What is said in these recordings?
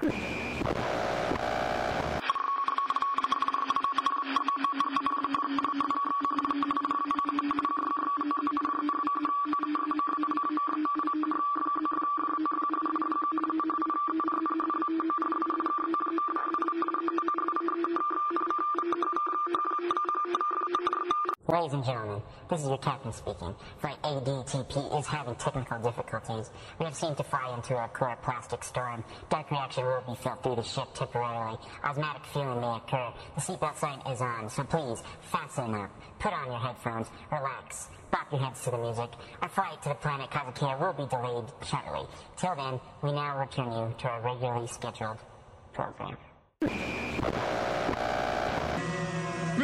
Thank you. Ladies and gentlemen, this is your captain speaking. Flight ADTP is having technical difficulties. We have seemed to fly into a chloroplastic storm. Dark reaction will be felt through the ship temporarily. Osmotic fueling may occur. The seatbelt sign is on, so please, fasten up. Put on your headphones, relax, bop your heads to the music. Our flight to the planet Kazakia will be delayed shortly. Till then, we now return you to our regularly scheduled program.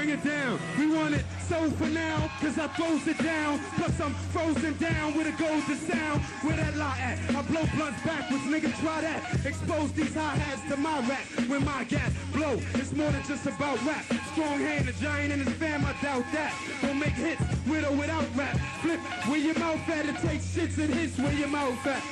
Bring it down. We want it so for now, cause I throws it down. Plus I'm frozen down with a golden sound. Where that lie at? I blow blunts backwards, nigga try that. Expose these hi-hats to my rap. When my gas blow, it's more than just about rap. Strong hand, a giant in his fam, I doubt that. Don't make hits with or without rap. Flip where your mouth at and take shits and hits where your mouth at.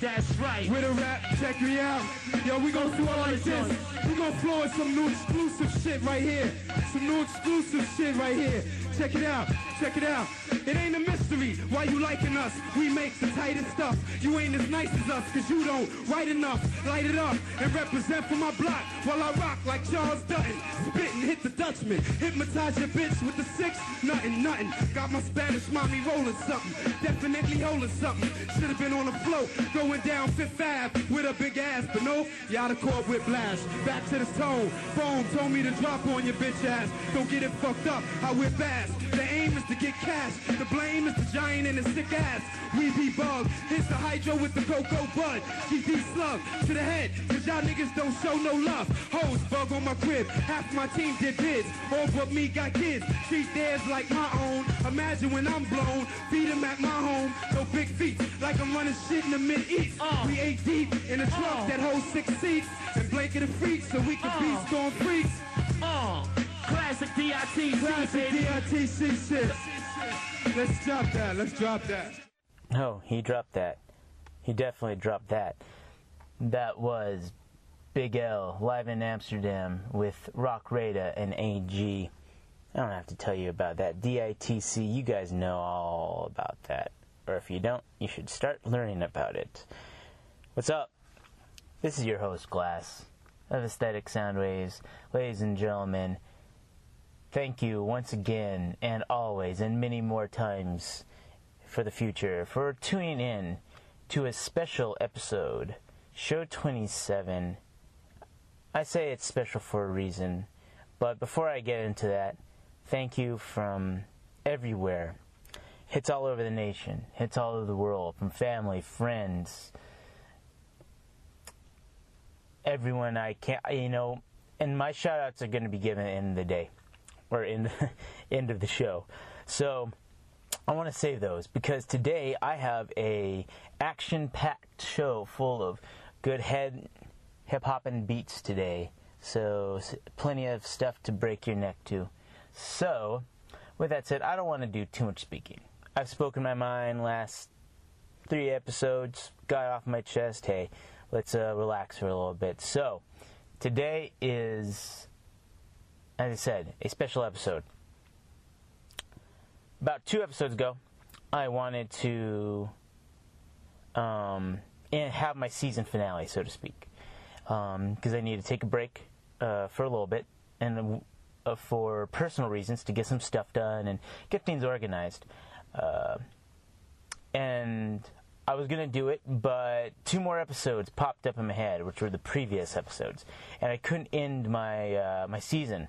That's right. With a rap, check me out. Yo, we gon' do it like this. We gon' floor some new exclusive shit right here. Some new exclusive shit right here. Check it out, check it out. It ain't a mystery why you liking us. We make the tightest stuff. You ain't as nice as us, cause you don't write enough. Light it up and represent for my block while I rock like Charles Dutton. Spit and hit the Dutchman. Hypnotize your bitch with the six. Nothing, nothing. Got my Spanish mommy rolling something. Definitely holding something. Should have been on the float. Going down Fifth Ave with a big ass. But no, out of court with blast. Back to the tone. Phone told me to drop on your bitch ass. Don't get it fucked up. I whip ass. The aim is to get cash. The blame is the giant and the sick ass. We be bug. Here's the hydro with the cocoa bud. GD slug to the head. Cause y'all niggas don't show no love. Hoes bug on my crib. Half my team did bids. All but me got kids. Treat theirs like my own. Imagine when I'm blown. Feed 'em at my home. No big feet. Like I'm running shit in the mid east. Uh. We eight deep in a uh. truck that holds six seats. And blanket of freaks so we can be uh. storm freaks. Uh, classic DITC, Classic baby. DITC shit. Let's drop that. Let's drop that. Oh, he dropped that. He definitely dropped that. That was Big L live in Amsterdam with Rock Rada and AG. I don't have to tell you about that. DITC, you guys know all about that. Or if you don't, you should start learning about it. What's up? This is your host, Glas, of Aesthetic Soundwaves. Ladies and gentlemen, thank you once again and always and many more times for the future for tuning in to a special episode, show 27. I say it's special for a reason, but before I get into that, thank you from everywhere. Hits all over the nation, hits all over the world, from family, friends, everyone I can, you know, and my shout outs are going to be given at the the day, or in the end of the show. So, I want to save those because today I have a action-packed show full of good head hip hop and beats today. So plenty of stuff to break your neck to. So, with that said, I don't want to do too much speaking. I've spoken my mind last three episodes, got off my chest. Hey, let's uh, relax for a little bit. So, today is, as I said, a special episode. About two episodes ago, I wanted to um, have my season finale, so to speak, because I needed to take a break uh, for a little bit and uh, for personal reasons to get some stuff done and get things organized. Uh, and I was gonna do it, but two more episodes popped up in my head, which were the previous episodes, and I couldn't end my uh, my season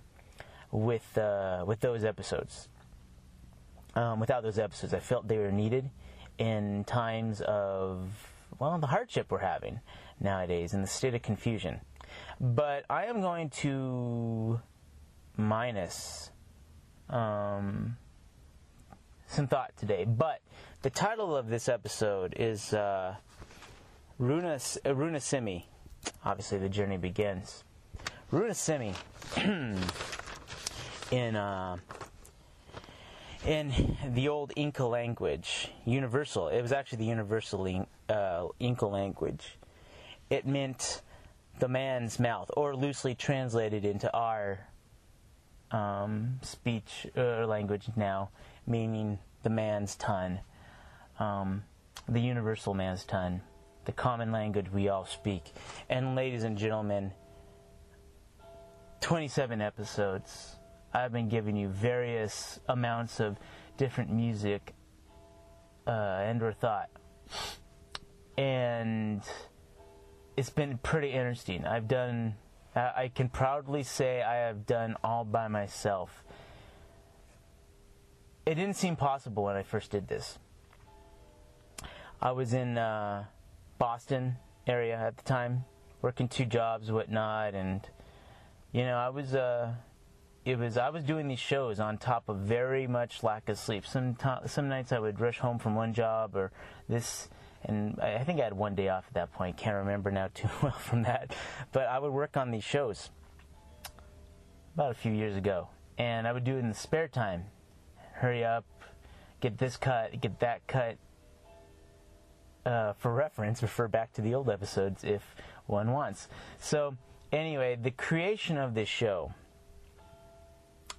with uh, with those episodes um, without those episodes. I felt they were needed in times of, well, the hardship we're having nowadays and the state of confusion. But I am going to minus um, some thought today. But the title of this episode is uh, Runa, uh, Runa Simi. Obviously, the journey begins. Runa Simi in. Uh, in the old Inca language, universal, it was actually the universal uh, Inca language. It meant the man's mouth, or loosely translated into our um, speech or language now, meaning the man's tongue, um, the universal man's tongue, the common language we all speak. And, ladies and gentlemen, 27 episodes. I've been giving you various amounts of different music uh, and or thought. And it's been pretty interesting. I've done, I can proudly say I have done all by myself. It didn't seem possible when I first did this. I was in uh, Boston area at the time, working two jobs, whatnot, and you know I was uh, it was I was doing these shows on top of very much lack of sleep. Some some nights I would rush home from one job or this, and I think I had one day off at that point. Can't remember now too well from that, but I would work on these shows about a few years ago, and I would do it in the spare time. Hurry up, get this cut, get that cut. Uh, for reference, refer back to the old episodes if one wants. So, anyway, the creation of this show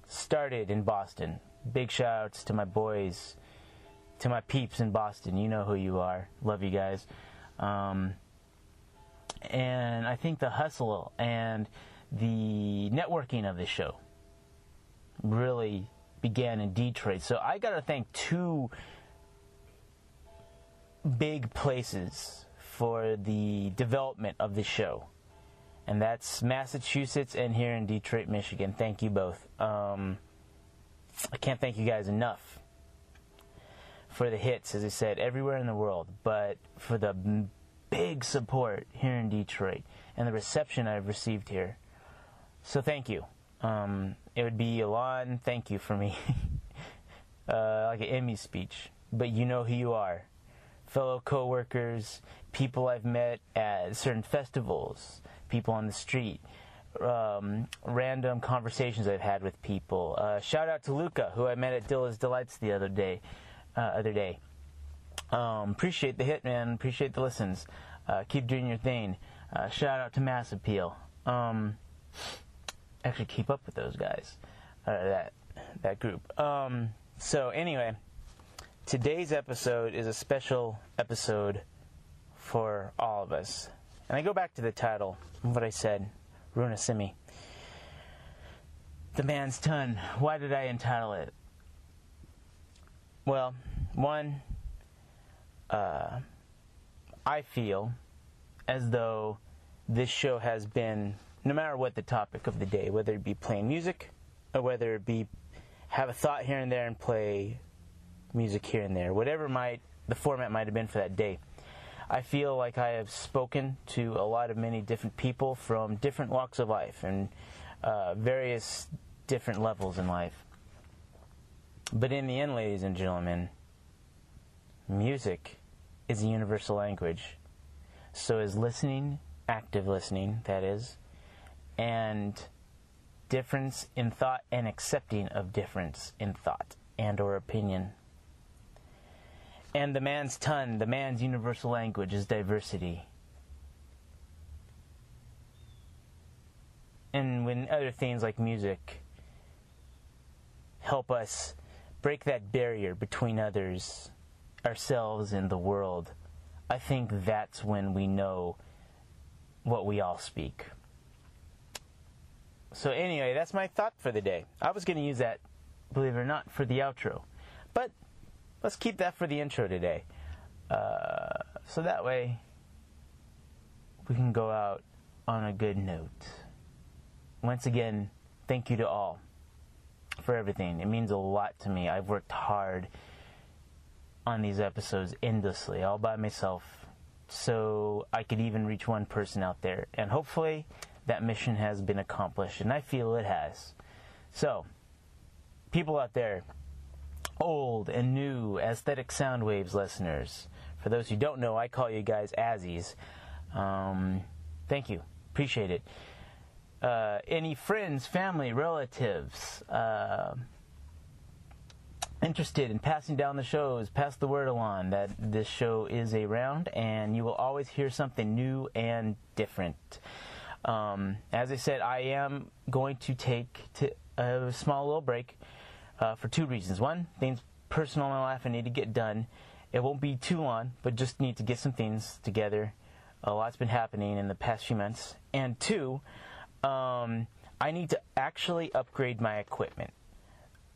started in Boston. Big shout outs to my boys, to my peeps in Boston. You know who you are. Love you guys. Um, and I think the hustle and the networking of this show really began in Detroit. So I got to thank two big places for the development of the show and that's Massachusetts and here in Detroit, Michigan. Thank you both. Um, I can't thank you guys enough for the hits, as I said, everywhere in the world, but for the big support here in Detroit and the reception I've received here. So thank you. Um, it would be a long thank you for me, uh, like an Emmy speech, but you know who you are. Fellow coworkers, people I've met at certain festivals, people on the street, um, random conversations I've had with people. Uh, shout out to Luca, who I met at Dilla's Delights the other day. Uh, other day. Um, appreciate the hit, man. Appreciate the listens. Uh, keep doing your thing. Uh, shout out to Mass Appeal. Um, actually, keep up with those guys. Uh, that that group. Um, so anyway, today's episode is a special episode for all of us. And I go back to the title, of what I said, Runa Simi. The Man's Ton. Why did I entitle it? Well, one, uh, I feel as though this show has been, no matter what the topic of the day, whether it be playing music or whether it be have a thought here and there and play music here and there, whatever might the format might have been for that day. I feel like I have spoken to a lot of many different people from different walks of life and uh, various different levels in life. But in the end, ladies and gentlemen, music is a universal language. So is listening, active listening, that is, and difference in thought and accepting of difference in thought and or opinion. And the man's tongue, the man's universal language is diversity. And when other things like music help us break that barrier between others, ourselves, and the world, I think that's when we know what we all speak. So, anyway, that's my thought for the day. I was going to use that, believe it or not, for the outro. But let's keep that for the intro today. Uh, so that way we can go out on a good note. Once again, thank you to all for everything. It means a lot to me. I've worked hard on these episodes endlessly, all by myself, so I could even reach one person out there. And hopefully that mission has been accomplished, and I feel it has. So, people out there, old and new aesthetic sound waves listeners. For those who don't know, I call you guys Azzies. Um, thank you. Appreciate it. Uh, any friends, family, relatives uh, interested in passing down the shows, pass the word along that this show is around and you will always hear something new and different. Um, as I said, I am going to take to a small little break uh, for two reasons. One, things personal in my life I need to get done. It won't be too long, but just need to get some things together. A lot's been happening in the past few months. And two, um, I need to actually upgrade my equipment.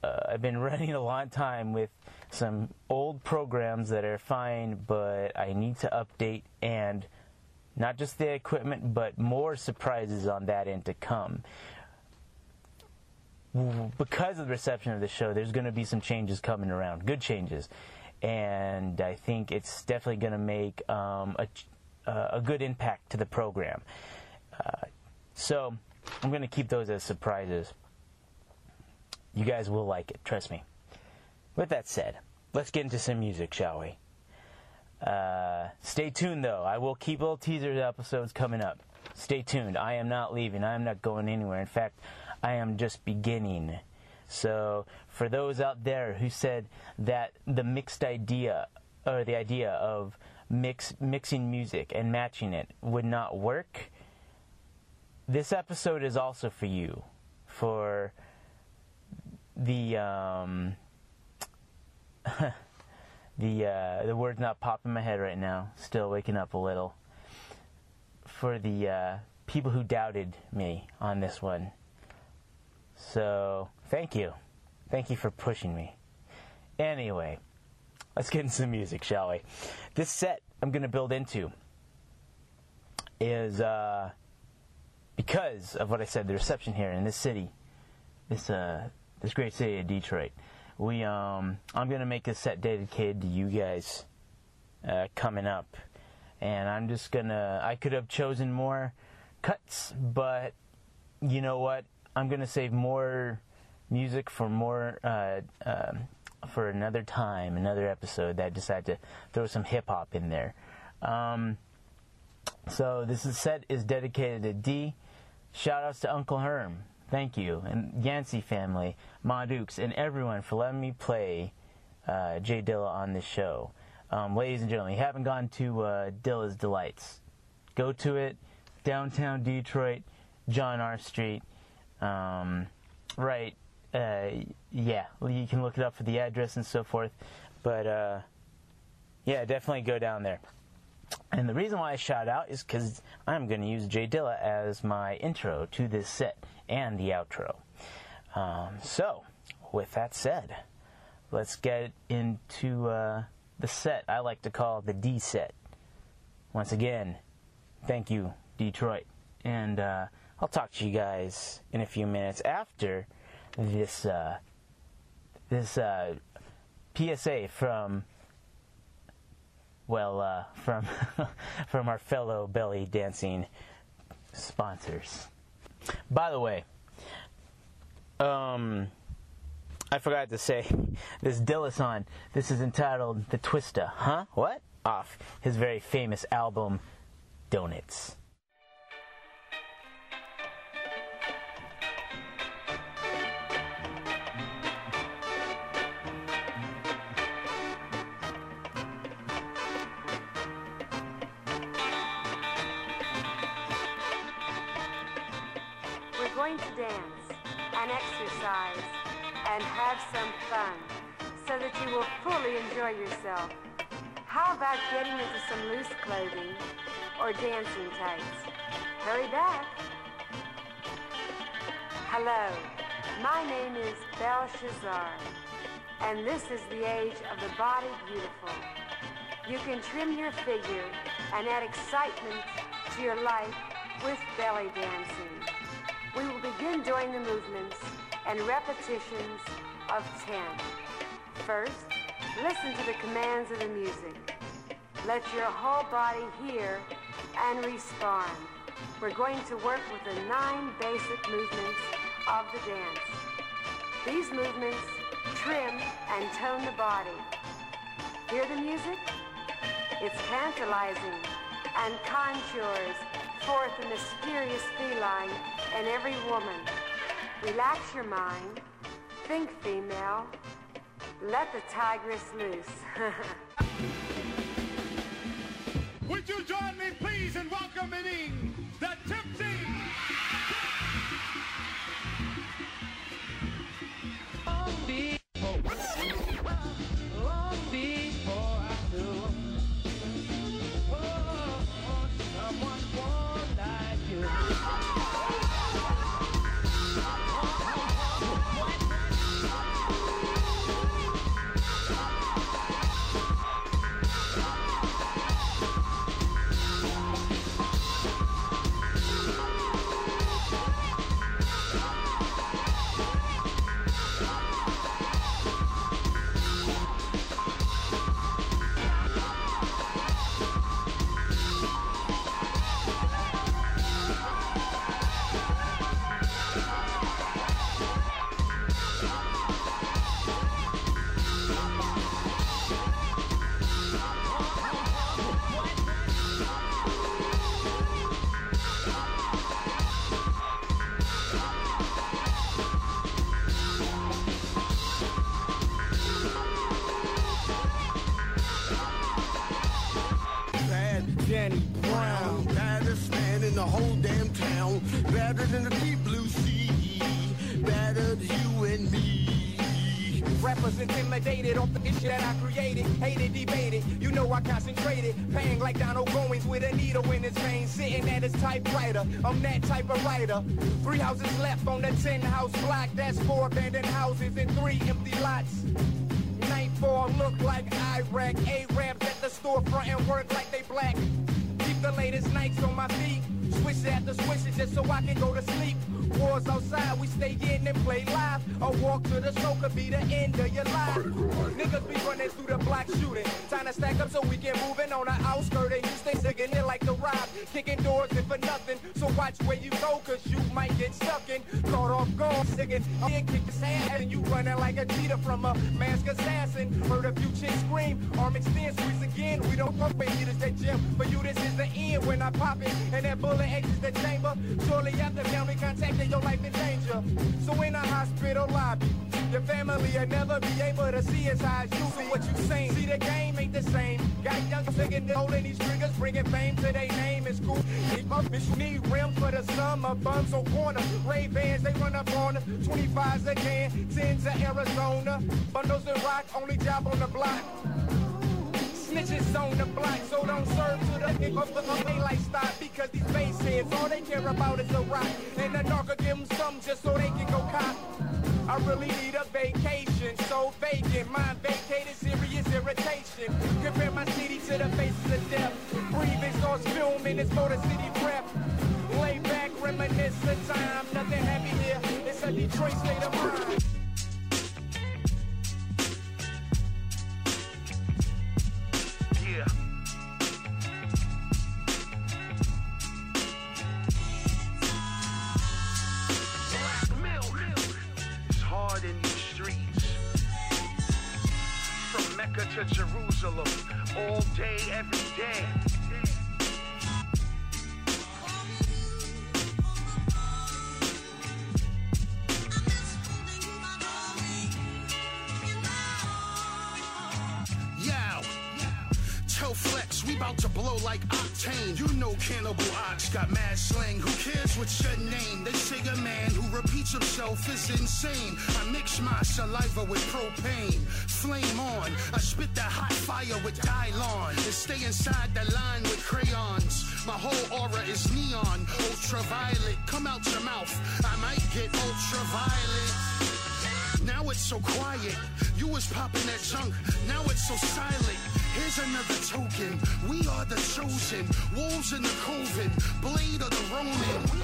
Uh, I've been running a long time with some old programs that are fine, but I need to update and not just the equipment, but more surprises on that end to come. Because of the reception of the show, there's going to be some changes coming around, good changes, and I think it's definitely going to make um, a, a good impact to the program. Uh, so I'm going to keep those as surprises. You guys will like it, trust me. With that said, let's get into some music, shall we? Uh, stay tuned, though. I will keep little teaser episodes coming up. Stay tuned. I am not leaving. I am not going anywhere. In fact, I am just beginning. So, for those out there who said that the mixed idea, or the idea of mix mixing music and matching it would not work, this episode is also for you. For the um, the uh, the word's not popping in my head right now. Still waking up a little. For the uh, people who doubted me on this one. So thank you, thank you for pushing me. Anyway, let's get into some music, shall we? This set I'm going to build into is uh, because of what I said, the reception here in this city, this uh, this great city of Detroit. We um, I'm gonna make a set dedicated to you guys uh, coming up, and I'm just gonna. I could have chosen more cuts, but you know what? I'm gonna save more music for more uh, uh, for another time, another episode. That I decided to throw some hip hop in there. Um, so this is set is dedicated to D. Shout outs to Uncle Herm. Thank you. And Yancey family, Ma Dukes, and everyone for letting me play uh, Jay Dilla on this show. Um, ladies and gentlemen, you haven't gone to uh, Dilla's Delights. Go to it, downtown Detroit, John R. Street. Um, right, uh, yeah, you can look it up for the address and so forth. But uh, yeah, definitely go down there. And the reason why I shout out is because I'm going to use Jay Dilla as my intro to this set and the outro. Um, so, with that said, let's get into uh, the set I like to call the D set. Once again, thank you, Detroit. And uh, I'll talk to you guys in a few minutes after this uh, this uh, PSA from well, uh, from from our fellow belly dancing sponsors. By the way, um, I forgot to say this Dilla song. This is entitled "The Twister." Huh? What? Off his very famous album, Donuts. Exercise and have some fun so that you will fully enjoy yourself. How about getting into some loose clothing or dancing tights? Hurry back. Hello, my name is Belshazzar, and this is the age of the body beautiful. You can trim your figure and add excitement to your life with belly dancing. We will begin doing the movements and repetitions of 10. First, listen to the commands of the music. Let your whole body hear and respond. We're going to work with the nine basic movements of the dance. These movements trim and tone the body. Hear the music? It's tantalizing and contours forth a mysterious feline in every woman. Relax your mind. Think female. Let the tigress loose. Would you join me, please, in welcoming the that I created. Hated, debated. You know I concentrated. Paying like Donald Goines with a needle in his vein. Sitting at his typewriter. I'm that type of writer. Three houses left on the 10 house block. That's four abandoned houses and three empty lots. Nightfall look like Iraq. A-Rabs at the storefront and work like they black. Keep the latest nights on my feet. Switch it after switch just so I can go to sleep. Wars outside, we stay in and play live. A walk to the show could be the end of your life. Niggas be running through the block shooting. Time to stack up so we can move in on the outskirt. And you stay sticking it like the rob. Kicking doors in for nothing. So watch where you go, cause you might. Off guard, sticking. Then kick his ass and you running like a cheetah from a mask assassin. Heard a few chicks scream. Arm extend, squeeze again. We don't it, it is that gym. For you, this is the end when I pop it. And that bullet exits the chamber. Shortly after family contact, then your life in danger. So in a hospital lobby, your family will never be able to see as high as you see. what you saying? See the game ain't the same. Got young singing, holding these triggers, bringing fame to their name. It's cool. Keep up, need rims for the summer. Bums on corner, Ray Bans, they run on 25s again, 10s of Arizona. Bundles and rock, only job on the block. Snitches on the block, so don't serve to the hip of the daylight stop because these face heads, all they care about is a rock. And the narco give them some just so they can go cop. I really need a vacation, so vacant. Mind vacated, serious irritation. Compare my city to the faces of death. Breathing film filming, it's Motor City rep. Lay back, reminisce the time. Nothing happy here, a Detroit state of mind. Black milk is hard in these streets. From Mecca to Jerusalem, all day, every day. Flex, we bout to blow like octane. You know Cannibal Ox got mad slang. Who cares what's your name? They say a man who repeats himself is insane. I mix my saliva with propane. Flame on. I spit that hot fire with Dylon. And stay inside the line with crayons. My whole aura is neon. Ultraviolet. Come out your mouth. I might get ultraviolet. Now it's so quiet. You was popping that junk. Now it's so silent. Here's another token. We are the chosen. Wolves in the coven. Blade of the Ronin.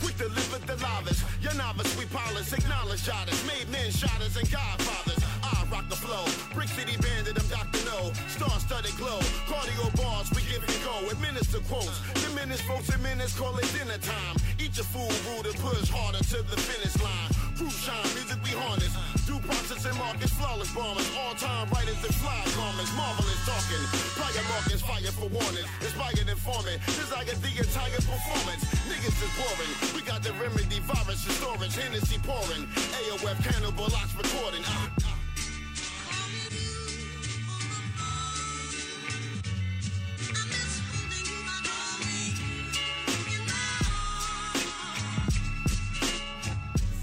Quick delivered the lavish. Your novice, we polish, acknowledge shotters, made men, shotters, and godfathers. I rock the flow. Brick City bandit, I'm Dr. No. Star studded glow. Cardio bars, we give and go. Administer quotes. Diminish folks in minutes, call it dinner time. Eat your food, rude, and push harder to the finish line. Proof shine, music we harness. Due process and markets, flawless bombers. All time writers and fly garments. Marvelous talking. Prior markets, fire for warning. Inspired informant. Desire the entire performance. Niggas is boring. We got the remedy, virus and storage. Hennessy pouring. AOF Cannibal Ox recording. Ah, ah.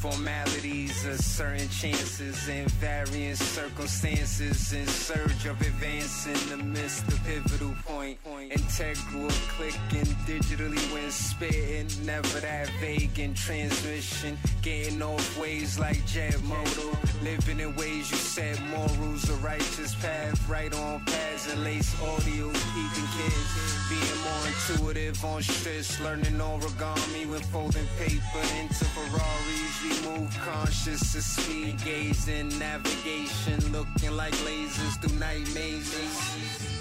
Formalities of certain chances and varying circumstances in surge of advancing amidst the pivotal point. Integral clicking digitally when spitting, never that vague in transmission. Getting off ways like jet moto, living in ways you set morals, a righteous path, right on paths and lace audio, peeping kids. Being more intuitive on strips, learning origami when folding paper into Ferraris. Move conscious of speed, gazing, navigation, looking like lasers through night mazes.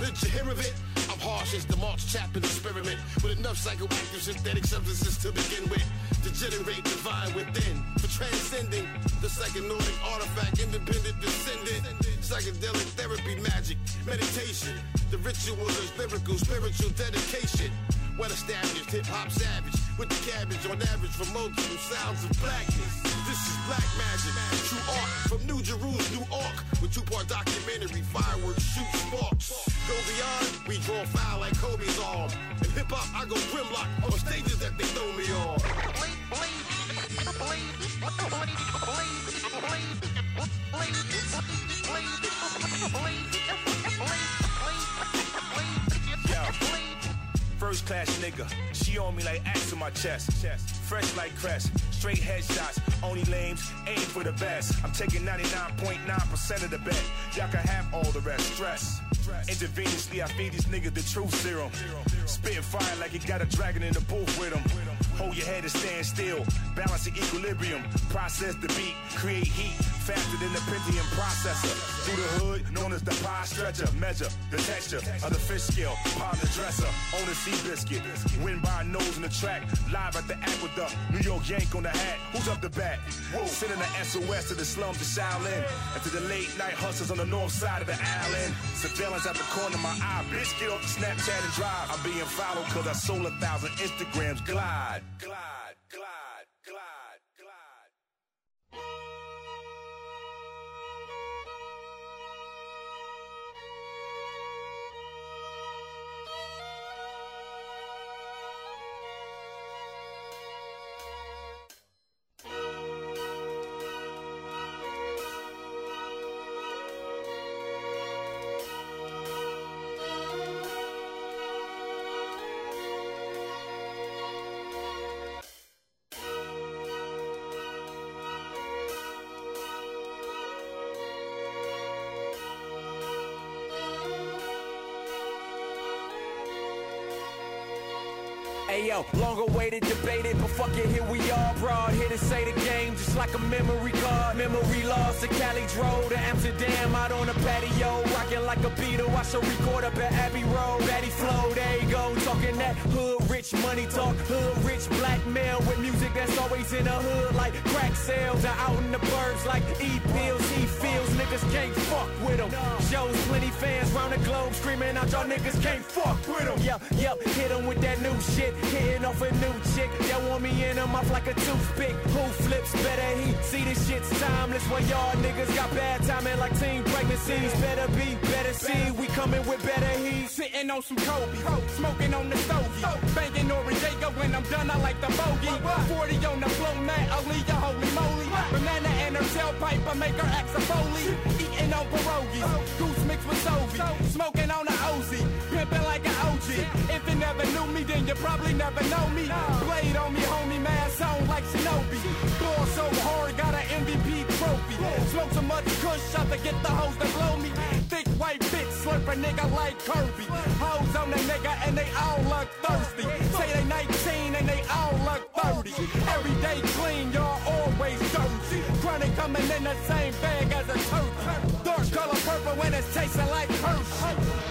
Did you hear of it? Harsh the Marsh Chapel experiment with enough psychoactive synthetic substances to begin with. Degenerate generate divine within. For transcending the second artifact, independent descendant. Psychedelic therapy, magic, meditation. The ritual is lyrical, spiritual dedication. Well established hip hop savage with the cabbage on average for multiple sounds of blackness. This is black magic, true art from New Jerusalem, New Ark with two part documentary, fireworks shoot sparks. Go beyond, we draw foul like Kobe's arm. In hip hop, I go grimlock on stages that they know me on. First class nigga, she on me like axe on my chest. Fresh like crest, straight headshots, only lames, aim for the best. I'm taking 99.9% of the bet. Y'all can have all the rest. Stress. Intravenously, I feed these niggas the truth serum. Spitting fire like you got a dragon in the booth with them. Hold your head and stand still. Balance the equilibrium. Process the beat. Create heat faster than the Pentium processor. Through the hood, known as the pie stretcher. Measure the texture of the fish scale. Pound the dresser. On the sea biscuit. Win by a nose in the track. Live at the aqueduct. New York Yank on the hat. Who's up the bat? Whoa. Sending the SOS to the slums of Shaolin. And to the late night hustlers on the north side of the island. Surveillance at the corner of my eye. Bitch, get off the Snapchat and drive. I'm being followed cause I sold a thousand Instagrams. Glide. Glide. Yo, long awaited, debated, but fuck it, here we are, broad. Here to say the game, just like a memory card. Memory lost to Cali drove to Amsterdam, out on the patio, rocking like a Beatle. I shall record up at Abbey Road, Daddy Flow, there you go, talking that hood rich money talk, hood rich blackmail with music that's always in the hood, like crack sales, or out in the burbs, like E pills, E feels, niggas can't fuck with them. Shows plenty fans round the globe screaming out, y'all niggas can't fuck with them. Yep, yep, hit them with that new shit, hitting off a new chick. That want me in them off like a toothpick. Who flips better? He see this shit's timeless. When y'all niggas got bad timing like teen pregnancies. Better be, better see. We coming with better heat. Sitting on some Kobe, smoking on the stogie, banging Noriega when I'm done. I like the bogey. 40 on the flow, man. Aaliyah, holy moly. Banana and her tailpipe, I make her act a foley. Eating on pierogies, goose mixed with Sovi. Smoking on the Ozy, OG. If you never knew me, then you probably never know me. Blade on me, homie, man, sound like Shinobi. Ball so hard, got an MVP trophy. Smoke so much kush, shot to get the hoes that blow me. Thick white bitch, slurp a nigga like Kirby. Hoes on the nigga and they all look thirsty. Say they 19 and they all look 30. Every day clean, y'all always dirty. Chronic coming in the same bag as a turkey. Dark color purple when it's tasting like Hershey.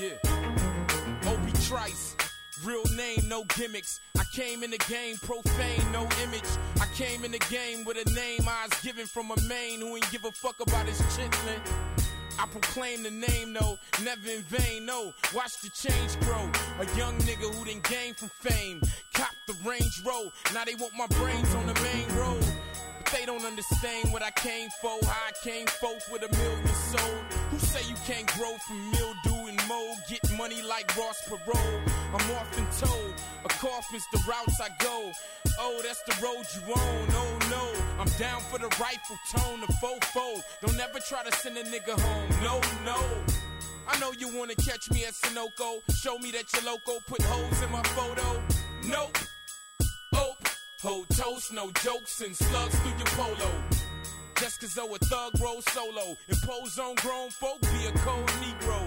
Yeah. Trice. Real name, no gimmicks. I came in the game, profane, no image. I came in the game with a name I was given from a main who ain't give a fuck about his chitlin'. I proclaim the name, no, never in vain, no. Watch the change grow. A young nigga who didn't gain from fame. Cop the Range Road. Now they want my brains on the main road. But they don't understand what I came for, how I came forth with a million sold. Say you can't grow from mildew and mold? Get money like Ross Perot. I'm often told, a coffin's the routes I go. Oh, that's the road you own. Oh no, I'm down for the rifle tone, the fofo. Don't ever try to send a nigga home. No, no. I know you wanna catch me at Sunoco. Show me that you're loco. Put holes in my photo. Nope. Oh, hold toast, no jokes and slugs through your polo. Just cause though a thug roll solo. Impose on grown folk, be a cold Negro.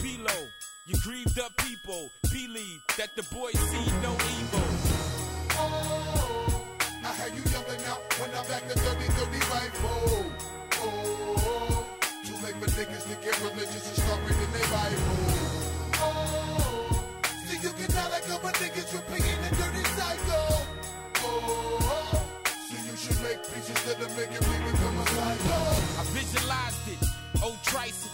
Below, you grieved up people. Believe that the boys see no evil. Oh, I had you yelling out when I back the 30 30 rifle. Oh, too late for niggas to get religious and start reading their Bible. Oh, see you can tell like other niggas repeating the dirty cycle. Oh, see you should make peace instead of making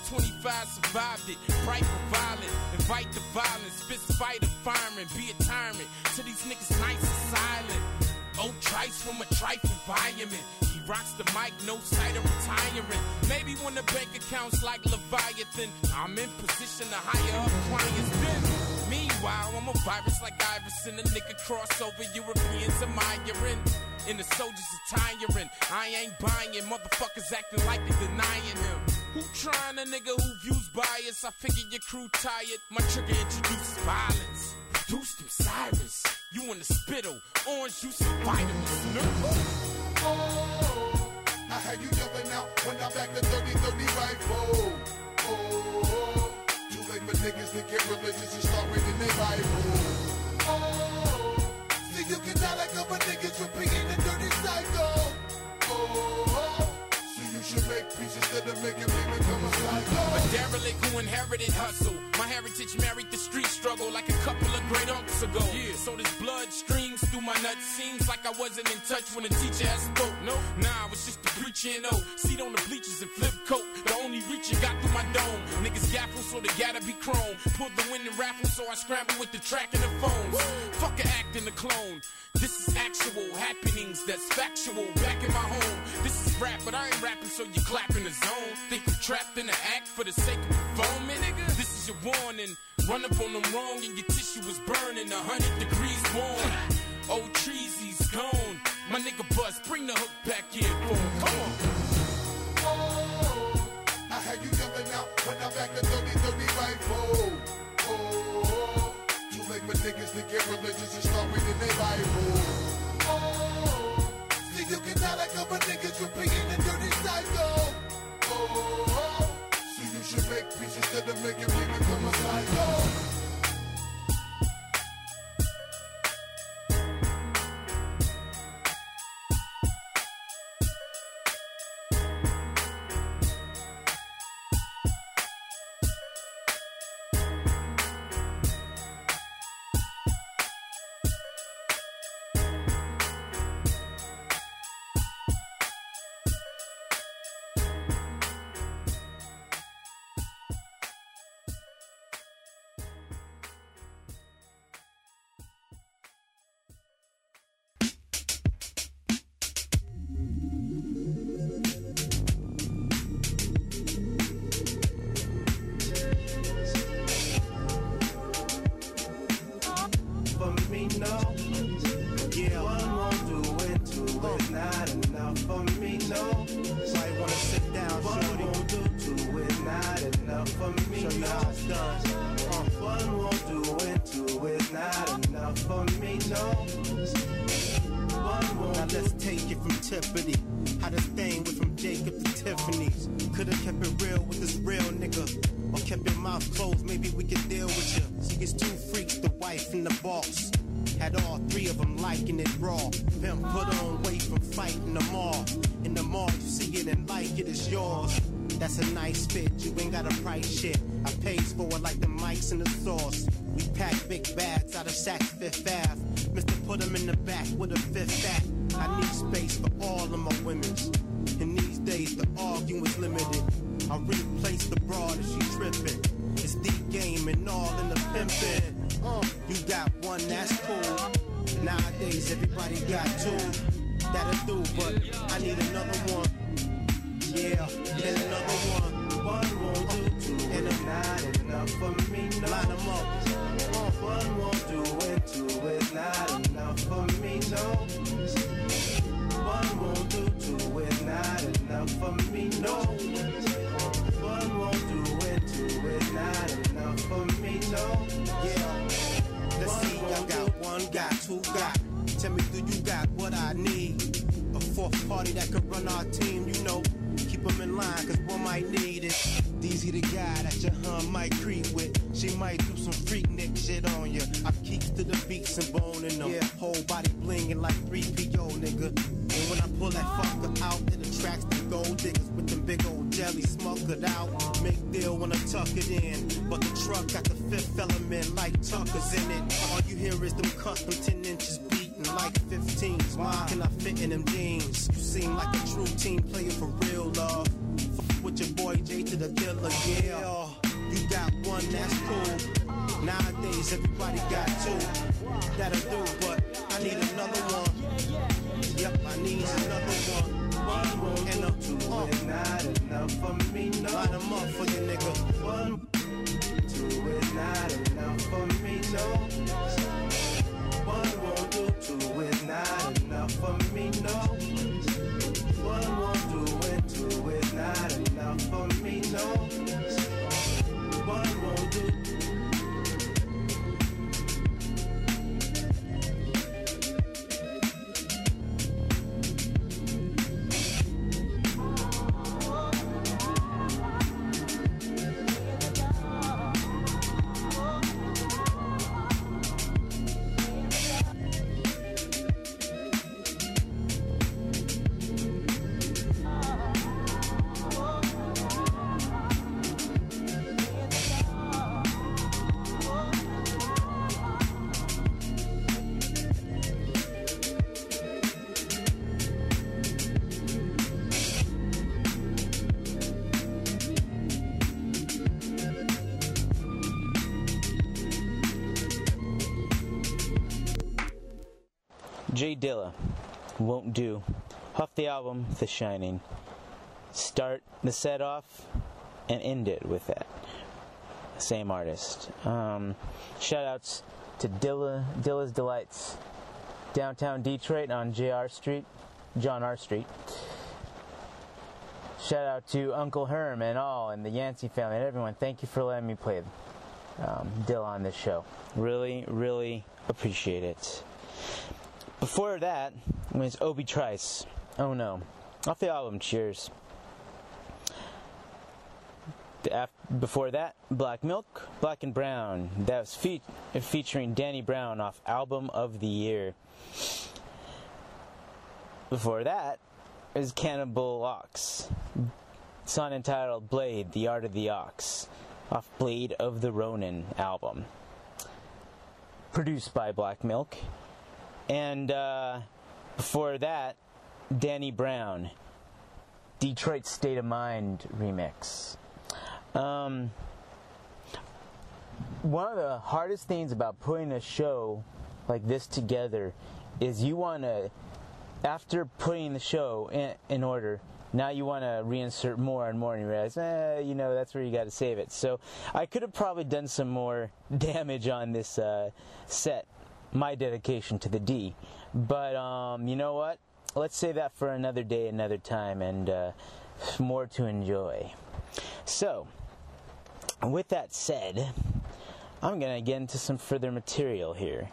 25 survived it. Bright for violence, invite the violence, fist fight a fireman, be a tyrant. To these niggas nice and silent. Old Trice from a trife environment. He rocks the mic, no sight of retiring. Maybe when the bank account's like Leviathan, I'm in position to hire up clients then. Meanwhile, I'm a virus like Iverson, a nigga crossover Europeans admiring. And the soldiers are tiring. I ain't buying, motherfuckers acting like they denying him. Who trying a nigga who views bias? I figure your crew tired. My trigger introduces violence. Produce them sirens. You in the spittle, orange juice and vitamins. Nigga. Oh, I had you yelling out when I back the 30 30 rifle. Oh, too late for niggas to get religious and start reading their Bible. Oh, see you can die like other niggas repeating the dirty cycle. Oh, see you should make peace instead of making me become a psycho. A derelict who inherited hustle. My heritage married the street struggle like a couple of great uncles ago. Yeah, so this blood streams through my nuts. Seems like I wasn't in touch when the teacher had spoke. No, nah, I was just a preacher and oh, seat on the bleachers and flip coat. The only reach you got through my dome. Gaffle, so they gotta be chrome. Pulled the wind and raffle, so I scramble with the track and the phones. Fuck a act and a clone. This is actual happenings that's factual. Back in my home, this is rap, but I ain't rapping, so you clapping the zone. Think you trapped in the act for the sake of performing, nigga? This is your warning. Run up on them wrong and your tissue is burning. A hundred degrees warm. Old treesy's gone. My nigga Buzz, bring the hook back here for him. Come on. To get religious and start reading their Bible. Oh, see you can die like other niggas repeating the dirty cycle. Oh, see you should make peace instead of making you got one, that's cool. Nowadays, everybody got two. That'll do, but I need another one. Yeah, and another one. One won't do, two and a not enough for me. No. Line 'em up. Uh, one won't do, and two is not enough for me. No. One won't do, two is not enough for me. No. One won't do, and two is not enough for me. No. Yeah. I got one, got two, got. Tell me, do you got what I need? A fourth party that could run our team, you know. Keep them in line, cause one might need it. Deezy the guy that your hun might creep with. She might do some freak nick shit on you. I keeps to the beats and boning them. Yeah, whole body blinging like 3PO, nigga. And when I pull that fucker out, it attracts gold diggers with them big old jelly smokered out. Make deal when I tuck it in. But the truck got the fifth element like Tucker's in it. All you hear is them custom 10 inches beating like 15s. Why can I fit in them jeans? You seem like a true team player for real, love. With your boy J to the killer, yeah. You got one, that's cool. Nowadays, everybody got two. That'll do, but I need another one. Yep, I need another one. One won't and a two uh, is not enough for me. No. Line 'em up for you, nigga. One, two is not enough for me. No. One won't do, two is not enough for me. No. Won't Do. Huff the album, The Shining. Start the set off and end it with that. Same artist. Um, shout outs to Dilla, Dilla's Delights, downtown Detroit on JR Street, John R. Street. Shout out to Uncle Herm and all, and the Yancey family and everyone. Thank you for letting me play um, Dilla on this show. Really, really appreciate it. Before that was Obi Trice. Oh no. Off the album Cheers. Before that, Black Milk, Black and Brown. That was fe- featuring Danny Brown off Album of the Year. Before that is Cannibal Ox. Song entitled Blade, The Art of the Ox, off Blade of the Ronin album. Produced by Black Milk. And uh, before that, Danny Brown, Detroit State of Mind remix. Um, one of the hardest things about putting a show like this together is you want to, after putting the show in, in order, now you want to reinsert more and more and you realize, eh, you know, that's where you got to save it. So I could have probably done some more damage on this uh, set my dedication to the D. But um, you know what? Let's save that for another day, another time, and uh, more to enjoy. So, with that said, I'm to get into some further material here.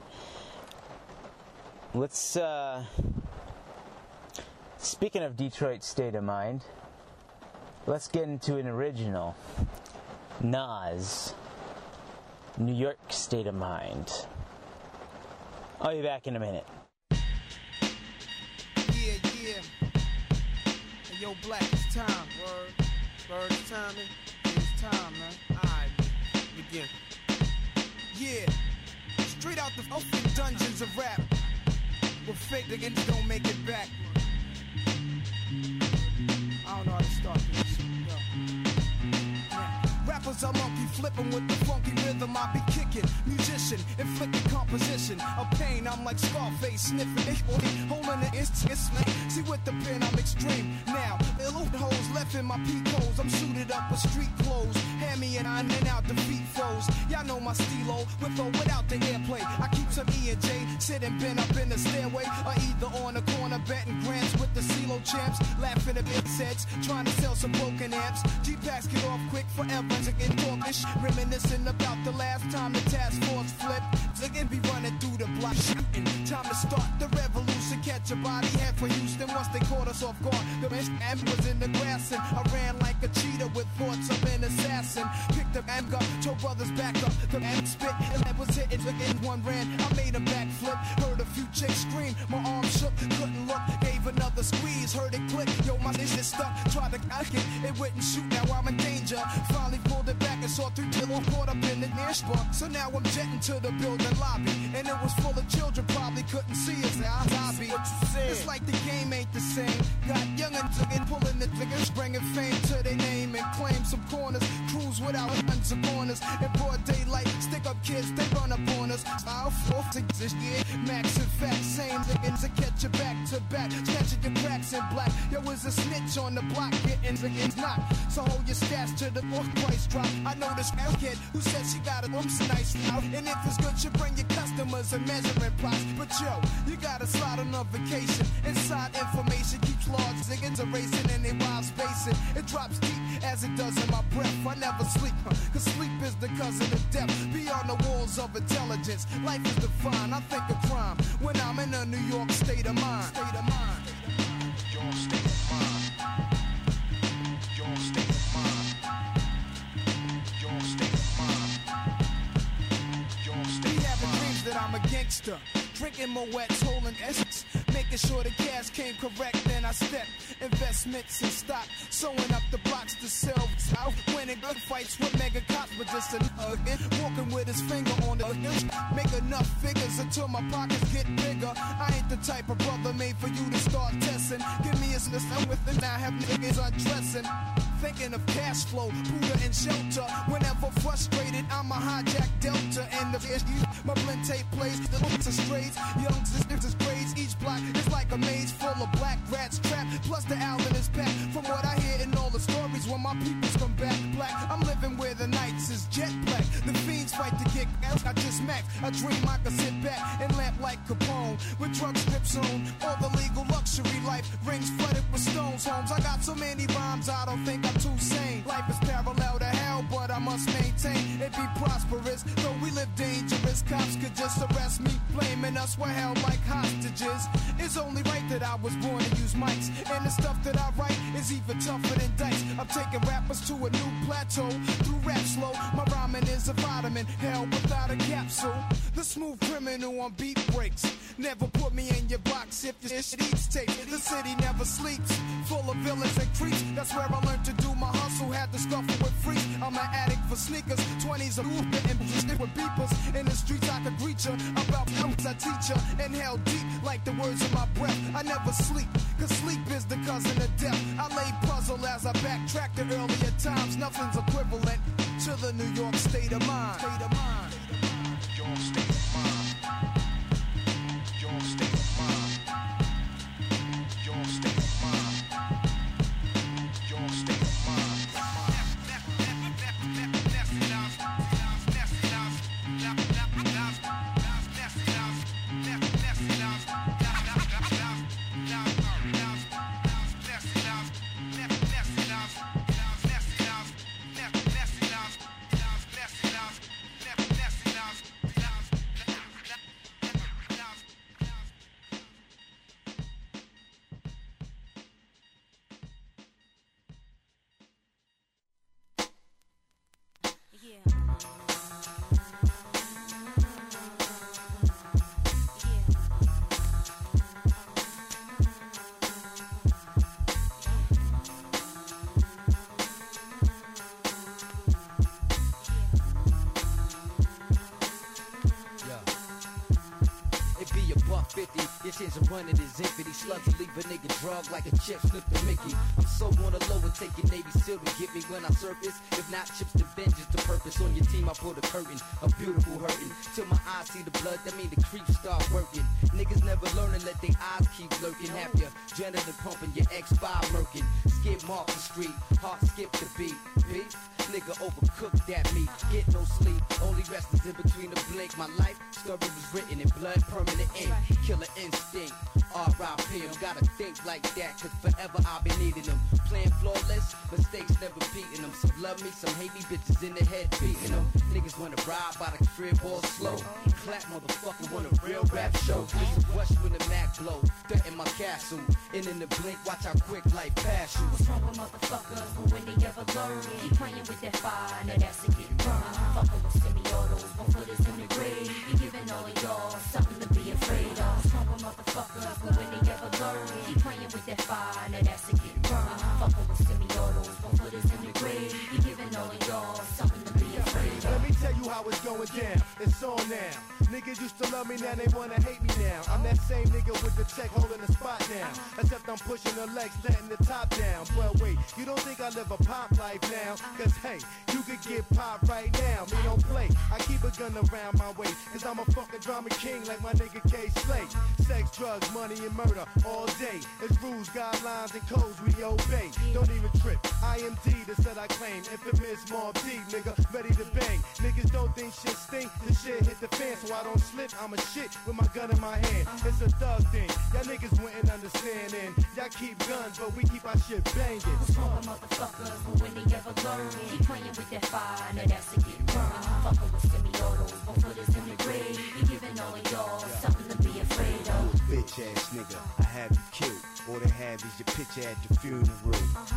Let's, uh, speaking of Detroit State of Mind, let's get into an original. Nas, New York State of Mind. I'll be back in a minute. Yeah, yeah. Hey, yo, Black, it's time, word. Timing. It's time, man. Alright, begin. Yeah. Straight out the fucking dungeons of rap. Fake niggas don't make it back. I don't know how to start this. Rappers are monkey flipping with the funky rhythm I be kicking. Musician, inflicting composition of pain. I'm like Scarface sniffing it, holding it's me. See with the pen, I'm extreme. Now, little hoes left in my peak holes. I'm suited up with street clothes. Hand me and I'm in out the feet foes. Y'all know my stilo with or without the airplay. I keep some E and J sitting bent up in the stairway, or either on the corner betting grants with champs, laughing at big sets, trying to sell some broken amps. G packs get off quick forever. Again, talkish, reminiscing about the last time the task force flipped. Again, be running through the block shooting. Time to start the revolution. Catch a body head for Houston once they caught us off guard. The man was in the grass and I ran like a cheetah with thoughts of an assassin. Picked up amp gun, told brothers back up. The man spit and I was hitting. Again, one ran. I made a backflip. Heard a few chicks scream. My arm shook, couldn't look. Gave another squeeze, heard it click. Yo, my shit is stuck. Tried to cock it, it wouldn't shoot. Now I'm in danger. Finally pulled it back and saw three till I'm caught up in the near spot. So now I'm jetting to the building lobby. And it was full of children, probably couldn't see us. Now I'm lobby. It's like the game ain't the same. Got young and again pulling the triggers, bringing fame to their name and claim some corners. Cruise without guns of corners. In broad daylight, stick up kids, they run up on us. I'll force exist, yeah. Max and fat, same niggas to catch you back to back. Catching your cracks in black. There was a snitch on the block, getting niggas not. So hold your stats to the book price drop. I know this kid who said she got a room's nice now. And if it's good, you bring your customers and measuring plots. But yo, you gotta slide on a vacation. Inside information keeps large niggas erasing and they wild spacing. It drops deep as it does in my breath. I never sleep, huh? cause sleep is the cousin of death. Beyond the walls of intelligence, life is defined. I think of crime when I'm in a New York state of mind. State of mind. That I'm a gangster. Drinking Moet's, holding essence. Making sure the cash came correct, then I step. Investments in stock, sewing up the blocks to sell. Out winning good fights with mega cops, but just an again. Walking with his finger on the Make enough figures until my pockets get bigger. I ain't the type of brother made for you to start testing. Give me a listen with it, now have niggas undressing. Thinking of cash flow, Buddha and shelter. Whenever frustrated, I'm a hijack Delta. And the my blend tape plays, the looks are strays. Young sisters grades, each block is like a maze full of black rats trapped. Plus the owl in his pack. From what I hear in all the stories, when my peoples come back black, I'm living where the nights is jet black. The fiends fight to get out. I just max. I dream I could sit back and lamp like Capone with drug strips on. All the legal luxury life rings flooded with stones. Homes. I got so many rhymes, I don't think I'm too sane. Life is parallel to hell, but I must maintain it be prosperous. Though we live dangerous, cops could just arrest me, blaming us for held like hostages. It's only right that I was born to use mics, and the stuff that I write is even tougher than dice. I'm taking rappers to a new plateau through rap slow. My rhyming is a vitamin, hell without a capsule. The smooth criminal on beat breaks. Never put me in your box if your shit eats tape. The city never sleeps, full of villains and creeps. That's where I learned to do my hustle. Had to scuffle with freaks. I'm an addict for sneakers, 20s of movement and shit with beepers. In the streets I could reach her about films I teach her. Inhale deep like the words of my breath. I never sleep, cause sleep is the cousin of death. I lay puzzle as I backtrack to earlier times. Nothing's equivalent to the New York state of mind. State of mind. State on now. Niggas used to love me, now they wanna hate me now. I'm that same nigga with the tech holding the spot now. Except I'm pushing the legs, letting the top down. But wait, you don't think I live a pop life now? Cause hey, you could get pop right now. Me don't play. I keep a gun around my waist. Cause I'm a fucking drama king like my nigga Kay Slay. Sex, drugs, money, and murder all day. It's rules, guidelines, and codes we obey. Don't even trip. IMD, the set I claim. Infamous Mob D, nigga, ready to bang. Niggas don't think shit stink. The shit hit the fan, so I don't slip. I'm a shit with my gun in my hand. It's a thug thing. Y'all niggas wouldn't understand. And y'all keep guns, but we keep our shit banging. What's wrong with motherfuckers? But when they ever learn, keep playing with that fire, now that's to get burned. Fucking with semi-autos, one footers in the grave. You giving all of y'all something to be afraid of. Bitch ass nigga, All they have is your picture at the funeral.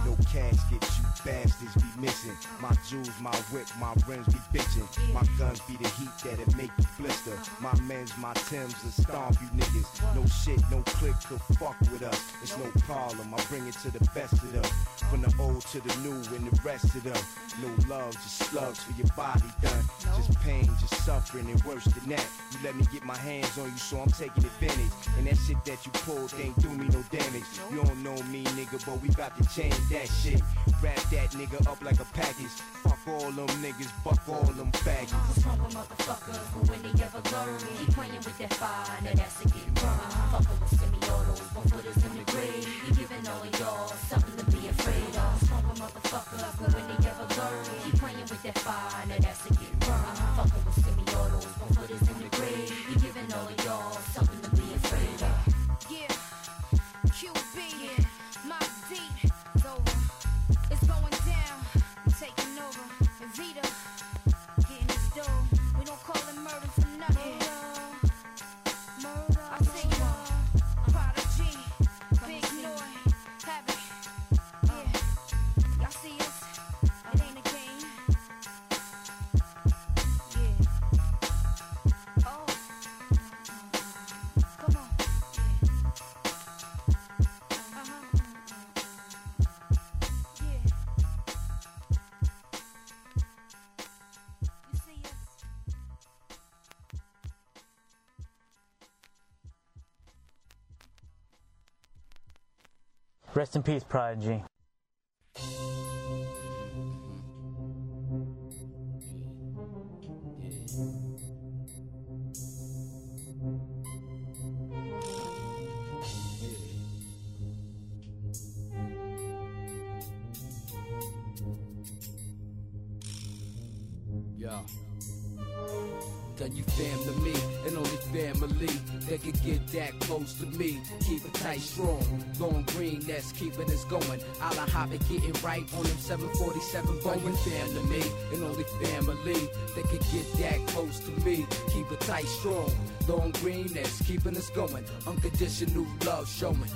No casket, you bastards be missing. My jewels, my whip, my rims be bitching. My guns be the heat that'll make you blister. My men's, my Timbs will stomp you niggas. No shit, no click could fuck with us. It's no problem, I bring it to the best of them. From the old to the new and the rest of them. No love, just slugs for your body done. Just pain, just suffering, and worse than that. You let me get my hands on you, so I'm taking advantage. And that shit that you pulled ain't do me no damage. You don't know me, nigga, but we bout to change that shit. Wrap that nigga up like a package. Fuck all them niggas, fuck all them faggots. What's wrong with motherfuckers? But when they ever learn, keep playing with that fire, now that's to get burned. Fucking with semi-autos, one footers in the in peace, Prodigy. That can get that close to me? Keep it tight, strong. Going green, that's keeping us going. I'll hop it, getting right on them 747 Boeing fam to me and only family that could get that close to me. Keep it tight, strong. Long green, that's keeping us going. Unconditional love showing.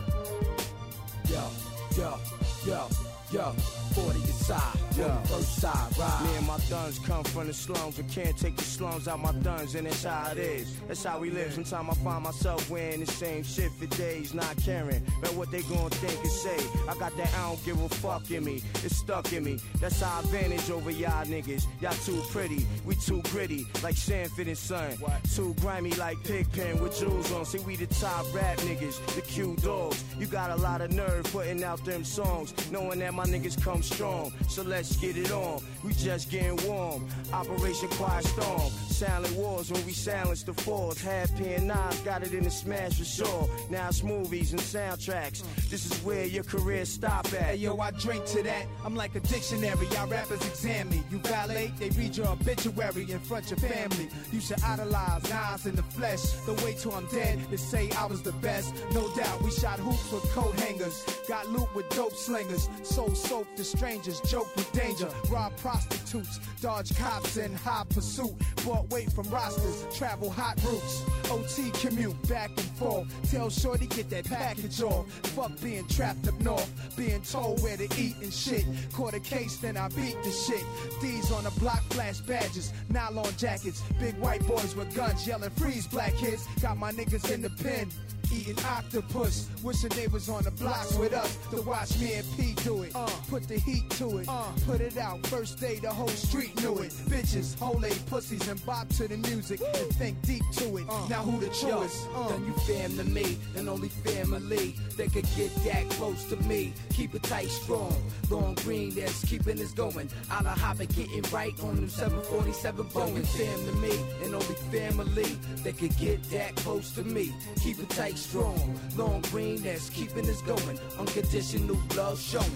Yo, yo, yo. Yo, 40 aside, Yeah. first side, ride. Me and my thuns come from the slums, but can't take the slums out my thuns, and that's how it is. That's how we live. Sometimes I find myself wearing the same shit for days, not caring about what they gonna think and say. I got that I don't give a fuck in me. It's stuck in me. That's our advantage over y'all niggas. Y'all too pretty, we too gritty, like Sanford and Son. Too grimy like Pigpen with jewels on. See, we the top rap niggas, the Q dogs. You got a lot of nerve putting out them songs, knowing that my niggas come strong. So let's get it on. We just getting warm. Operation Quiet Storm. Silent wars when we silence the fours. Half pen knives got it in the smash for sure. Now it's movies and soundtracks. This is where your career stop at. Hey yo, I drink to that. I'm like a dictionary. Y'all rappers examine me. You validate, they read your obituary in front of your family. You should idolize Nas in the flesh. Way till I'm dead to say I was the best. No doubt, we shot hoops with coat hangers. Got loot with dope slingers. Sold soap to strangers. Joke with danger. Rob prostitutes. Dodge cops in high pursuit. Bought weight from rosters. Travel hot routes. OT commute back and forth. Tell Shorty get that package off. Fuck being trapped up north. Being told where to eat and shit. Caught a case, then I beat the shit. These on the block flash badges. Nylon jackets. Big white boys with guns yelling freeze black kids. Got my niggas in the pen. Eating octopus, wishing they neighbors on the blocks with us to watch me and P do it. Uh. Put the heat to it, uh. put it out. First day, the whole street knew it. Bitches, whole eight pussies, and bop to the music and think deep to it. Uh. Now who the truest? Uh. then you fam to me, and only family that could get that close to me. Keep it tight, strong. Long green that's keeping us going. Out of hop and getting right on them 747 Boeing. Fam to me, and only family that could get that close to me. Keep it tight, strong. Long green that's keeping us going. Unconditional love showing.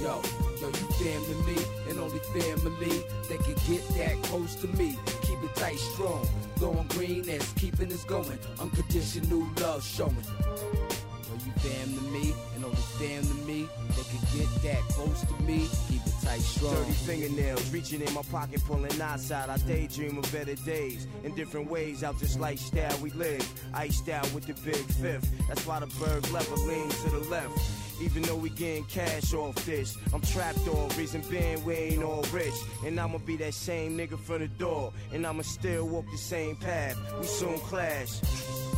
Yo, yo, you fam to me, and only family that can get that close to me. Keep it tight, strong. Long green that's keeping us going. Unconditional love showing. Yo, you fam to me, and only fam to me that could get that close to me. Keep it tight, strong. Dirty fingernails reaching in my pocket, pulling out I daydream of better days in different ways. Out this lifestyle we live, iced out with the big fifth. That's why the bird lever leans to the left. Even though we getting cash off this, I'm trapped off. Reason being we ain't all rich, and I'ma be that same nigga from the door, and I'ma still walk the same path. We soon clash.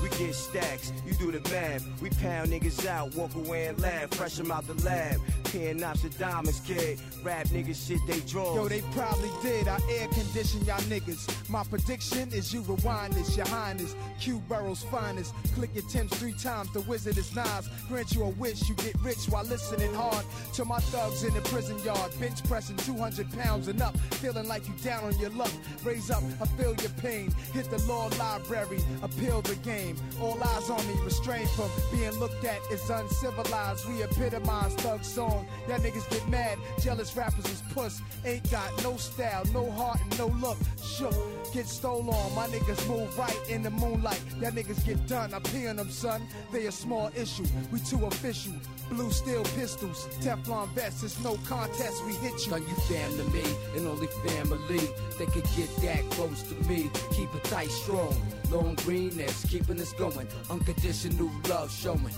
We get stacks, you do the math. We pound niggas out, walk away and laugh. Fresh 'em out the lab. Peeing diamonds, kid. Rap niggas shit they draw. Yo, they probably did. I air condition y'all niggas. My prediction is you rewind this, your highness. Q Burrow's finest. Click your Tim's three times. The wizard is Nas. Grant you a wish. You get rich while listening hard to my thugs in the prison yard. Bench pressing 200 pounds and up. Feeling like you down on your luck. Raise up, I feel your pain. Hit the law library. Appeal the game. All eyes on me. Restrained from being looked at as uncivilized. We epitomize thug song. Y'all niggas get mad. Jealous rappers is puss. Ain't got no style, no heart, and no look. Shook, get stole on. My niggas move right in the moonlight. Y'all niggas get done. I pee on them, son. They a small issue. We too official. Blue steel pistols, Teflon vests. It's no contest. We hit you. Son, you fam to me, and only family that could get that close to me. Keep it tight, strong. Long green that's keeping us going. Unconditional love showing.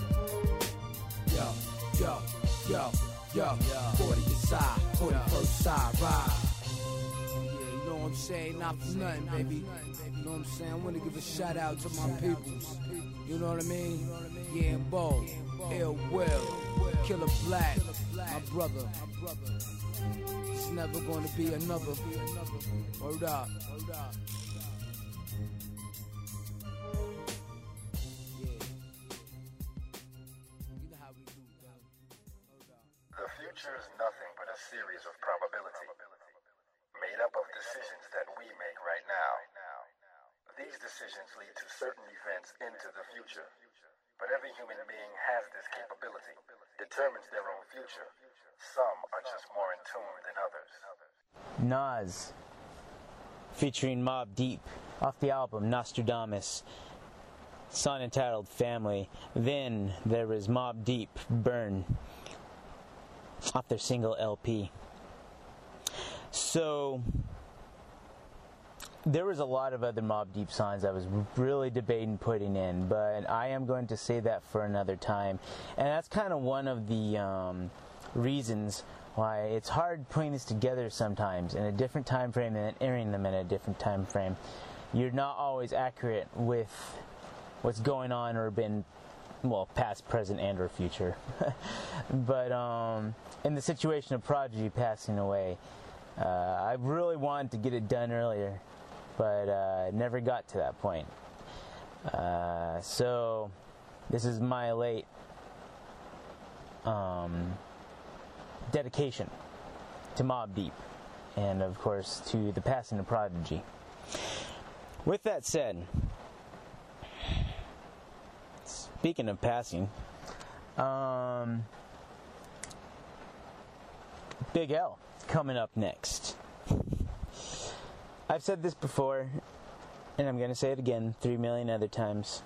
Yo, yo, yo, yo. 40 side, 41st side, ride. Yeah, you know what I'm saying? Not for nothing, baby. You know what I'm saying? I want to give a shout out to my peoples. You know what I mean? Yeah, and Bo, Ill Will, Killer Black, my brother. It's never gonna be another. Up. The future is nothing but a series of probability, made up of decisions that we make right now. These decisions lead to certain events into the future, but every human being has this capability, determines their own future. Some are just more in tune than others. Nas, featuring Mobb Deep, off the album Nastradamus, song entitled Family. Then there was Mobb Deep, Burn, off their single LP. So, there was a lot of other Mobb Deep songs I was really debating putting in, but I am going to say that for another time. And that's kind of one of the um, reasons why it's hard putting this together sometimes in a different time frame and airing them in a different time frame. You're not always accurate with what's going on or been well past present and or future but um, in the situation of prodigy passing away uh, i really wanted to get it done earlier but uh, never got to that point uh, so this is my late um, dedication to mobb deep and of course to the passing of prodigy with that said speaking of passing, um, Big L coming up next. I've said this before, and I'm going to say it again three million other times.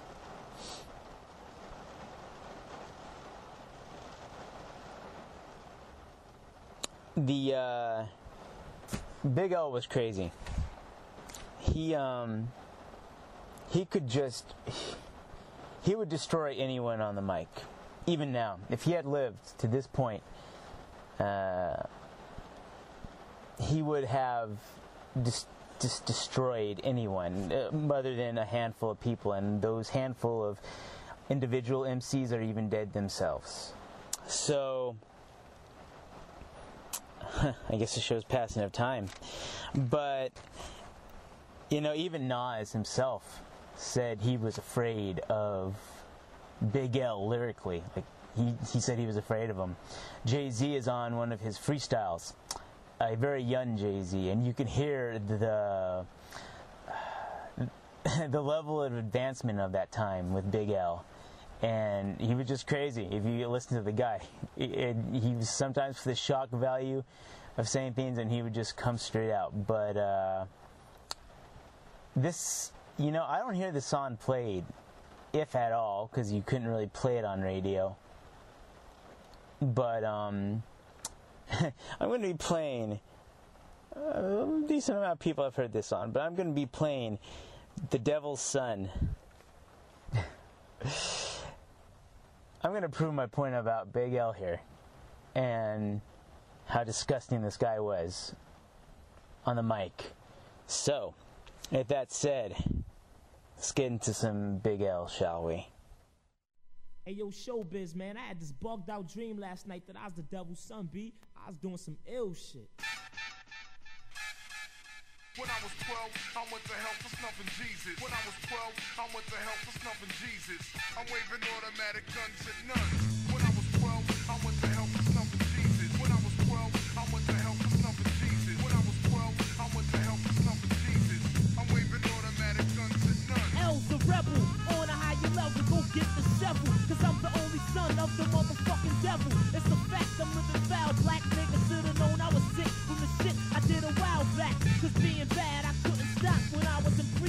The uh, Big L was crazy. He um, he could just he would destroy anyone on the mic. Even now, if he had lived to this point, uh, he would have just, just destroyed anyone uh, other than a handful of people, and those handful of individual MCs are even dead themselves. So, I guess it shows passing of time. But, you know, even Nas himself said he was afraid of Big L lyrically. Like he, he said he was afraid of him. Jay Z is on one of his freestyles, a very young Jay Z, and you can hear the the level of advancement of that time with Big L. And he was just crazy. If you listen to the guy, it, it, he was sometimes for the shock value of saying things, and he would just come straight out. But uh, this you know, I don't hear the song played, if at all, because you couldn't really play it on radio. But um, I'm going to be playing. Uh, a decent amount of people have heard this song, but I'm going to be playing "The Devil's Son." I'm going to prove my point about Big L here, and how disgusting this guy was on the mic. So, with that said. Let's get into some Big L, shall we? Hey yo, showbiz, man. I had this bugged out dream last night that I was the devil's son, B. I was doing some ill shit. When I was 12, I went to hell for snuffing Jesus. When I was 12, I went to hell for snuffing Jesus. I'm waving automatic guns at none. When I was 12, I went to hell for snuffing Jesus. When I was 12, I went to hell for snuffing Jesus. When I was 12, I went to hell for snuffing Jesus. I'm waving automatic guns at none. L's a rebel on a higher level. Go get the shovel, cause I'm the only son of the motherfucking devil. It's a fact, I'm living foul. Black niggas should've known I was sick from the shit I did a while back. Cause being bad, I couldn't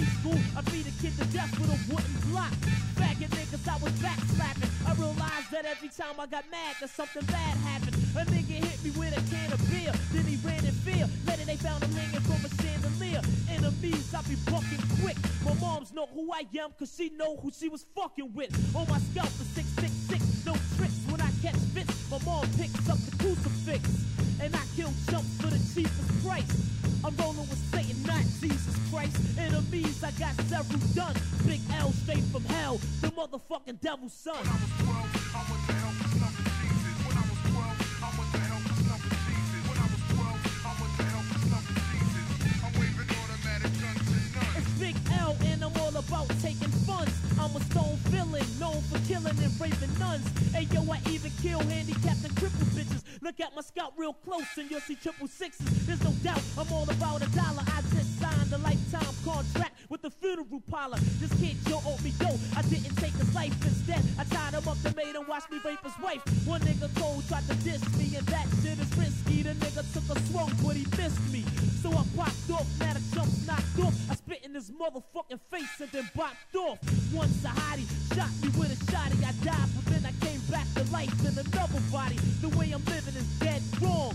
In preschool. I beat a kid to death with a wooden block. Back Faggot niggas, I was back slapping. I realized that every time I got mad, that something bad happened. A nigga hit me with a can of beer, then he ran in fear. Later they found him hanging from a chandelier. Enemies, I be bucking quick. My moms know who I am, cause she know who she was fucking with. On my scalp, the 666, no tricks when I catch fits. My mom picks up the crucifix, and I kill chumps for the cheapest price. I'm rolling with Satan, not Jesus Christ. Enemies, I got several done. Big L straight from hell, the motherfucking devil's son. It's Big L and I'm all about taking funds. I'm a stone villain, known for killing and raping nuns. Hey yo, I even kill handicapped and crippled bitches. Look at my scout real close and you'll see triple sixes. There's no doubt I'm all about a dollar. I just signed a lifetime contract with the funeral parlor. This kid Joe owed oh, me dough. I didn't take his life instead. I tied him up and made him watch me rape his wife. One nigga told tried to diss me and that shit is risky. The nigga took a swung but he missed me. So I popped off, now the jump's knocked off. I spit in his motherfucking face and then bopped off. Once One Sahadi shot me with a shotty. I died, but then I came back to life in another body. The way I'm living is dead wrong.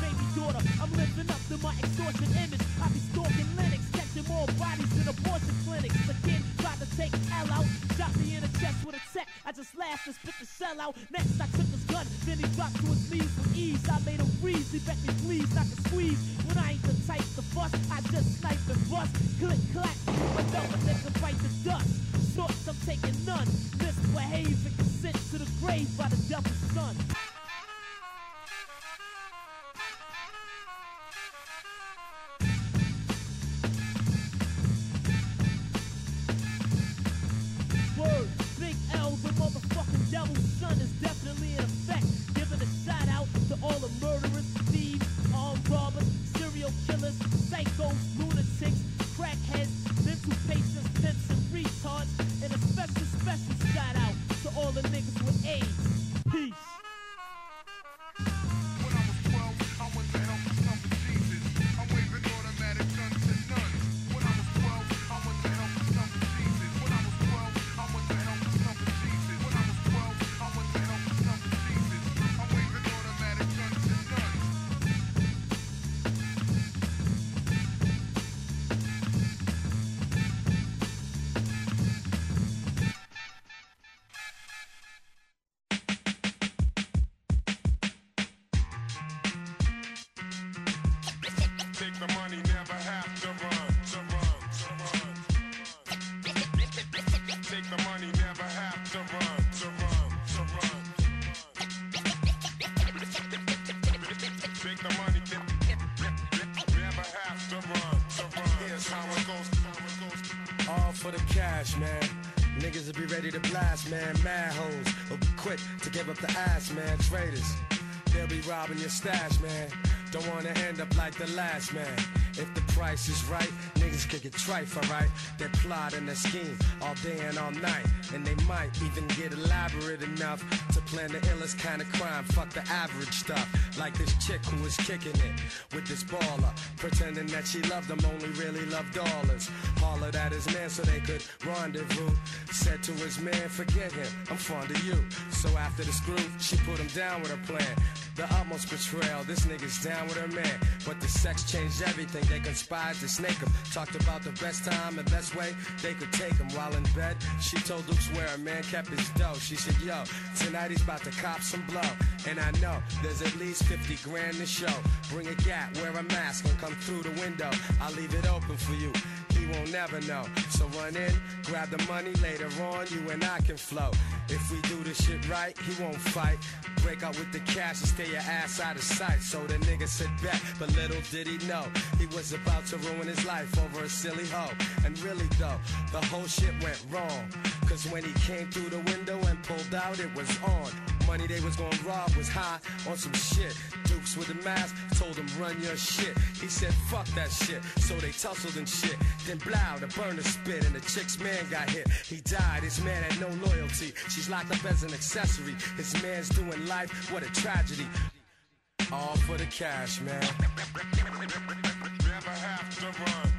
daughter. I'm living up to my extortion image. I be stalking Lenox, catching more bodies in abortion clinics. The kid tried to take L out, shot me in the chest with a tech. I just laughed and spit the shell out. Next, I took his gun, then he dropped to his knees with ease. I made him freeze, he bet me please not to squeeze. When I ain't the type to fuss, I just snipe and bust. Click, clack, but don't nigga bite the dust. Sorts, I'm taking none. Misbehave and consent to the grave by the devil's son. Peace. Like the last man. Price is right, niggas can get trife, alright? They plot and they scheme all day and all night. And they might even get elaborate enough to plan the illest kind of crime. Fuck the average stuff. Like this chick who was kicking it with this baller. Pretending that she loved him, only really loved dollars. Hollered at his man so they could rendezvous. Said to his man, forget him, I'm fond of you. So after the screw, she put him down with her plan. The utmost betrayal, this nigga's down with her man. But the sex changed everything, they conspired to snake him. Talked about the best time and best way they could take him. While in bed, she told Luke where a man kept his dough. She said, yo, tonight he's about to cop some blow. And I know there's at least 50 grand to show. Bring a gat, wear a mask, and come through the window. I'll leave it open for you. He won't never know. So run in, grab the money, later on you and I can flow. If we do this shit right, he won't fight. Break out with the cash and stay your ass out of sight. So the nigga sit back, but little did he know he was about to ruin his life over a silly hoe. And really though, the whole shit went wrong. Cause when he came through the window and pulled out, it was on. Money they was gonna rob was high on some shit. Dukes with the mask told him run your shit. He said fuck that shit. So they tussled and shit. Then blow the burner spit and the chick's man got hit. He died. His man had no loyalty. She's locked up as an accessory. His man's doing life. What a tragedy. All for the cash, man. Never have to run,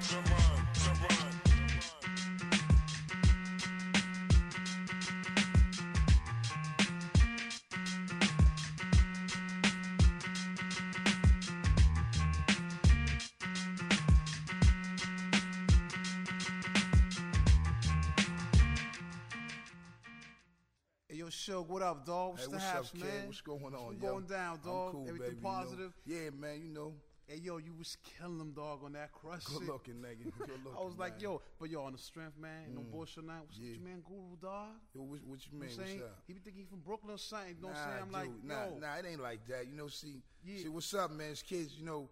What up, dog? What's Hey, the what's haps, up, kid? man? What's going on, What's yo? going down, I'm dog? cool, Everything baby, you know. positive? Yeah, man, you know. Hey, yo, you was killing them, dog, on that crush Good shit. looking, nigga. Good I was looking, like, man. yo, but yo, on the strength, man, no Mm. bullshit now. What's Yeah. with your man, Guru, dog? Yo, what, what you mean? know what saying? What's up? He be thinking he from Brooklyn or something. You know what nah, I'm saying? I'm like, dude, nah, yo. nah, it ain't like that. You know, see, Yeah. see, what's up, man? As kids, you know,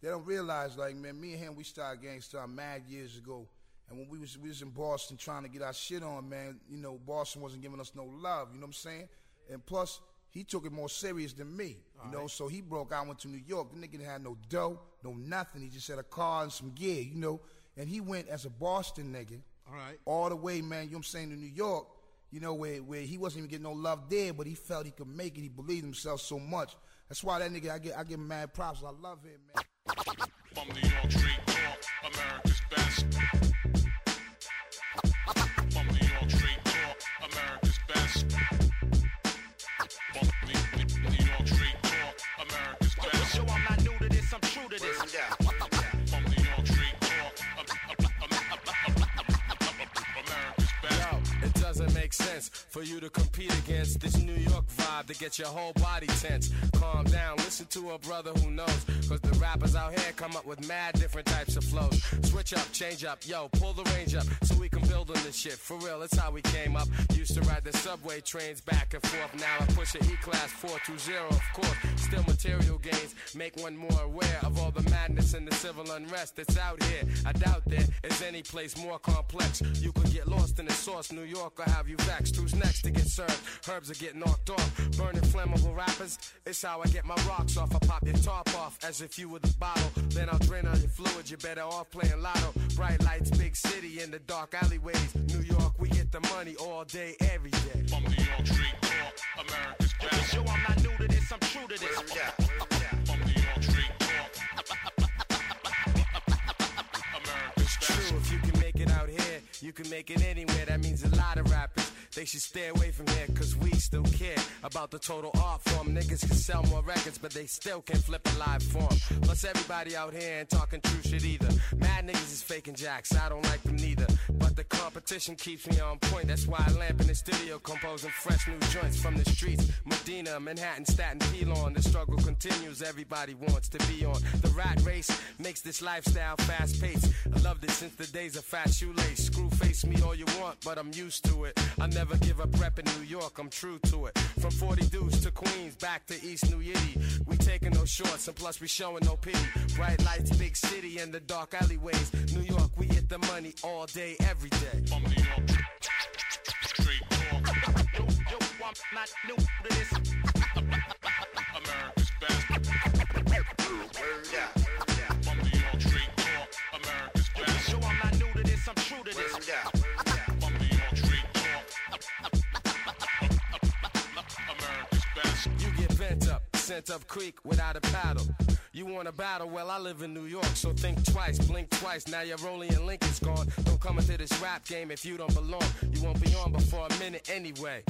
they don't realize, like, man, me and him, we started Gang Starr mad years ago. And when we was we was in Boston trying to get our shit on, man, you know, Boston wasn't giving us no love. You know what I'm saying? And plus, he took it more serious than me. You know, so he broke out, went to New York. The nigga didn't have no dough, no nothing. He just had a car and some gear, you know. And he went as a Boston nigga, all right, all the way, man. You know what I'm saying to New York, you know, where where he wasn't even getting no love there, but he felt he could make it. He believed himself so much. That's why that nigga, I get I give him mad props. I love him, man. From New York Street Talk, America's best. For you to compete against this New York vibe to get your whole body tense. Calm down, listen to a brother who knows. Cause the rappers out here come up with mad different types of flows. Switch up, change up, yo, pull the range up so we can build on this shit. For real, that's how we came up. Used to ride the subway trains back and forth. Now I push an E class 420, of course. Still material gains make one more aware of all the madness and the civil unrest that's out here. I doubt there is any place more complex. You could get lost in the sauce, New York, or have you vexed. Who's next to get served? Herbs are getting knocked off. Burning flammable rappers. It's how I get my rocks off. I pop your top off as if you were the bottle. Then I'll drain all your fluid. You're better off playing lotto. Bright lights, big city in the dark alleyways. New York, we get the money all day, every day. From New York Street Talk, America's best. Yo, I'm not new to this, I'm true to this. From you can make it anywhere. That means a lot of rappers. They should stay away from here, cause we still care about the total art form. Niggas can sell more records, but they still can't flip a live form. Plus, everybody out here ain't talking true shit either. Mad niggas is faking jacks, I don't like them neither. But the competition keeps me on point. That's why I lamp in the studio composing fresh new joints from the streets. Medina, Manhattan, Staten, Pelon. The struggle continues, everybody wants to be on. The rat race makes this lifestyle fast paced. I loved it since the days of fat shoelace. Screw face me all you want, but I'm used to it. I never give up rep in New York, I'm true to it. From 40 Deuce to Queens, back to East New Yiddy. We taking no shorts, and plus we showing no pity. Bright lights, big city, and the dark alleyways. New York, we get the money all day, every day. From New York Street Talk, Yo, yo, I'm not new to this. America's best. From sent up creek without a paddle. You want a battle? Well, I live in New York, so think twice, blink twice. Now you're rolling and Lincoln's gone. Don't come into this rap game if you don't belong. You won't be on before a minute anyway.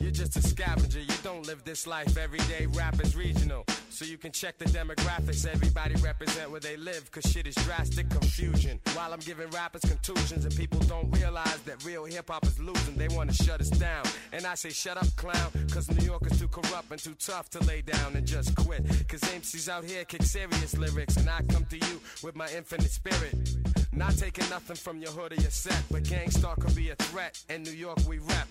You're just a scavenger, you don't live this life every day. Rap is regional, so you can check the demographics. Everybody represent where they live, cause shit is drastic confusion. While I'm giving rappers contusions, and people don't realize that real hip hop is losing, they wanna shut us down. And I say, shut up, clown, cause New York is too corrupt and too tough to lay down and just quit. Cause MCs out here kick serious lyrics, and I come to you with my infinite spirit. Not taking nothing from your hood or your set, but Gang Starr could be a threat, In New York we rep.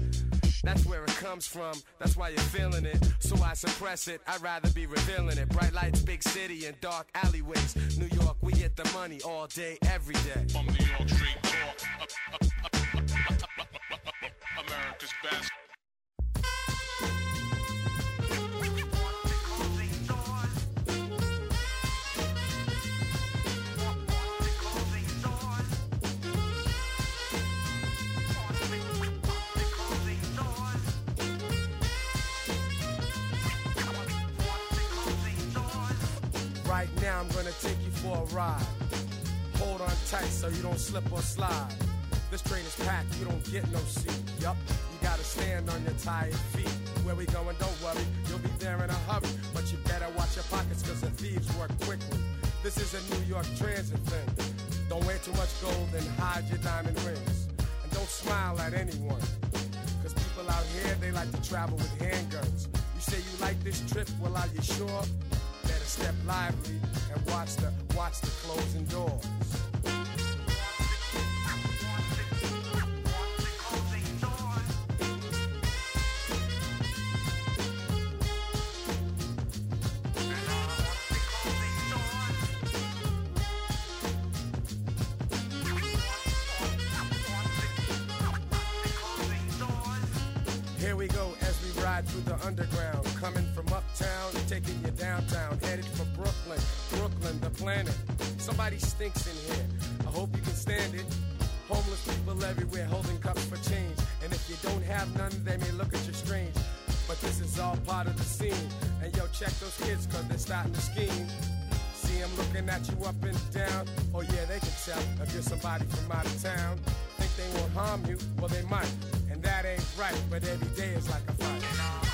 That's where it comes from, that's why you're feeling it. So I suppress it, I'd rather be revealing it. Bright lights, big city, and dark alleyways. New York, we get the money all day, every day. From New York Street Talk, America's best. For a ride. Hold on tight so you don't slip or slide. This train is packed, you don't get no seat. Yup, you gotta stand on your tired feet. Where we going, don't worry, you'll be there in a hurry. But you better watch your pockets, cause the thieves work quickly. This is a New York transit thing. Don't wear too much gold and hide your diamond rings. And don't smile at anyone. Cause people out here, they like to travel with handguns. You say you like this trip, well, are you sure? Step lively and watch the watch the closing doors. Here we go as we ride through the underground, coming planet. Somebody stinks in here. I hope you can stand it. Homeless people everywhere holding cups for change. And if you don't have none, they may look at you strange. But this is all part of the scene. And yo, check those kids, cause they're starting to scheme. See them looking at you up and down. Oh yeah, they can tell if you're somebody from out of town. Think they won't harm you? Well, they might. And that ain't right, but every day is like a fight.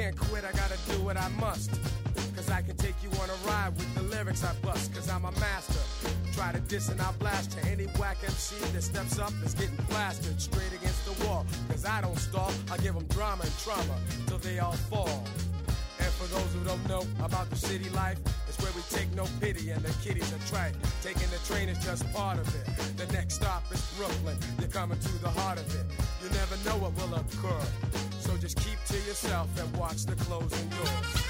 Can't quit, I gotta do what I must. Cause I can take you on a ride with the lyrics I bust, cause I'm a master. Try to diss and I'll blast to any whack MC that steps up is getting blasted straight against the wall. Cause I don't stall, I give them drama and trauma till they all fall. And for those who don't know about the city life, it's where we take no pity and the kiddies are trite. Taking the train is just part of it. The next stop is Brooklyn. You're coming to the heart of it. You never know what will occur. So just keep to yourself and watch the closing doors.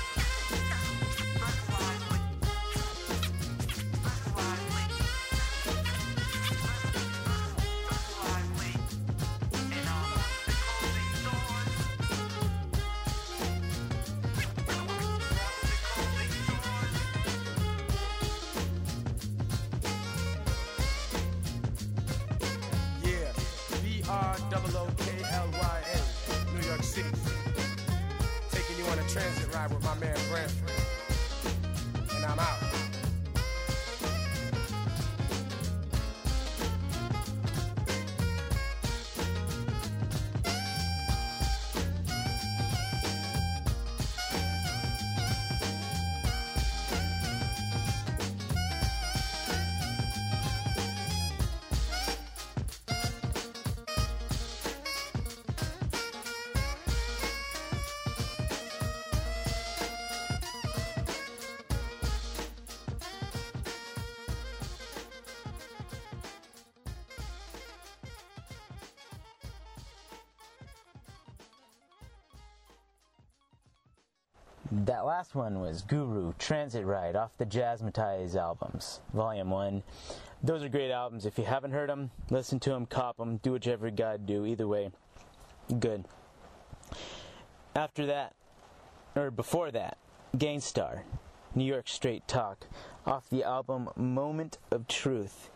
Last one was Guru Transit Ride off the Jazzmatazz albums, Volume 1. Those are great albums. If you haven't heard them, listen to them, cop them, do whichever you gotta do. Either way, good. After that, or before that, Gang Starr, New York Straight Talk, off the album Moment of Truth.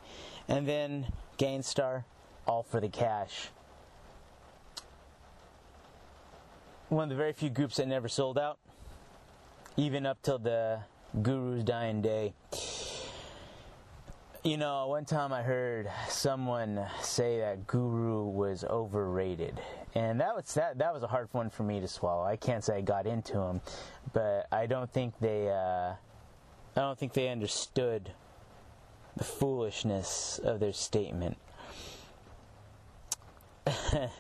And then Gang Starr, All for the Cash. One of the very few groups that never sold out even up till the guru's dying day. You know, one time I heard someone say that Guru was overrated, and that was that that was a hard one for me to swallow. I can't say I got into him, but I don't think they uh, I don't think they understood the foolishness of their statement.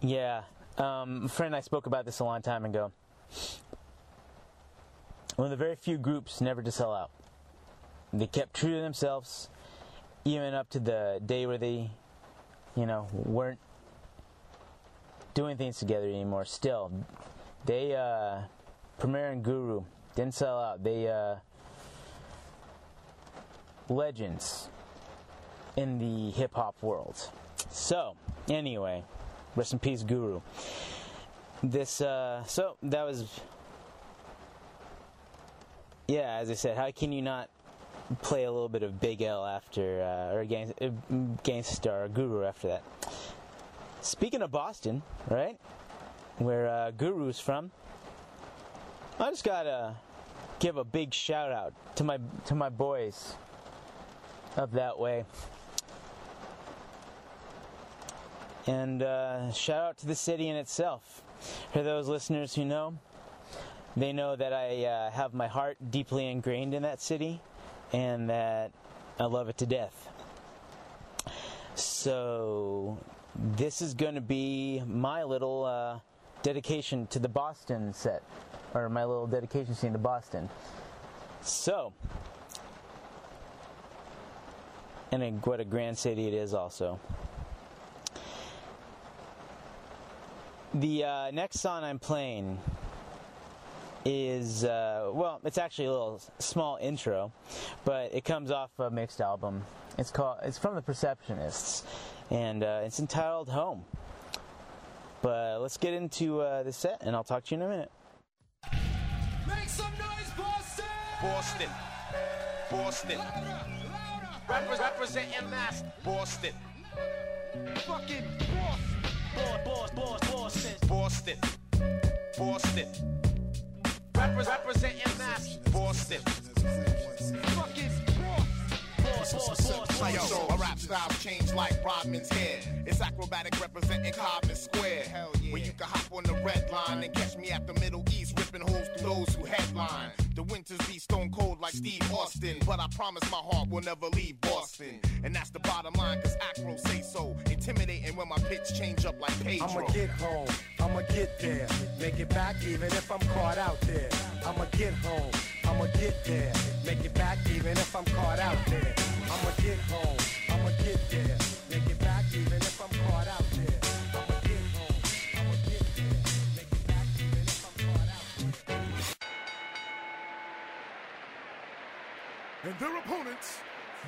yeah, um, a friend I spoke about this a long time ago one of the very few groups never to sell out. They kept true to themselves, even up to the day where they, you know, weren't doing things together anymore. Still, they, uh, Premier and Guru didn't sell out. They, uh, legends in the hip hop world. So, anyway, rest in peace, Guru. This, uh, so that was yeah, as I said, how can you not play a little bit of Big L after, uh, or gang, uh, or Guru after that? Speaking of Boston, right, where uh, Guru's from, I just gotta give a big shout out to my to my boys up that way, and uh, shout out to the city in itself. For those listeners who know, they know that I uh, have my heart deeply ingrained in that city and that I love it to death. So, this is going to be my little uh, dedication to the Boston set, or my little dedication scene to Boston. So, and what a grand city it is, also. The uh, next song I'm playing is uh, well, it's actually a little small intro, but it comes off a mixed album. It's called it's from the Perceptionists, and uh, it's entitled Home. But let's get into uh, the set, and I'll talk to you in a minute. Make some noise, Boston! Boston. Boston. Repre- representing Mass. Boston. Fucking Boston. Boss, boss, Boston. Boston. Boston. Repre- representing Mass. Boston. Fucking Yo, a rap style change like Rodman's hair. It's Akrobatik representing Codman Square. Hell yeah. Where you can hop on the red line and catch me at the Middle East, ripping holes through those who headline. The winters be stone cold like Steve Austin, but I promise my heart will never leave Boston. And that's the bottom line, cause Acro say so. Intimidating when my pitch change up like Pedro. I'ma get home, I'ma get there. Make it back even if I'm caught out there. I'ma get home, I'ma get there. Make it back even if I'm caught out there. I'ma get home, I'ma get there. Make it back even if I'm caught out there. I'ma get home, I'ma get there. Make it back even if I'm caught out there. and their opponents,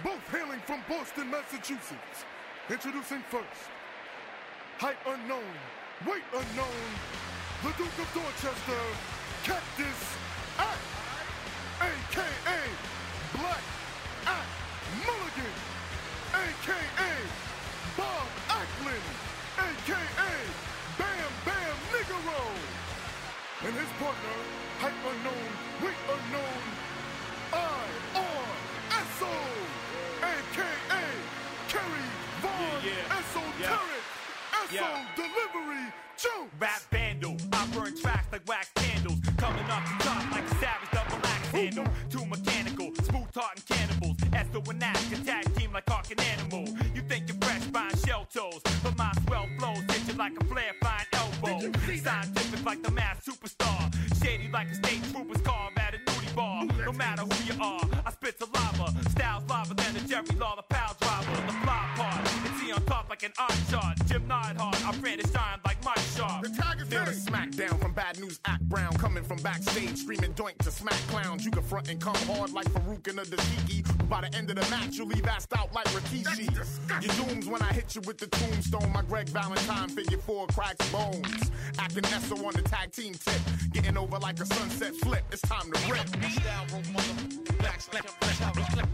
both hailing from Boston, Massachusetts. Introducing first, height unknown, weight unknown, the Duke of Dorchester, Cactus Act, aka Black Act Mulligan, aka Bob Acklin, aka Bam Bam Nigero, and his partner, height unknown, weight unknown, I-R-S-O, a.k.a. Yeah, yeah. Eso Yeah. Delivery Jones. Rap vandal, I burn tracks like wax candles. Coming off the top like a savage double axe handle. Too mechanical, smooth talking cannibals. Esso and Ash, attack team like Hawk and Animal. You think you're fresh, buying shell toes. But my swell flows hit you like a flare, fine elbow. Scientific like the mass superstar. Shady like a state trooper's car at a nudie bar. No matter who you are, I spit saliva. Styles lava than a Jerry Lawler like an art chart. Jim Neidhart, I ran to shine like Mike Sharpe. Feel the smackdown from Bad News Act Brown coming from backstage screaming doink to smack clowns. You can front and come hard like Farouk and a Dashiki. By the end of the match, you'll leave assed out like Rikishi. Your dooms when I hit you with the tombstone. My Greg Valentine figure four cracks bones. Acting Esso on the tag team tip. Getting over like a sunset flip. It's time to rip.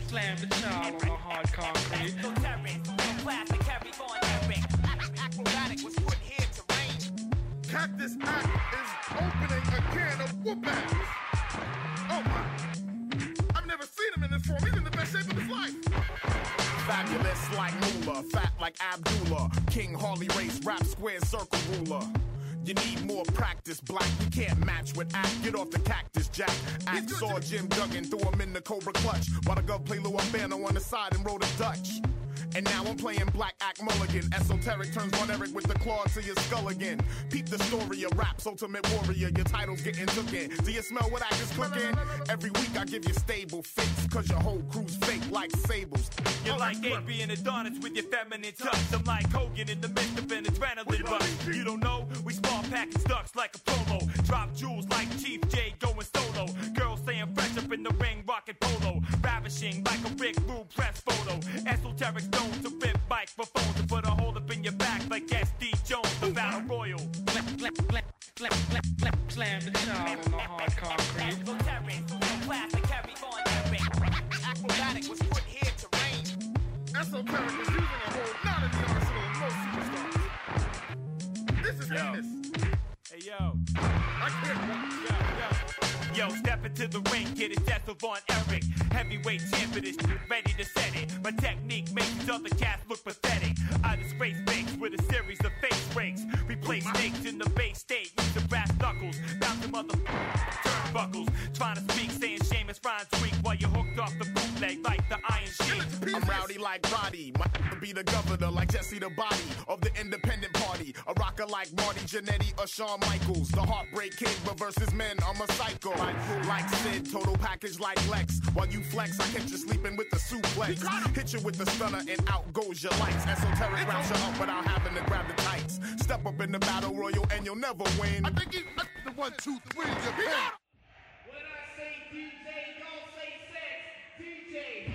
Slam the child on the hard concrete. Akrobatik was put here to reign. Cactus Act is opening a can of whoop ass. Oh my. I've never seen him in this form. He's in the best shape of his life. Fabulous like Moolah, fat like Abdullah. King Harley Race, rap square circle ruler. You need more practice, black. You can't match with act. Get off the cactus, Jack. Act saw Jim Duggan, threw him in the Cobra clutch. While the gov play Lou Albano on the side and wrote a Dutch. And now I'm playing Black Act Mulligan. Esoteric turns Von Erich with the claw to your skull again. Peep the story of rap's ultimate warrior. Your title's getting taken. Do you smell what I just cooking? Every week I give you stable fix, cause your whole crew's fake like sables. You're like AB and Adonis with your feminine touch. I'm like Hogan in the midst of an adrenaline rush. You don't know? We small package ducks like a promo. Drop jewels like Chief J going solo. Girls saying fresh up in the ring, rockin' polo. Ravishing like a Rick Rude press photo. Esoteric stone to rip microphones to put a hole up in your back like SD Jones, the battle royal. Slam the on the hard concrete. Akrobatik was put here to reign. Esoteric is using a whole lot of the arsenal of most superstars. This is heinous. Hey yo. I can't watch. Yo, step into the ring, get it death of on Eric. Heavyweight champion is ready to set it. My technique makes other cats look pathetic. I disgrace fakes with a series of face breaks. Replace snakes in the base state, use the brass knuckles. Bounce the mother turnbuckles. Trying to speak, saying Seamus rhymes weak while you're hooked off the bootleg like the iron sheet. I'm rowdy like Roddy. My be the governor like Jesse the body of the independent. A rocker like Marty Jannetty or Shawn Michaels. The Heartbreak Kid versus men. I'm a psycho. Like Sid, total package like Lex. While you flex, I catch you sleeping with the suplex. Hit you with the stunner and out goes your lights. Esoteric wraps you up without having to grab the tights. Step up in the battle royal and you'll never win. I think he, the one, two, three, you pin. When I say DJ, don't say sex. DJ, DJ.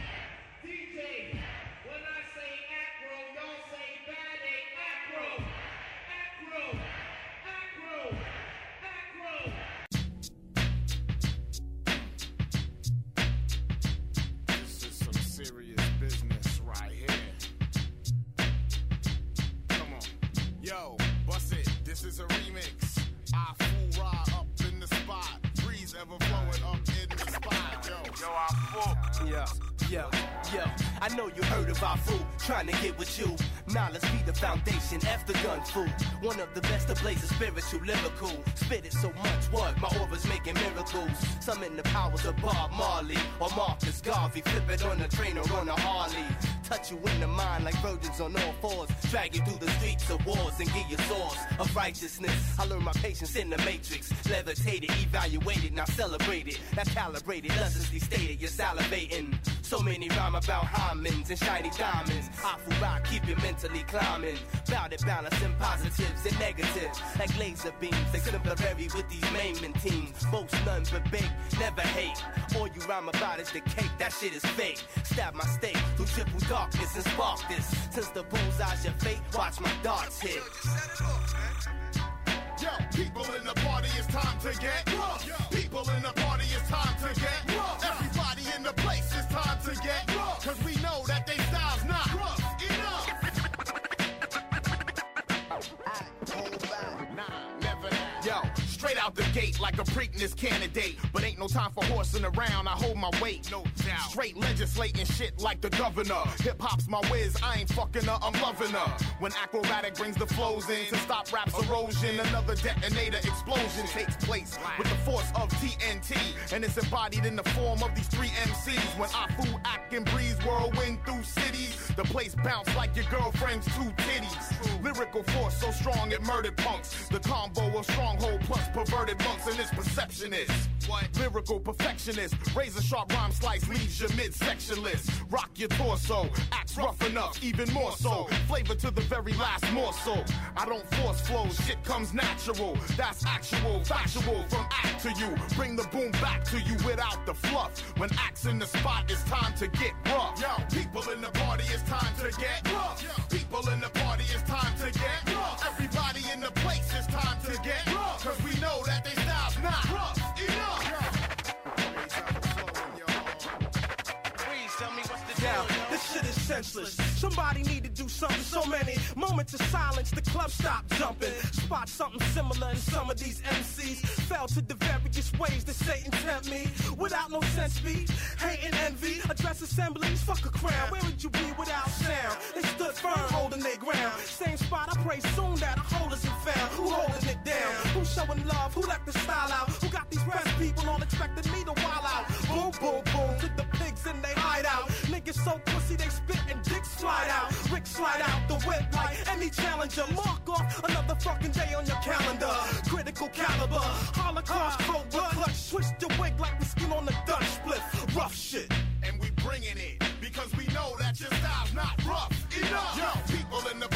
Is a remix. I fool ride up in the spot. Breeze ever flowing up in the spot. Yo, yo, I fool. Yeah. Yo, yo, I know you heard of our food, trying to get with you. Now let's be the foundation, F the gun food. One of the best of blazes, spiritual, lyrical. Spit it so much, what? My aura's making miracles. Some in the powers of Bob Marley or Marcus Garvey. Flip it on a train or on a Harley. Touch you in the mind like virgins on all fours. Drag you through the streets of wars and give you source of righteousness. I learned my patience in the matrix. Levitated, evaluated, now celebrated. That's calibrated, lessons stated, you're salivating. So many rhyme about hymens and shiny diamonds. I feel rock, keep you mentally climbing. Bout it, balancing positives and negatives. Like laser beams, exemplary with these maiming teams. Boast none but big, never hate. All you rhyme about is the cake, that shit is fake. Stab my steak through triple darkness and spark this. Since the bullseye's your fate, watch my darts hit. Yo, people in the party, it's time to get rough. People in the party, it's time to get gate like a Preakness candidate. But ain't no time for horsing around, I hold my weight. No doubt. Straight legislating shit like the governor. Hip hop's my whiz, I ain't fucking her, I'm loving her. When Akrobatik brings the flows in to stop rap's erosion, another detonator explosion takes place with the force of TNT. And it's embodied in the form of these three MCs. When I fool, act, and breeze whirlwind through cities, the place bounce like your girlfriend's two titties. Lyrical force so strong it murdered punks. The combo of stronghold plus perverted monks, and its perception is what? Lyrical perfectionist. Razor sharp rhyme slice leaves your midsectionless. Rock your torso, acts rough enough, even more so. Flavor to the very last morsel. I don't force flows, shit comes natural. That's actual, factual from act to you. Bring the boom back to you without the fluff. When acts in the spot, it's time to get rough. Yo, people in the party, it's time to get rough. People in the party, it's time to get rough. Senseless. Somebody need to do something. So many moments of silence, the club stopped jumping. Spot something similar, and some of these MCs fell to the various ways that Satan tempt me. Without no sense, be hate and envy. Address assemblies, fuck a crown. Where would you be without sound? They stood firm, holding their ground. Same spot, I pray soon that a hole isn't found. Who holding it down? Who showing love? Who let the style out? Who got these press people all expecting me to wild out? Boom, boom, boom, to the pigs in they hideout. Niggas so pussy they spit and dicks slide out. Rick slide out the whip like any challenger. Mark off another fucking day on your calendar. Critical caliber, Holocaust, cobra, clutch. Twist your wig like the skin on the Dutch split. Rough shit. And we bringing it because we know that your style's not rough enough. Yo, people in the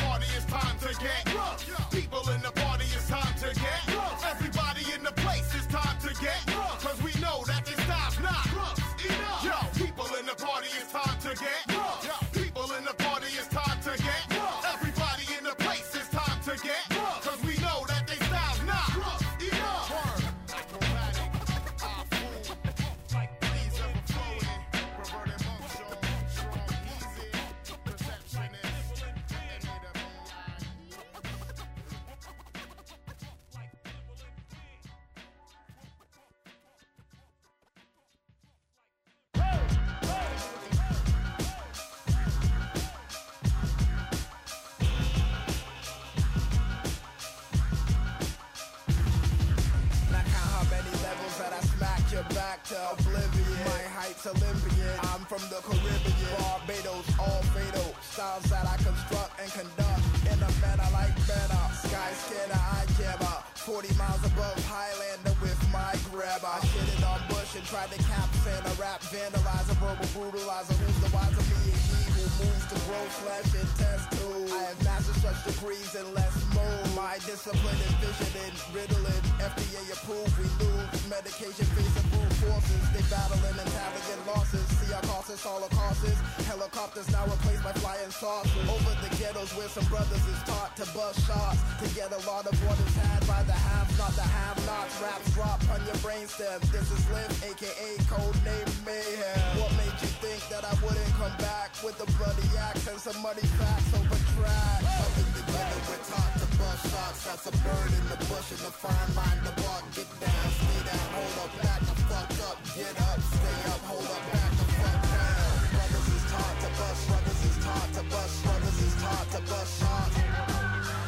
My Olympian. I'm from the Caribbean. Barbados, all fatal. Styles that I construct and conduct in a manner like better. Sky scanner, I jabber. 40 miles above Highlander with my grabber. I shitted on Bush and tried to cap a rap vandalizer, verbal brutalizer. Who's the wiser me to grow flesh and test too. I have mastered such degrees in less move. My discipline is vision and riddling. FDA approved, we lose. Medication facing brute forces. They battling and tallying losses. See our causes, holocausts. Helicopters now replaced by flying saucers. Over the ghettos where some brothers is taught to bust shots. To get a lot of what is had by the haves, not the have-nots. Raps drop on your brainstem. This is Lif, aka code name Mayhem. What made you promise that I wouldn't come back with a bloody axe and some muddy facts over track. Huddled together, we're taught to bust shots. That's a bird in the bush and a fine line to walk. Get down, stay down, hold up, back the fuck up. Get up, stay up, hold up, back the fuck down. Brothers is taught to bust, brothers is taught to bust, brothers is taught to bust shots.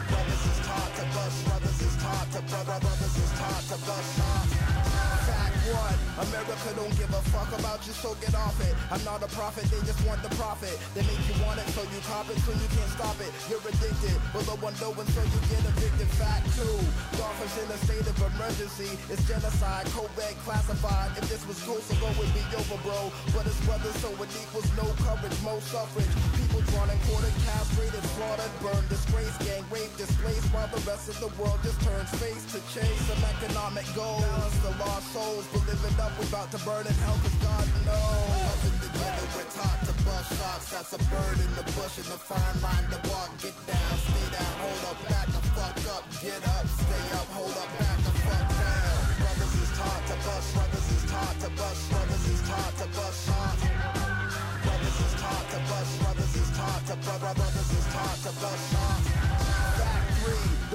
Brothers is taught to bust, brothers is taught to bust, brothers is taught to bust shots. One, America don't give a fuck about you, so get off it. I'm not a prophet, they just want the profit. They make you want it, so you cop it, so you can't stop it. You're addicted, below and so you get evicted. Fact two, Dolphins in a state of emergency. It's genocide, Kobe classified. If this was Kosovo, it'd be over, bro. But it's brothers, so it equals no coverage, most suffrage. People drawn and quartered, castrated, slaughtered, burned, disgraced, gang raped, displaced, while the rest of the world just turns face to chase some economic goals. Balance the lost souls, live it up, we about to burn in hell, cause God knows. The ghetto, we're taught to bust shots. That's a bird in the bush and a fine line to walk. Get down, stay down, hold up, back the fuck up. Get up, stay up, hold up, back the fuck down. Brothers is taught to bust, brothers is taught to bust, brothers is taught to bust shots. Brothers is taught to bust, brothers is taught to brother, brothers is taught to bust shots.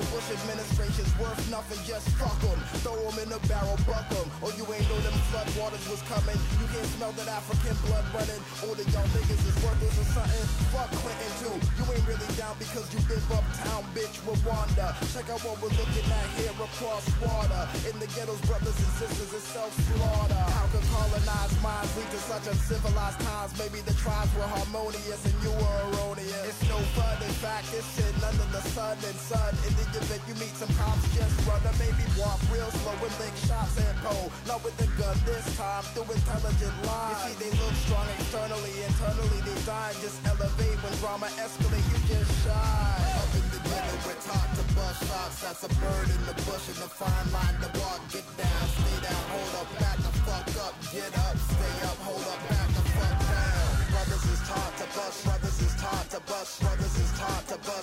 The Bush administration's worth nothing, just fuck 'em. Throw 'em in a barrel, buck 'em. Or you ain't know them flood waters was coming. You can't smell that African blood running. All of y'all niggas is worthless or something. Fuck Clinton too. You ain't really down because you live uptown, bitch, Rwanda. Check out what we're looking at here across water. In the ghettos, brothers and sisters, it's self-slaughter. How could colonized minds lead to such uncivilized times? Maybe the tribes were harmonious and you were erroneous. It's no fun, in fact, it's sitting under the sun and sun. In the event you meet some cops, just run maybe walk real slow and lick shots and pole. Not with the gun this time, through intelligent lines. You see, they look strong externally, internally they die. Just elevate when drama escalate, you just shine. Up in the ghetto, we're taught to bust shots. That's a bird in the bush and a fine line to walk. Get down, stay down, hold up, back the fuck up. Get up, stay up, hold up, back the fuck down. Brothers is taught to bust, brothers is taught to bust, brothers is taught to bust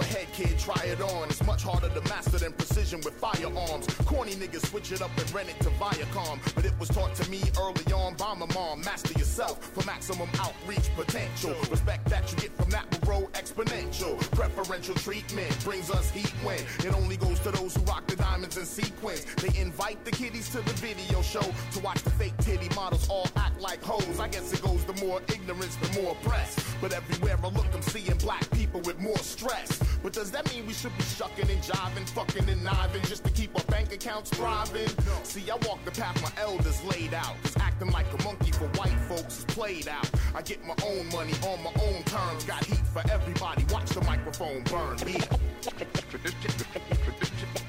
ahead, kid, try it on. It's much harder to master than precision with firearms. Corny niggas switch it up and rent it to Viacom. But it was taught to me early on by my mom. Master yourself for maximum outreach potential. Respect that you get from that will grow exponential. Preferential treatment brings us heat when it only goes to those who rock the diamonds in sequence. They invite the kiddies to the video show to watch the fake titty models all act like hoes. I guess it goes the more ignorance, the more press. But everywhere I look, I'm seeing black people with more stress. But does that mean we should be shucking and jiving, fucking and kniving just to keep our bank accounts thriving? See, I walk the path my elders laid out. Cause acting like a monkey for white folks is played out. I get my own money on my own terms. Got heat for everybody. Watch the microphone burn. Me.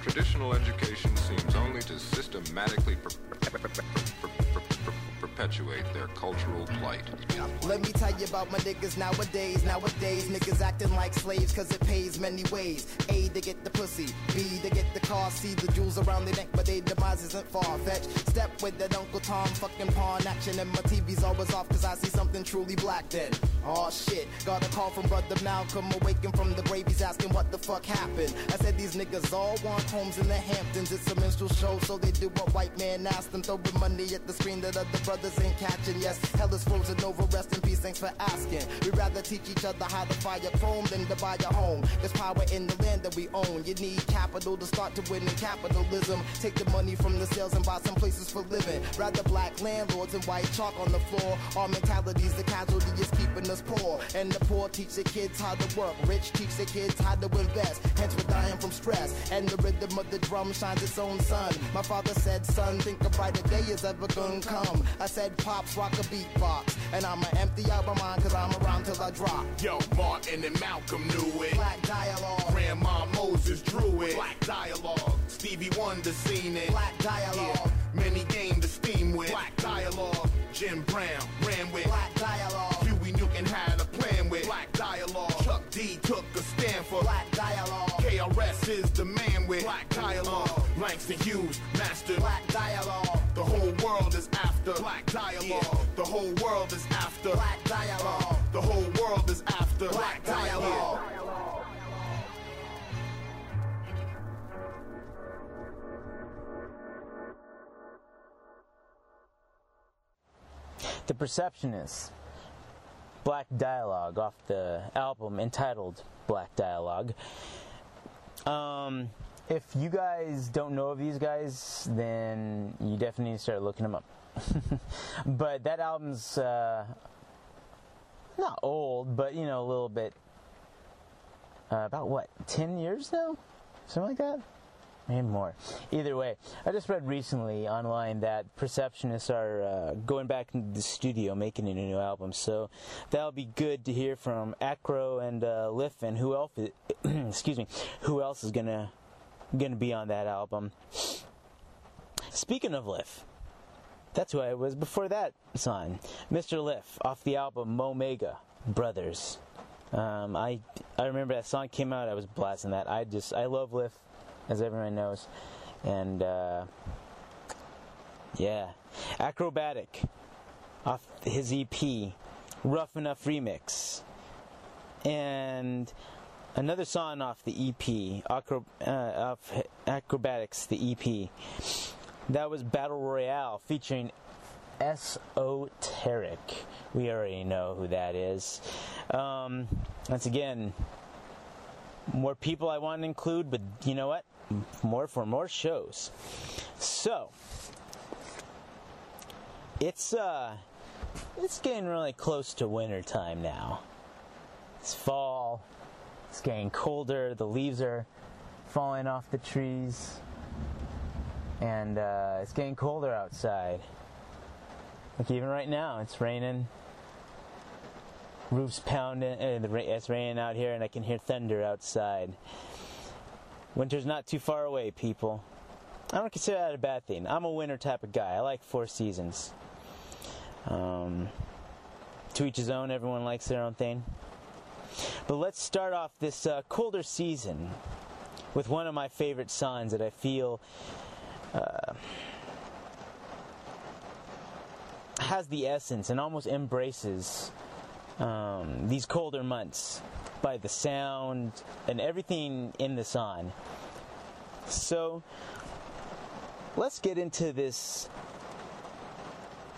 Traditional education seems only to systematically perpetuate their cultural plight. Let me tell you about my niggas nowadays. Nowadays, niggas acting like slaves cause it pays many ways. A, to get the pussy. B, to get the car. C, the jewels around their neck, but their demise isn't far fetched. Step with that Uncle Tom fucking pawn action, and my TV's always off cause I see something truly black then. Oh shit, got a call from brother Malcolm, awakened from the grave. He's asking what the fuck happened. I said these niggas all want homes in the Hamptons. It's a minstrel show, so they do what white man asked them. Throwing money at the screen that other brothers brothers ain't catching. Yes, hell is frozen over. Rest in peace, thanks for asking. We'd rather teach each other how to fire chrome than to buy a home. There's power in the land that we own. You need capital to start to win in capitalism. Take the money from the sales and buy some places for living. Rather black landlords and white chalk on the floor. Our mentality's the casualty is keeping us poor. And the poor teach their kids how to work. Rich teach their kids how to invest. Hence we're dying from stress. And the rhythm of the drum shines its own sun. My father said, son, think a brighter day is ever gonna come. I said, pops, rock a beatbox. And I'ma empty out my mind cause I'm around till I drop. Yo, Martin and Malcolm knew it. Black dialogue. Grandma Moses drew it. Black dialogue. Stevie Wonder seen it. Black dialogue. Yeah. Many gained the steam with. Black dialogue. Jim Brown ran with. Black dialogue. Huey Newton had a plan with. Black dialogue. Chuck D took a stand for. Black dialogue. KRS is the man with. Black dialogue. Langston Hughes mastered. Black dialogue. The whole world is after. Black dialogue. The whole world is after. Black dialogue. The whole world is after. Black dialogue. The Perceptionists. Black Dialogue off the album entitled Black Dialogue. Um, if you guys don't know of these guys, then you definitely need to start looking them up. but that album's uh, not old, but you know, a little bit. Uh, about what, 10 years now? Something like that? Maybe more. Either way, I just read recently online that Perceptionists are uh, going back into the studio making a new album, so that'll be good to hear from Akro and uh, Lif and who else? excuse me, who else is gonna gonna be on that album? Speaking of Lif, that's who I was before that song, Mr. Lif, off the album Mo' Mega Brothers. Um, I I remember that song came out. I was blasting that. I just I love Lif as everyone knows. And uh, yeah, Akrobatik off his EP, Rough Enough Remix, and another song off the EP, Akro- uh, off Akrobatik's, the EP. That was Battle Royale featuring Esoteric. We already know who that is. Um, once again, more people I want to include, but you know what? More for more shows. So it's uh it's getting really close to winter time now. It's fall. It's getting colder. The leaves are falling off the trees, and uh, it's getting colder outside. Like even right now, it's raining. Roofs pounding. Uh, it's raining out here, and I can hear thunder outside. Winter's not too far away, people. I don't consider that a bad thing. I'm a winter type of guy. I like four seasons. Um, to each his own. Everyone likes their own thing. But let's start off this uh, colder season with one of my favorite songs that I feel uh, has the essence and almost embraces um, these colder months by the sound and everything in the song. So let's get into this.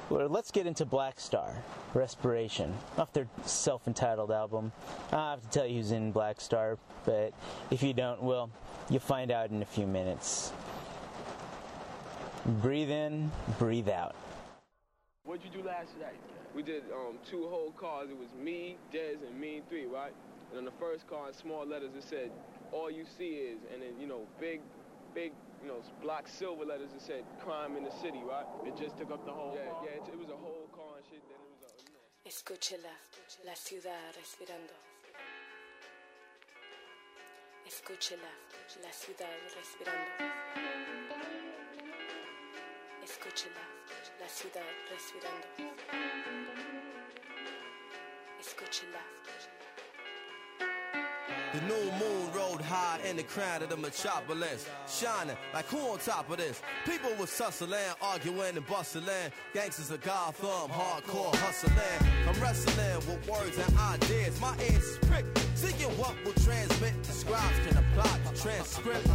Let's get into Black Star Respiration off their self entitled album. I have to tell you who's in Black Star, but if you don't, well, you'll find out in a few minutes. Breathe in, breathe out. What'd you do last night? We did um, two whole cars. It was me, Dez, and Mean Three, right? And on the first car, in small letters, it said, "All you see is," and then you know, big, big, you know, block silver letters. It said, "Crime in the city," right? It just took up the whole. Yeah, car. yeah. It, it was a whole car and shit. Then it was a, you know. Escúchela, la ciudad respirando. Escúchela, la ciudad respirando. Escúchela, la ciudad respirando. Escúchela. The new moon rode high in the crown of the metropolis, shining like who on top of this? People was tussling, arguing and bustling. Gangsters of Gotham, hardcore hustling. I'm wrestling with words and ideas. My ears is pricked. Seeking what will transmit. The scribes can apply the transcript.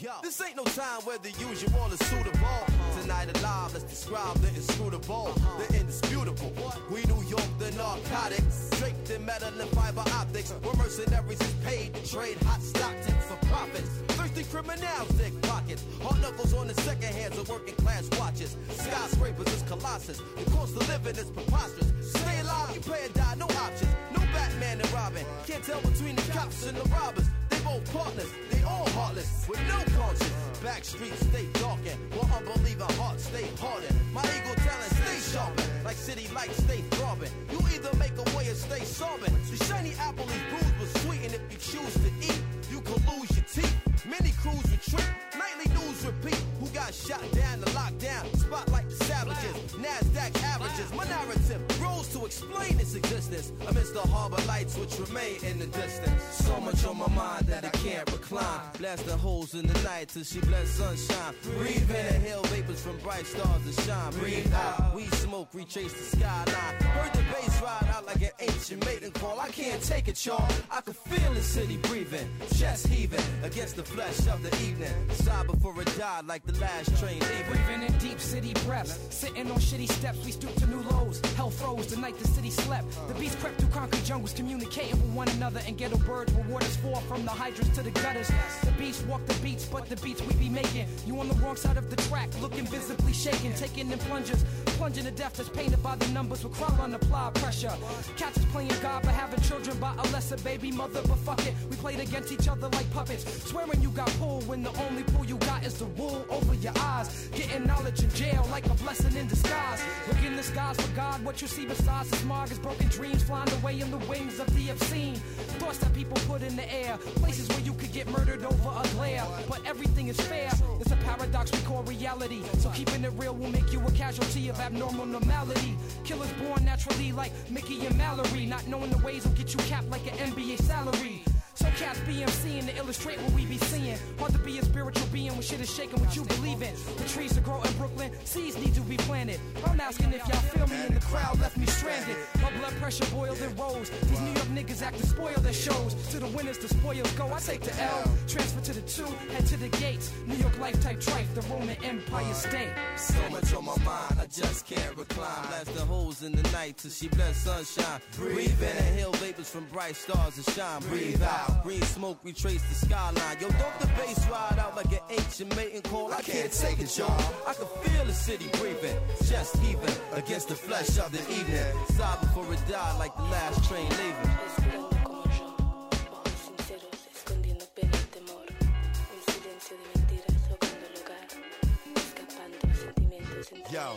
Yo, this ain't no time where the usual is suitable. Tonight alive, let's describe the inscrutable, the indisputable. We New York, the narcotics, draped in metal and fiber optics. We're mercenaries is paid to trade hot stock tips for profits. Thirsty criminals dig pockets. Hard knuckles on the second hands of working class watches. Skyscrapers is colossus. The cost of living is preposterous. Stay alive, you pay or die, no options. No Batman and Robin. Can't tell between the cops and the robbers. They both partners, they all heartless, with no conscience. Back streets stay darkened, while unbelieving hearts stay hardened. My ego talent stay sharpened, like city lights stay throbbing. You either make a way or stay sobbing. The shiny apple is bruised but sweetened if you choose to eat. You could lose your teeth. Many crews retreat, nightly news repeat. Who got shot down the lockdown? Spotlight the savages, NASDAQ averages. My narrative grows to explain its existence amidst the harbor lights which remain in the distance. So much on my mind that I can't recline. Blasting holes in the night till she bless sunshine. Breathe in, inhale vapors from bright stars to shine. Breathe out, we smoke, retrace the skyline. Heard the bass ride out like an ancient maiden call. I can't take it, y'all. I can feel the city breathing, chest heaving against the flesh of the evening. Sigh before it died like the last train leaving. Breathing in deep city breaths, sitting on shitty steps, we stoop to new lows. Hell froze the night the city slept. The beast crept through concrete jungles, communicating with one another, and ghetto birds where waters for from the hydrants to the gutters. The beast walk the beats, but the beats we be making. You on the wrong side of the track, looking visibly shaken, taking in plungers, plunging to death that's painted by the numbers with Krylon applied pressure. Cats is playing God, but having children by a lesser baby mother, but fuck it, we played against each other like puppets. Swearing you got pulled when the only pull you got is the wool over your eyes. Getting knowledge in jail like a blessing in disguise. Look in the skies for God, what you see besides the smog is broken dreams flying away in the wings of the obscene. Thoughts that people put in the air, places where you could get murdered over a glare. But everything is fair, it's a paradox we call reality. So keeping it real will make you a casualty of abnormal normality. Killers born naturally like Mickey and Mallory, not knowing the ways will get you capped like an NBA salary. So cats BMCing to illustrate what we be seeing. Hard to be a spiritual being when shit is shaking what you believe in. The trees to grow in Brooklyn, seeds need to be planted. I'm asking if y'all feel me and the crowd left me stranded. My blood pressure boiled and rose. These New York niggas act to spoil their shows. To the winners, the spoils go. I take the L, transfer to the two, head to the gates. New York life type trife, the Roman Empire state. So much on my mind, I just can't recline. Blast the holes in the night till she bless sunshine. Breathe in, inhale vapors from bright stars to shine. Breathe out. Green smoke, retrace the skyline. Yo, don't the bass ride out like an ancient mating call? I can't take it, y'all. I can feel the city breathing, chest heaving against the flesh of the evening. Sigh before it die like the last train leaving. escondiendo pena y temor. Un silencio de mentiras ahogando el hogar. Escapando sentimientos en Yo,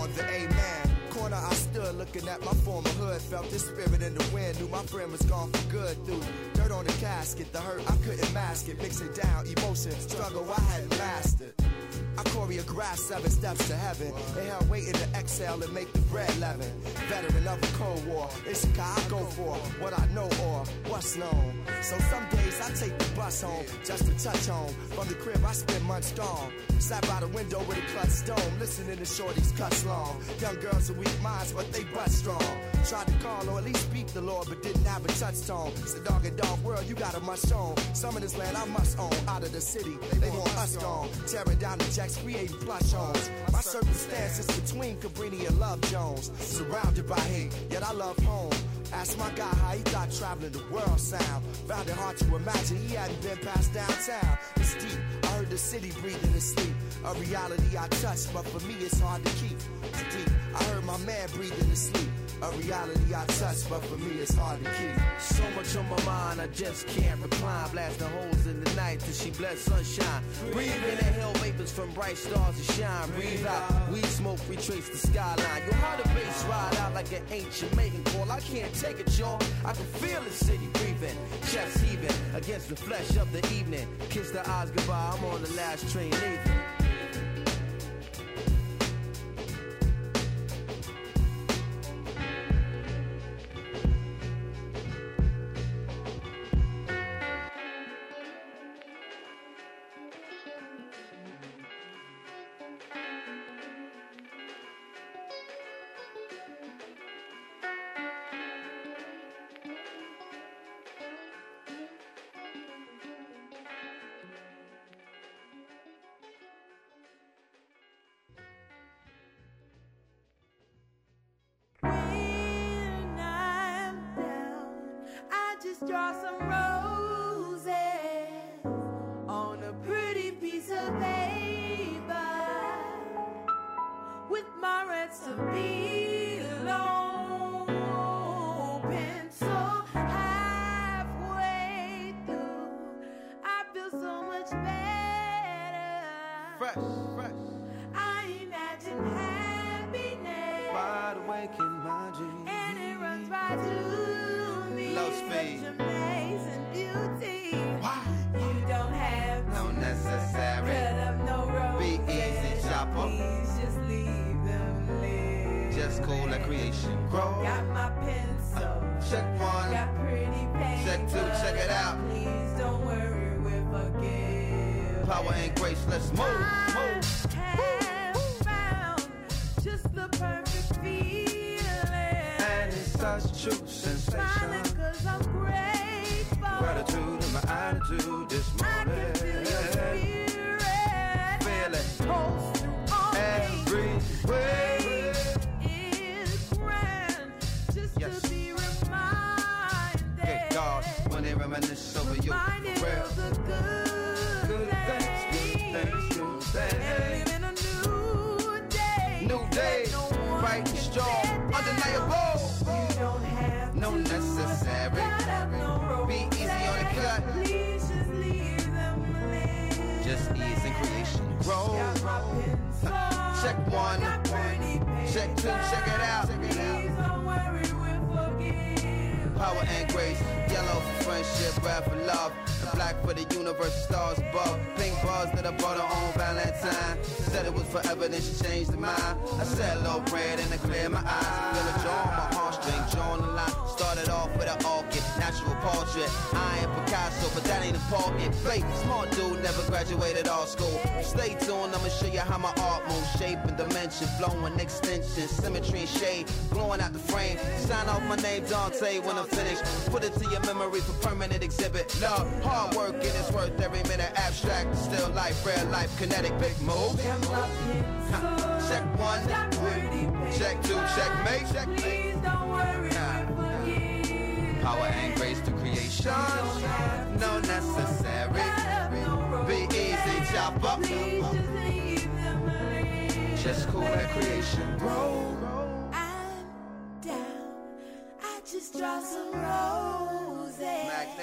on the A-man corner I stood looking at my former hood. Felt the spirit in the wind, knew my friend was gone for good. Through dirt on the casket, the hurt I couldn't mask it. Mixing down emotion, struggle I hadn't mastered. I choreographed seven steps to heaven. Inhale, waiting to exhale and make the bread leaven. Veteran of the Cold War, it's a guy I go for what I know or what's known. So some days I take the bus home just to touch home. From the crib I spend months gone. Sat by the window with a clutch stone, listening to shorties cuss long. Young girls with weak minds, but they butt strong. Tried to call or at least speak the Lord, but didn't have a touchstone. It's a dog and dog world, you got a must own. Some of this land I must own. Out of the city, they want us gone. Tearing down the jacks, creating plush homes. My circumstances between Cabrini and Love Jones. Surrounded by hate, yet I love home. Ask my guy how he thought traveling the world sound. Found it hard to imagine he hadn't been past downtown. It's deep. I heard the city breathing in sleep. A reality I touch, but for me it's hard to keep. It's deep. I heard my man breathing in sleep. A reality I touch, but for me it's hard to keep. So much on my mind, I just can't recline. Blasting holes in the night till she bless sunshine. Breathe in, inhale vapors from bright stars to shine. Breathe out, weed smoke, retrace the skyline. Yo, how the bass ride out like an ancient mating call. I can't take it, y'all. I can feel the city breathing, chest heaving against the flesh of the evening. Kiss the eyes goodbye, I'm on the last train leaving.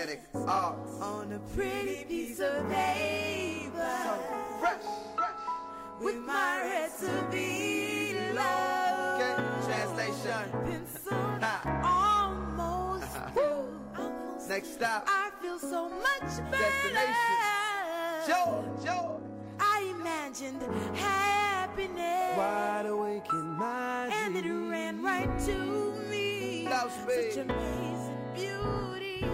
Magnetic art. Uh, On a pretty piece of paper. So fresh, With my recipe love. Okay, translation. Pencil almost through. Almost Next stop. I feel so much better. Destination. Joy, joy. I imagined happiness. Wide awake in my And it ran right to me. Love. Such amazing beauty.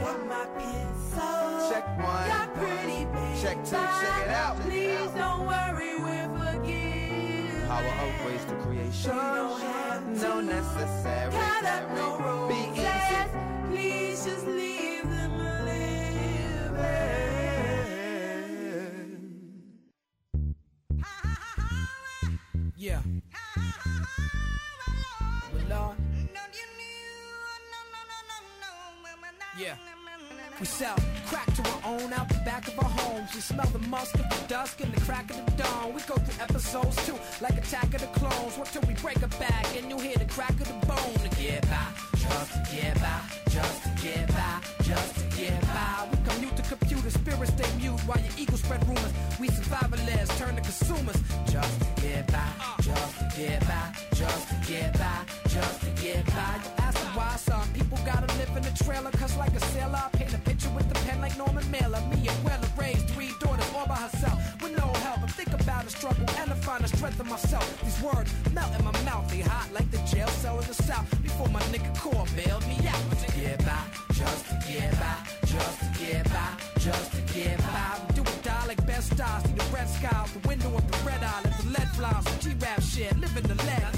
Got my pencil. Check one. Got pretty paper. Check two, check it out. Please don't worry, we'll forgive. Power of grace to creation. don't have No to necessary. Cut up no Be easy. Please just leave them living. Yeah. Lord. Yeah. We sell crack to our own out the back of our homes. We smell the musk of the dusk and the crack of the dawn. We go through episodes too, like Attack of the Clones. What till we break a back and you hear the crack of the bone to get by, just to get by, just to get by, just to get by. We commute to computer, spirits stay mute while your ego spread rumors. We survivalists turn to consumers, just to get by, just to get by, just to get by, just to get by. Ask why some people gotta live in a trailer, cause like a sailor, I paint a picture with the pen like Norman Mailer. Me and Weller raised three daughters all by herself with no help. And think about the struggle and to find the strength of myself. These words melt in my mouth, they hot like the jail cell in the south. Before my nigga core bailed me out. To get by, just to get by, just to get by, just to get by. Do or die like best stars. See the red sky out the window of the red eye. Let the lead fly. Some G-rap shit, living the lead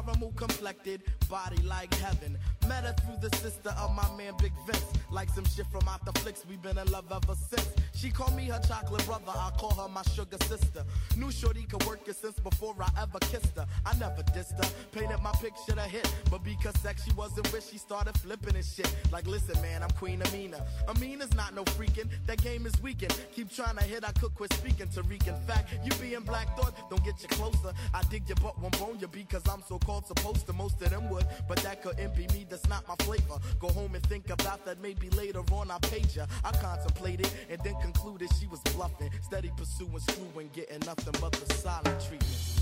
caramel complected, body like heaven. Met her through the sister of my man Big Vince. Like some shit from out the flicks, we been in love ever since. She called me her chocolate brother, I call her my sugar sister. Knew Shorty could work it since before I ever kissed her. I never dissed her, painted my picture to hit. But because sex she wasn't with, she started flipping and shit. Like, listen, man, I'm Queen Amina. Amina's not no freaking, that game is weakened. Keep trying to hit, I could quit speaking. Tariq, in fact, you being Black Thought, don't get you closer. I dig your butt, won't bone you be because I'm so called supposed to. Most of them would, but that couldn't be me, that's not my flavor. Go home and think about that maybe later on I paid ya. I contemplated and then concluded she was bluffing. Steady pursuing, screwing, getting nothing but the silent treatment.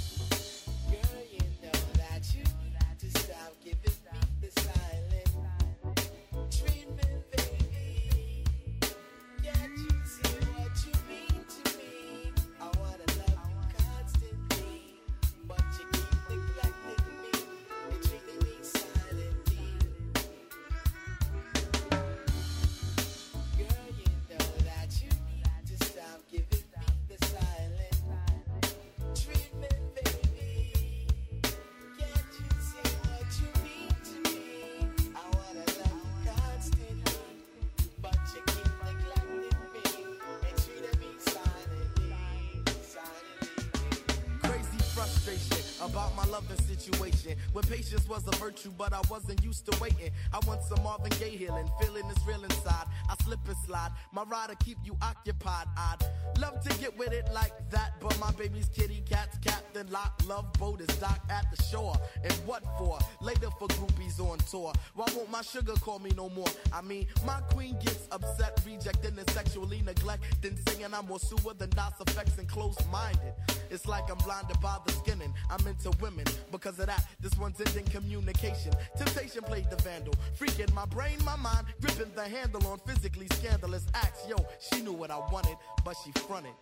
Patience a virtue, but I wasn't used to waiting. I want some Marvin Gaye healing, feeling is real inside. I slip and slide, my rider keep you occupied. I'd love to get with it like that, but my baby's kitty cat's captain lock. Love boat is docked at the shore. And what for? Later for groupies on tour. Why won't my sugar call me no more? I mean, my queen gets upset, rejecting and sexually neglecting, singing I'm more sewer than DOS effects and closed minded. It's like I'm blinded by the skinning. I'm into women. Because of that, this one's ending communication. Temptation played the vandal. Freaking my brain, my mind, gripping the handle on physically scandalous acts. Yo, she knew what I wanted, but she fronted.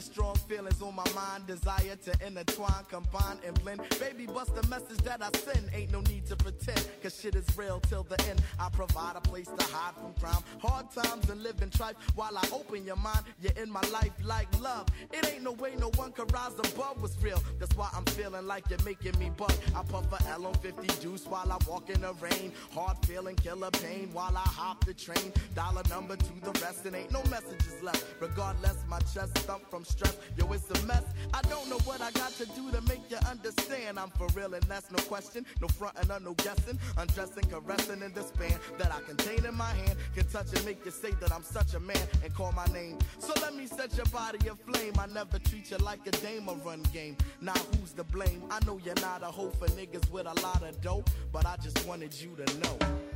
Strong feelings on my mind, desire to intertwine, combine, and blend. Baby, bust the message that I send. Ain't no need to pretend, cause shit is real till the end. I provide a place to hide from crime, hard times and live in trife. While I open your mind, you're in my life like love. It ain't no way no one can rise above what's real. That's why I'm feeling like you're making me buck. I puff a L on 50 juice while I walk in the rain. Hard feeling, killer pain while I hop the train. Dollar number to the rest, and ain't no messages left. Regardless, my chest thump from stress. Yo, it's a mess. I don't know what I got to do to make you understand. I'm for real, and that's no question. No frontin' or no guessing. Undressing, caressing in the span that I contain in my hand. Can touch and make you say that I'm such a man and call my name. So let me set your body aflame. I never treat you like a dame or run game. Now who's to blame? I know you're not a hoe for niggas with a lot of dope, but I just wanted you to know.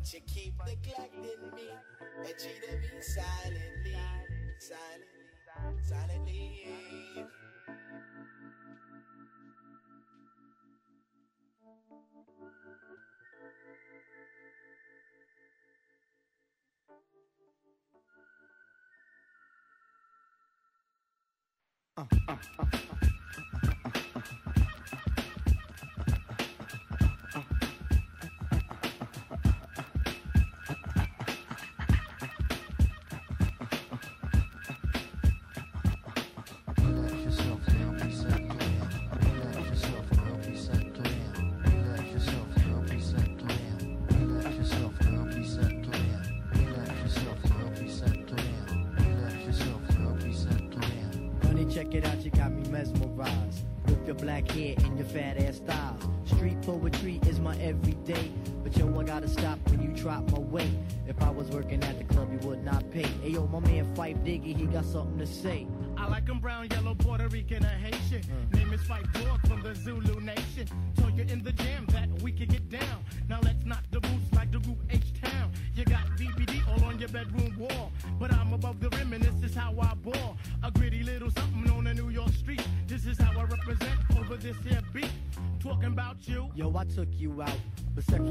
But you keep neglecting me and cheating me silently, silently, silently. Uh, uh, uh, uh. got something to say. I like them brown, yellow, Puerto Rican, or Haitian. Mm. Name is Phife Dawg from the Zulu Nation. Told you in the jam that we could get down. Now let's knock the boots like the group H Town. You got BBD all on your bedroom wall. But I'm above the rim and this is how I ball. A gritty little something on a New York street. This is how I represent over this here beat. Talking about you. Yo, I took you out, but sexual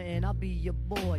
and I'll be your boy.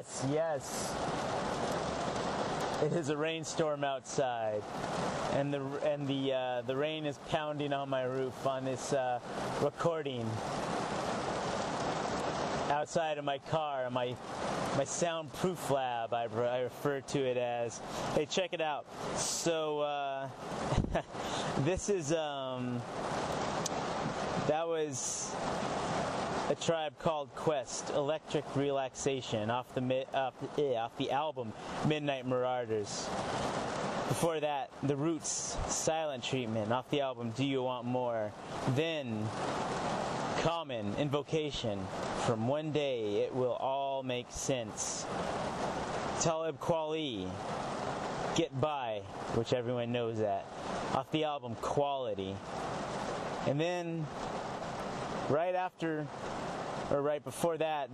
Yes, yes. It is a rainstorm outside, and the and the uh, the rain is pounding on my roof on this uh, recording. Outside of my car, my my soundproof lab, I, I refer to it as. Hey, check it out. So uh, this is um, that was a tribe called Quest, Electric Relaxation, off the off, eh, off the album Midnight Marauders. Before that, The Roots, Silent Treatment, off the album Do You Want More? Then, Common, Invocation, from One Day It Will All Make Sense. Talib Kweli, Get By, which everyone knows that, off the album Quality. And then, right after, or right before that,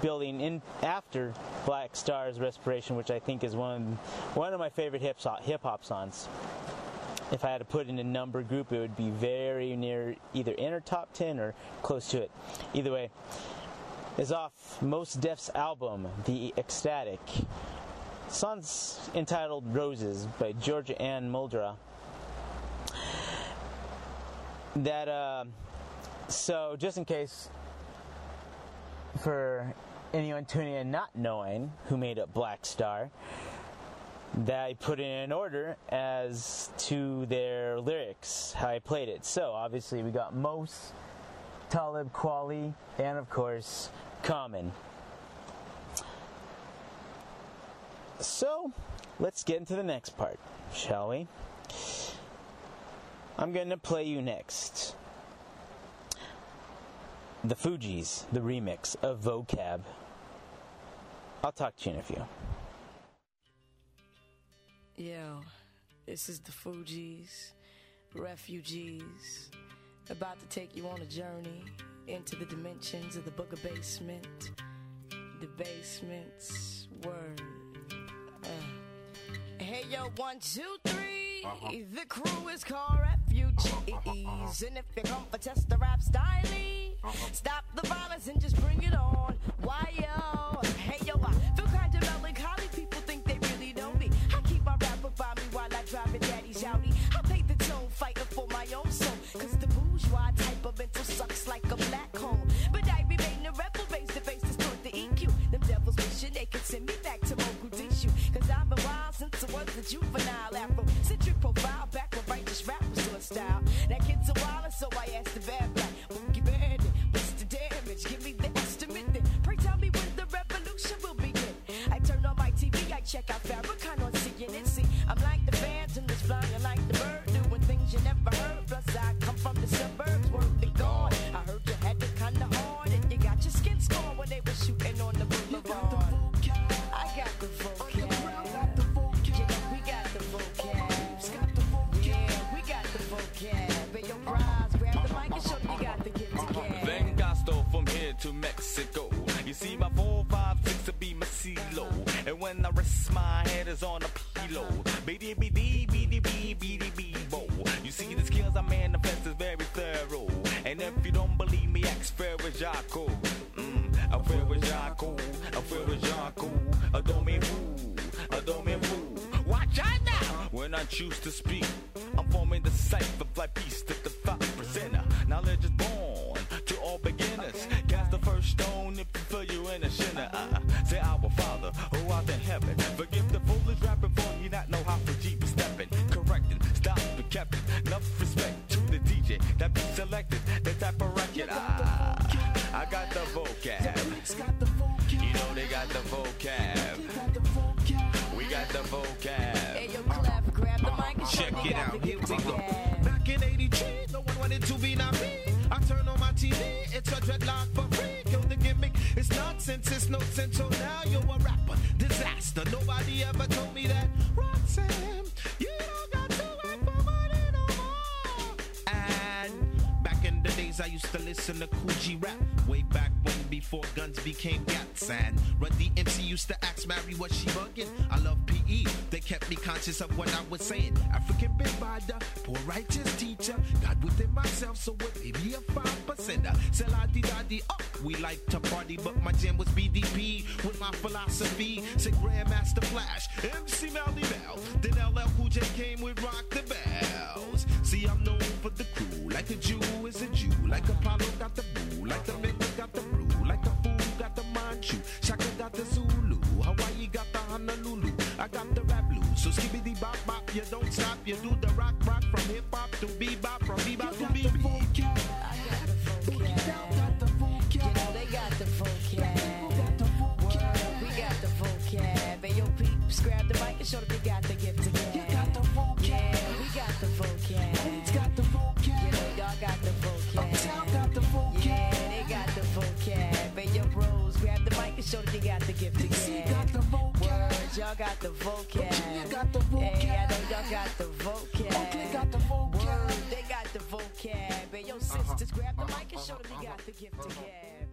building in after Black Star's Respiration, which I think is one one of my favorite hip hop songs. If I had to put in a number group, it would be very near either in or top ten or close to it. Either way, is off Mos Def's album, The Ecstatic. Song's entitled Roses by Georgia Ann Muldrow. That, uh, so just in case for anyone tuning in not knowing who made up Black Star, that I put in an order as to their lyrics, how I played it. So obviously we got Mos, Talib Kweli, and of course Common. So let's get into the next part, shall we? I'm going to play you next the Fugees, the remix of Vocab. I'll talk to you in a few. Yo, this is the Fugees, refugees, about to take you on a journey into the dimensions of the Book of Basement, the basement's word. Uh. Hey yo, one, two, three. The crew is called refugees, and if you come for test the rap style, stop the violence and just bring it on. Why yo? Hey yo, I feel kind of melancholy. People think they really know me. I keep my rapper by me while I drive a daddy's Audi. I pay the toll, fighting for my own soul. Cause the bourgeois type of mental sucks like a black hole. But I remain a rebel, face to face, distort the EQ. Them devils wishing they could send me back to Mogul. Cause I've been wild since I was a juvenile afro. Centric profile, back when righteous rap was doing style. That kid's a wild, so I asked the bad rest my head is on a pillow. BD BD BD B BD B bo. You see the skills I manifest is very thorough. And if you don't believe me, ask Ferris Jaco. Mm, a Ferris Jaco, a Ferris Jaco. A domain woo, a domain woo. Watch out now when I choose to speak. I'm forming the cipher rock, from hip hop to bebop, from bebop to bebop. Grab the mic and show that you got the gift again. You got the vocab. Yeah, we got the vocab. Ladies got the vocab. You know, y'all got the vocab. Uptown got the vocab. Yeah, they got the vocab. And your bros grab the mic and show that you got the gift again. DC got the vocab. Words, y'all got the vocab. You got the vocab. Hey, I know y'all got the vocab. Uh-huh. sisters, grab the uh-huh. mic and show them you got the gift to uh-huh. gab.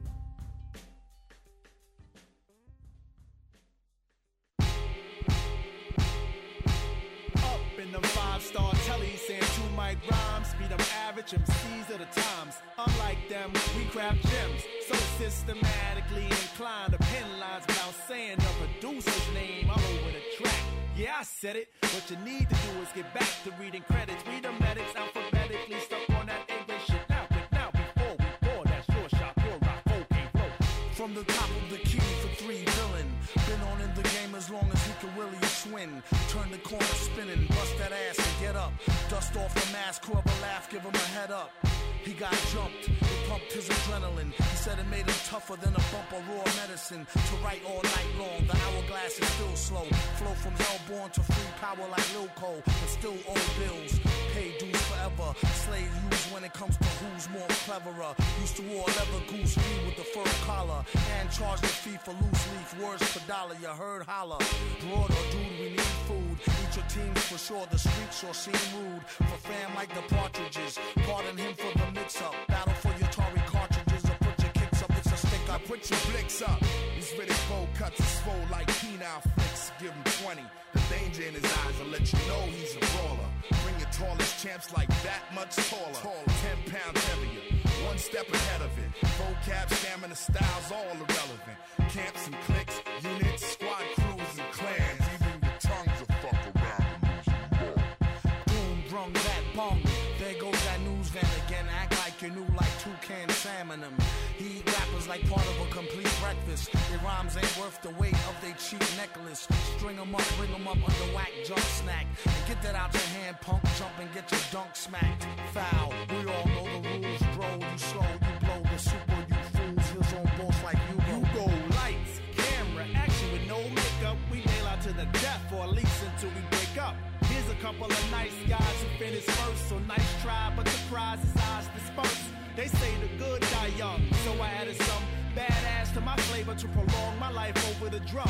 Up in them five star tellies, saying two mic rhymes, beat them average MCs of the times. Unlike them, we craft gems, so systematically inclined to pen lines without saying the producer's name all over the track. Yeah, I said it. What you need to do is get back to reading credits. Read the medics alphabetically, From the top of the key for three villain. Been on in the game as long as he can really swing. Turn the corner spinning, bust that ass and get up. Dust off the mask, whoever laugh, give him a head up. He got jumped, it pumped his adrenaline. He said it made him tougher than a bump of raw medicine. To write all night long, the hourglass is still slow. Flow from hellborn to free power like Lil Cole, and still owe bills. Pay dues forever. Slave use when it comes to who's more cleverer. Used to wear leather goose fee with the fur collar, and charge the fee for loose leaf words per dollar. You heard holler. Broad or dude, we need food. Eat your teams for sure. The streets sure seem rude. For fam like the partridges. Pardon him for the mix up. Battle for your Tory cartridges or put your kicks up. It's a stick I put your blicks up. These Riddick Bowe cuts is swole like penile flicks. Give him 20. The danger in his eyes will let you know he's a brawler. Tallest champs like that much taller. 10 pounds heavier. One step ahead of it. Vocab, stamina, styles, all irrelevant. Camps and cliques, units, squad crews and clans. Even your tongues will fuck around. Boom, brung that bong. There goes that news van again. Act like you knew like Toucan Sam and them. Worth the weight of their cheap necklace. String 'em up, bring 'em up under whack jump snack. And get that out your hand, punk. Jump and get your dunk smacked. Foul. We all know the rules, bro. You slow, you blow the super, you fools. Heels on boss like you, You go lights, camera, action with no makeup. We nail out to the death, or at least until we break up. Here's a couple of nice guys who finish first. So nice try, but the prize is ours dispersed. They say the to prolong my life over the drum.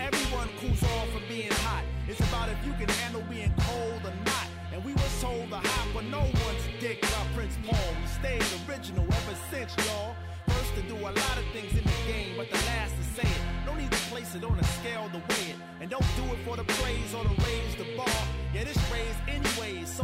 Everyone cools off from being hot. It's about if you can handle being cold or not. And we were told to hop, but no one's dick by Prince Paul. We stayed original ever since, y'all. First to do a lot of things in the game, but the last to say it. No need to place it on a scale to weigh it. And don't do it for the praise or to raise the bar. Yeah, this raised anyways, so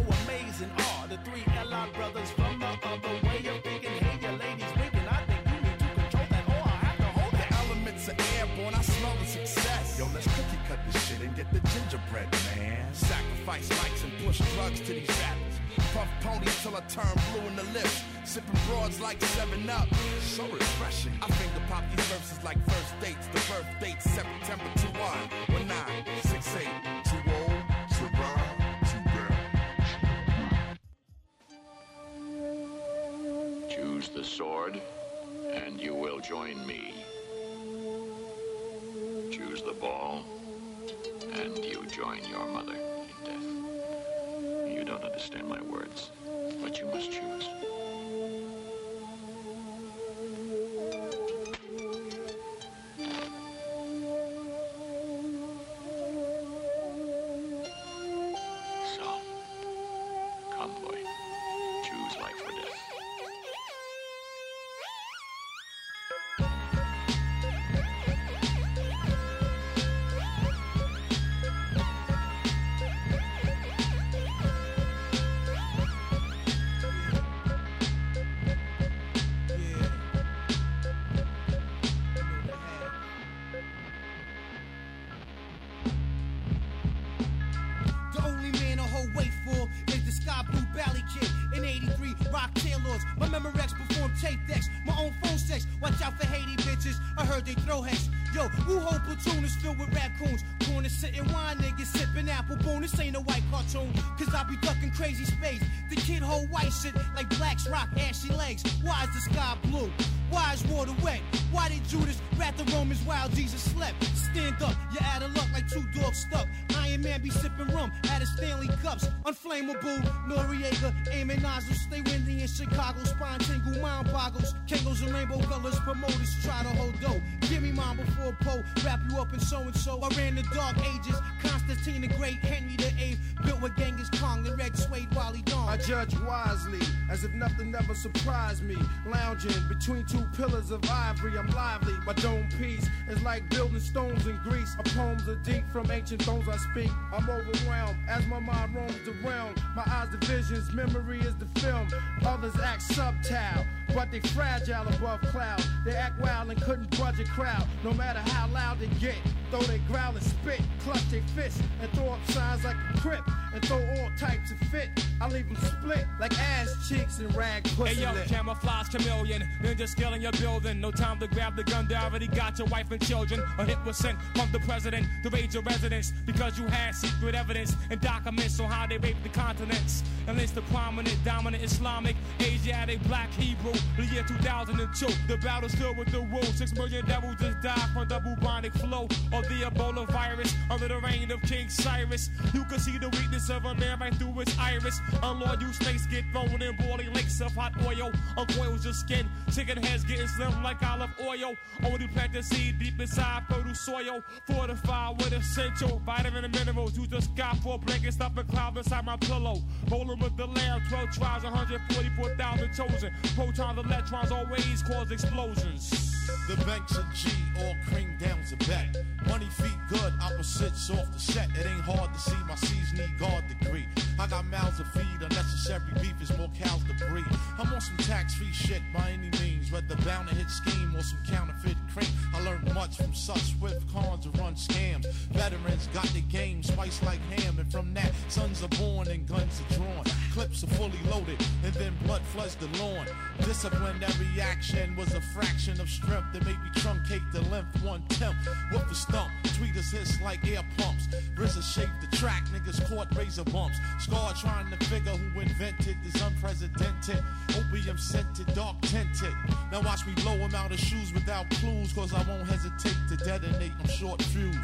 drugs to these rappers. Puff ponies till I turn blue in the lips. Sipping broads like 7 Up. So refreshing. I finger pop these verses like first dates. The birth date September 21. 19, 68, 20, survive, too bad. Choose the sword, and you will join me. Choose the ball, and you join your mother. You don't understand my words, but you must choose. Rainbow colors promoters try to hold dough. Give me mine before Poe, wrap you up in so and so. I ran the dark ages, Constantine the Great, Henry the Eighth, built with Genghis Khan and Red Suede Wally Dawn. I judge wisely, as if nothing ever surprised me. Lounging between two pillars of ivory, I'm lively. My dome piece is like building stones in Greece. My poems are deep from ancient thrones I speak. I'm overwhelmed as my mind roams around. My eyes the visions, memory is the film. Others act subtile, but they fragile above cloud. They act wild and couldn't budge a crowd, no matter how loud they get. Though they growl and spit, clutch their fists and throw up signs like a crip and throw all types of fit. I leave them split like ass cheeks and rag pussy Hey yo, lip. camouflage chameleon, ninja skill in your building. No time to grab the gun, they already got your wife and children. A hit was sent from the president to raid your residence because you had secret evidence and documents on how they raped the continents. And it's the prominent, dominant Islamic, Asiatic, black Hebrew. The year 2002, the battle still with the wolves. Six million devils just die from the bubonic flow of the Ebola virus under the reign of King Cyrus. You can see the weakness of a man right through his iris. Unloyal snakes get thrown in boiling lakes of hot oil. Uncoils your skin. Chicken heads getting slim like olive oil. Only plant the seed deep inside fertile soil. Fortified with essential vitamin and minerals. You just got four blankets stuff and cloud inside my pillow. Rolling with the lamb, 12 tribes, 144,000 chosen. Protons, electrons always cause explosions. The banks of G, all cream down's a bet. Money feet good, opposites off the set. It ain't hard to see my C's need guard degree. I got mouths to feed, unnecessary beef is more cows to breed. I'm on some tax free shit by any means, whether bound to hit scheme or some counterfeit cream. I learned much from such swift cons to run scams. Veterans got the game spiced like ham, and from that, sons are born and guns are drawn. Clips are fully loaded, and then blood floods the lawn. Disciplinary action was a fraction of strength that made me truncate the length one tenth. With the stump, tweeters hiss like air pumps. RZA shaped the track, niggas caught razor bumps. Scar trying to figure who invented this unprecedented. Opium scented, dark tinted. Now watch me blow him out of shoes without clues, cause I won't hesitate to detonate them short fuse.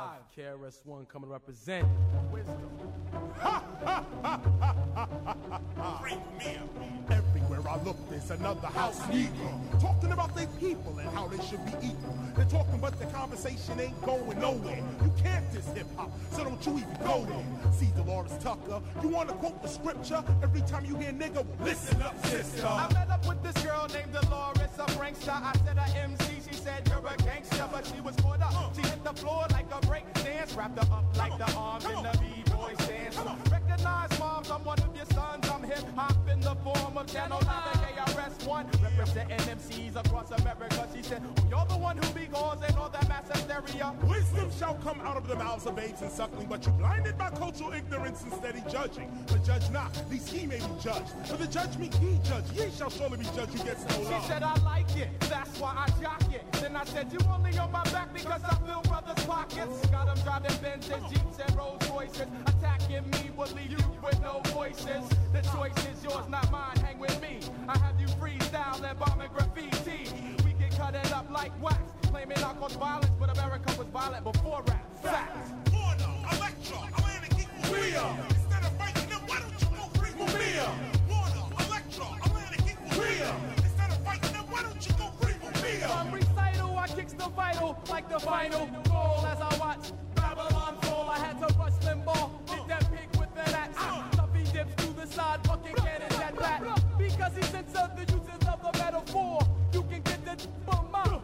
Channel Live. KRS One coming to represent. Free Mumia. Everywhere I look, there's another house Negro talking about their people and how they should be equal. They're talking, but the conversation ain't going nowhere. You can't diss hip hop, so don't you even go there. See Delores Tucker, you wanna quote the scripture every time you hear nigga. well, Listen up, sister. I met up with this girl named Delores, a prankster. I said a MC, she said you're a gangster, but she was caught up. She hit the floor like a break dance, wrapped her up like the arms in the B-boy stance. Recognize moms, I'm one of your sons. I'm hip hop form of Channel Live, KRS One, representing MCs across America. She said, you're the one who be causing all that mass hysteria. Wisdom shall come out of the mouths of babes and suckling, but you blinded by cultural ignorance and steady judging. But judge not, least he may be judged. For the judge me, he judge. Ye shall surely be judged. You get no love. She said I like it, that's why I jock it. Then I said you only on my back because I fill brothers' pockets. Got them driving Benzes, Jeeps, and Rolls Royces. Attacking me will leave you with no voices. The choice is yours, not mine. Hang with me. I have you freestyle and bombing graffiti. We can cut it up like wax. Claiming I caused violence, but America was violent before rap. Facts. Warner, Elektra, Atlantic equal Rhea. Instead of fighting them, why don't you go free Mumia? Warner, Elektra, Atlantic equal Rhea. Instead of fighting them, why don't you go free Mumia? From recital, I kicks the vital like the final goal as I watch Babylon fall. I had to rush Limbaugh, hit that pig with an axe. Uh. Stuffy dips to the side, fucking cannon. Because he sends up the uses of the metaphor. You can get the from mine.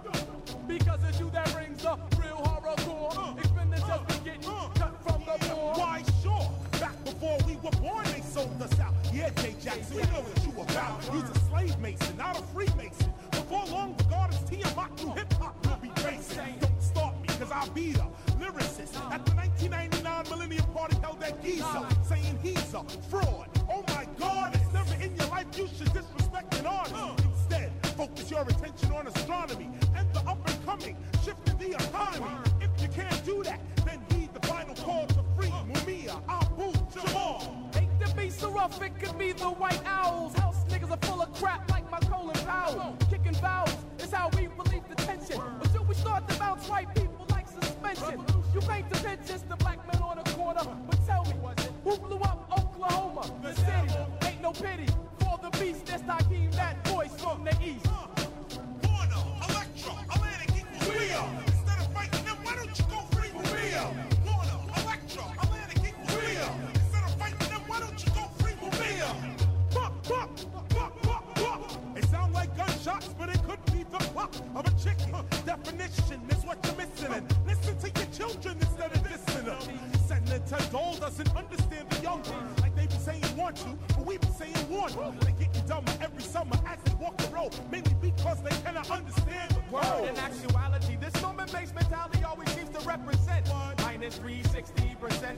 Because it's you that brings the real horrorcore. Expenditures be getting cut from the poor. Why sure? Back before we were born, they sold us out. Yeah, Jay Jackson, we know what you about. You's a slave mason, not a freemason. Before long, the garden's Tiamat through hip hop will be racing. Don't stop me, cause I'll be the lyricist. At the 1999 Millennium Party held that Giza, saying he's a fraud in life you should disrespect an artist. Instead, focus your attention on astronomy and the up and coming, shifting the economy. If you can't do that, then heed the final call to free Mumia, Abu, Jamal. Hate to be so rough, it could be the white owls. House niggas are full of crap like my Colin Powell. Kicking vowels is how we relieve the tension. Until we start to bounce white people like suspension. You paint the pictures, the black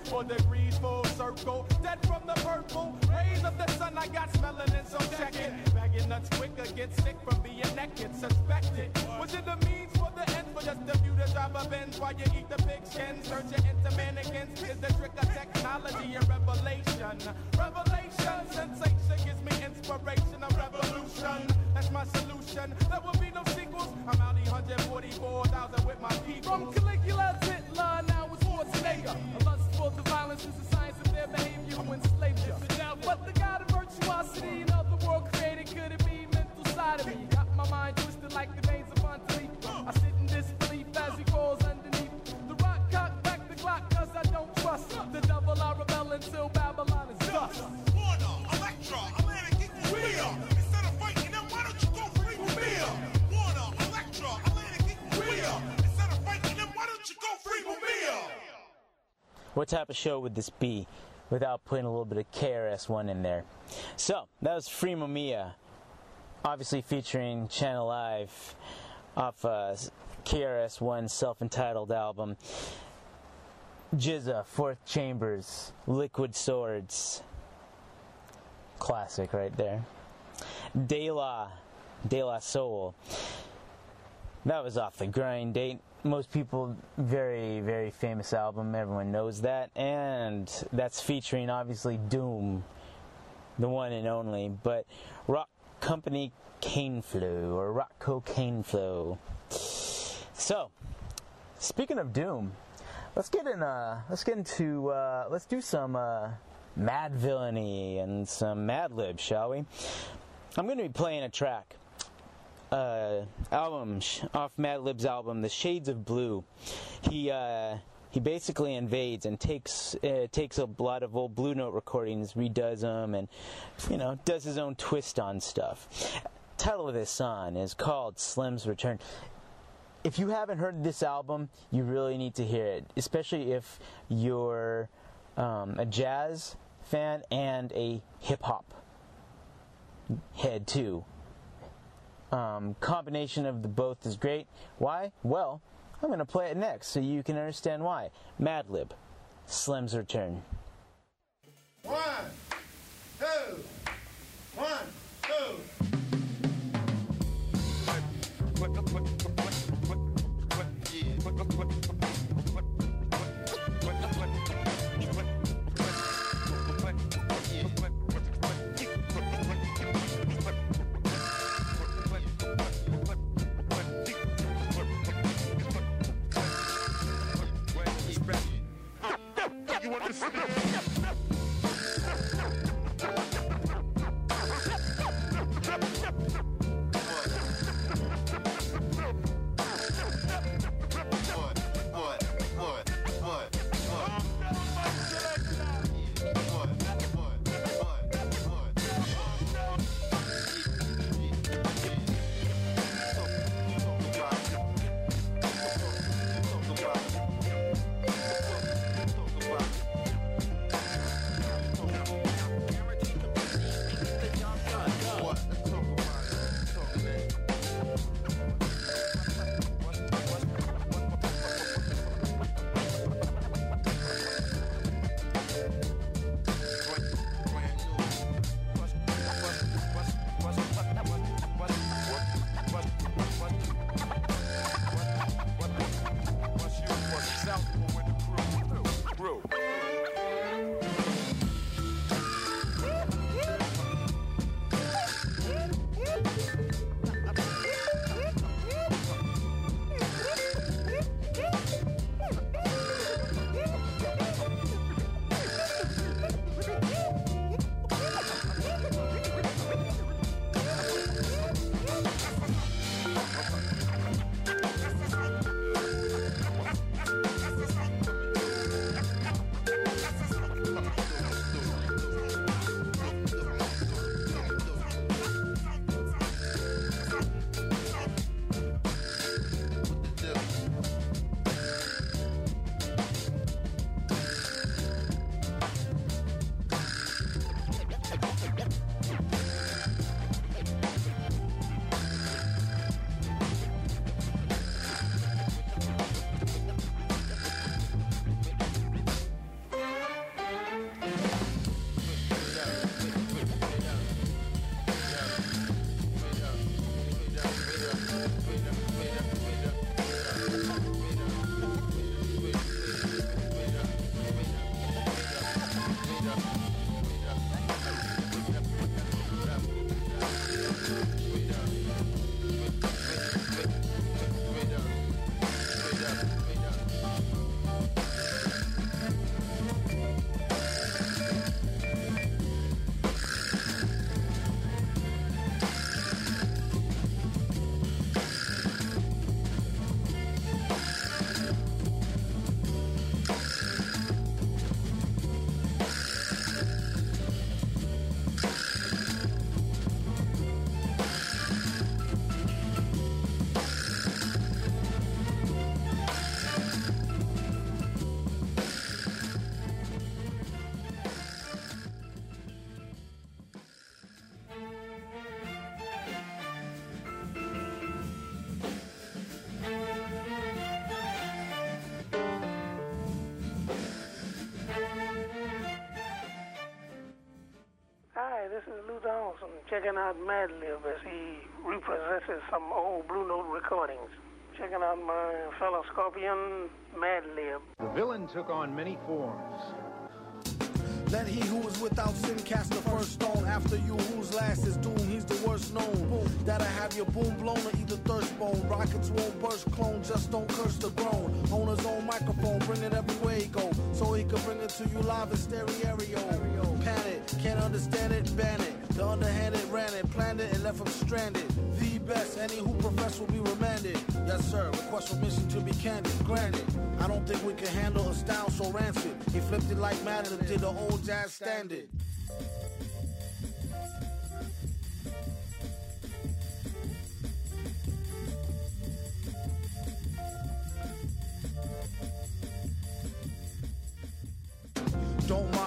for degrees full circle. Dead from the purple rays of the sun, I got melanin, so check it. Bagging nuts quicker, get sick from being naked, suspected. Was it the means for the end for just a few to drive a Benz while you eat the pig skin? Searching into mannequins is the trick of technology and revelation. Revelation, sensation gives me inspiration, a revolution. That's my solution. There will be no sequels. I'm out 144,000 with my people. From Caligula to Hitler, now it's Schwarzenegger. Their behavior who enslaved you. But the god of virtuosity and of the world created, could it be mental side of me? Got my mind twisted like the veins of Montelief. I sit in disbelief as he crawls underneath. The rock cock back the clock cause I don't trust the devil. I rebel until Babylon is dust. Warner, Elektra, Atlantic equals Rio. Instead of fighting them, why don't you go free Rio? Warner, Elektra, Atlantic equals Rio. Instead of fighting them, why don't you go free Rio? What type of show would this be without putting a little bit of KRS-One in there? So, that was Free Mumia, obviously featuring Channel Live off uh, KRS-One's self-entitled album. GZA, Fourth Chambers, Liquid Swords. Classic right there. De La, De La Soul. That was off the grind date. Most people, very, very famous album. Everyone knows that. And that's featuring obviously Doom, the one and only. But Rock Company Cane or Rock Cocaine Flow. So, speaking of Doom, let's get in. Uh, let's get into. Uh, let's do some uh, Madvillainy and some Madlib, shall we? I'm to be playing a track uh, album off Madlib's album, The Shades of Blue. He uh, he basically invades and takes uh, takes a lot of old Blue Note recordings, redoes them, and you know does his own twist on stuff. Title of this song is called Slim's Return. If you haven't heard this album, you really need to hear it, especially if you're um, a jazz fan and a hip hop head too. Um, combination of the both is great. Why? Well, I'm going to play it next so you can understand why. Madlib, Slim's Return. One, two, one, two. You understand? Checking out Madlib as he repossesses some old Blue Note recordings. Checking out my fellow Scorpion, Madlib. The villain took on many forms. Let he who is without sin cast the first stone. After you, whose last is doom, he's the worst known. Boom. That'll have your boom blown or either thirst bone. Rockets won't burst, clone, just don't curse the grown. On his own microphone, bring it everywhere he go. So he can bring it to you live in stereo. Panic, can't understand it, ban it. The underhanded ran it, planned it, and left him stranded. The best, any who profess will be remanded. Yes, sir, request permission to be candid. Granted, I don't think we can handle a style so rancid. He flipped it like Madden did the old jazz standard.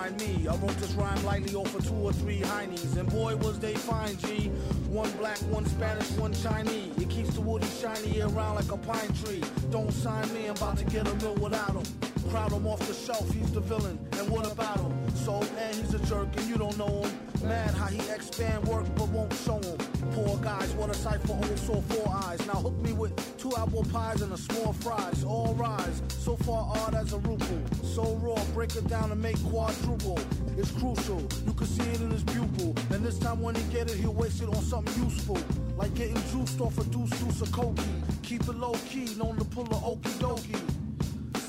Me, I wrote this rhyme lightly off of two or three heinies. And boy, was they fine, G. One black, one Spanish, one Chinese. It keeps the woody shiny around like a pine tree. Don't sign me, I'm about to get a mill without him. Crowd him off the shelf, he's the villain. And what about him? So, and he's a jerk and you don't know him. Mad how he expand work but won't show him. Poor guys, what a sight for old sore four eyes. Now hook me with two apple pies and a small fries. All rise, so far odd as a ruple. So raw, break it down and make quadruple. It's crucial, you can see it in his pupil. And this time when he get it, he'll waste it on something useful. Like getting juiced off a deuce deuce of cokie. Keep it low key, known to pull a okie dokie.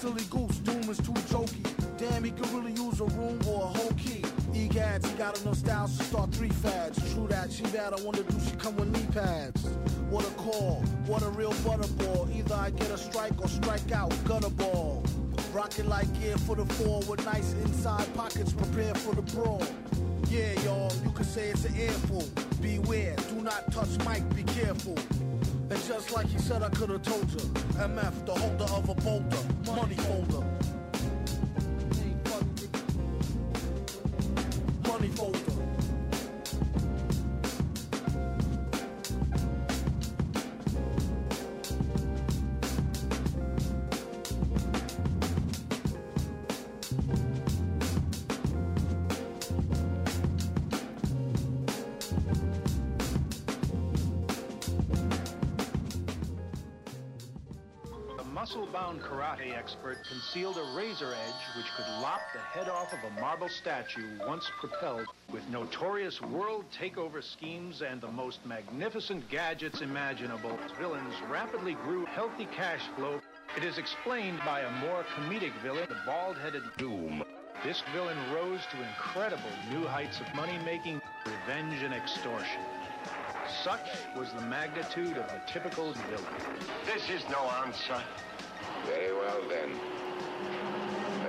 Silly goose, doom is too jokey. Damn, he could really use a room or a whole key. Egads, he got enough styles to start three fads. True that, she bad, I wonder do she come with knee pads? What a call, what a real butterball. Either I get a strike or strike out, gutter ball. Rockin' like gear for the four with nice inside pockets prepared for the brawl. Yeah, y'all, you could say it's an earful. Beware, do not touch mic, be careful. And just like he said, I could have told you. MF, the holder of a boulder, money folder. Money folder. Expert concealed a razor edge which could lop the head off of a marble statue once propelled with notorious world takeover schemes and the most magnificent gadgets imaginable. Villains rapidly grew healthy cash flow. It is explained by a more comedic villain, the bald-headed Doom. This villain rose to incredible new heights of money-making, revenge, and extortion. Such was the magnitude of the typical villain. This is no answer. Very well then.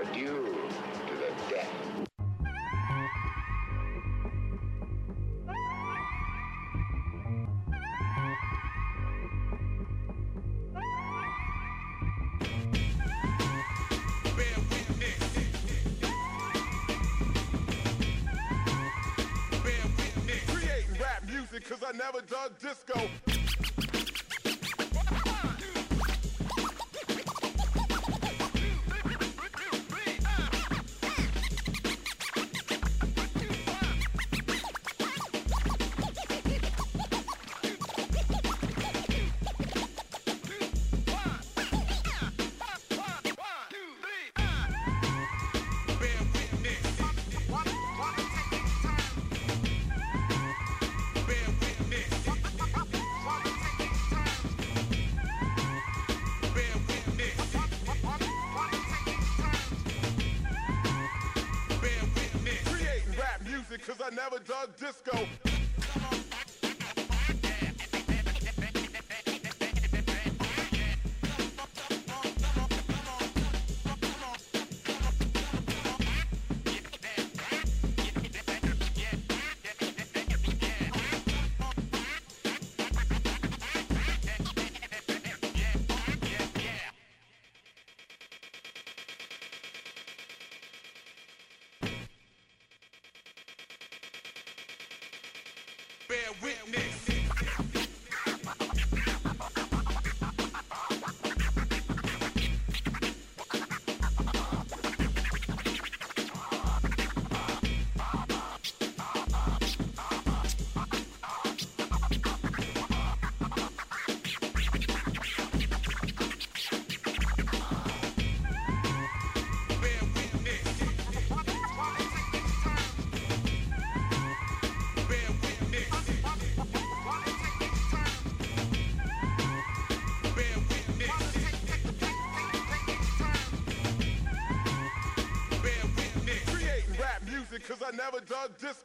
Adieu to the death. Creating rap music cause I never dug disco. never done this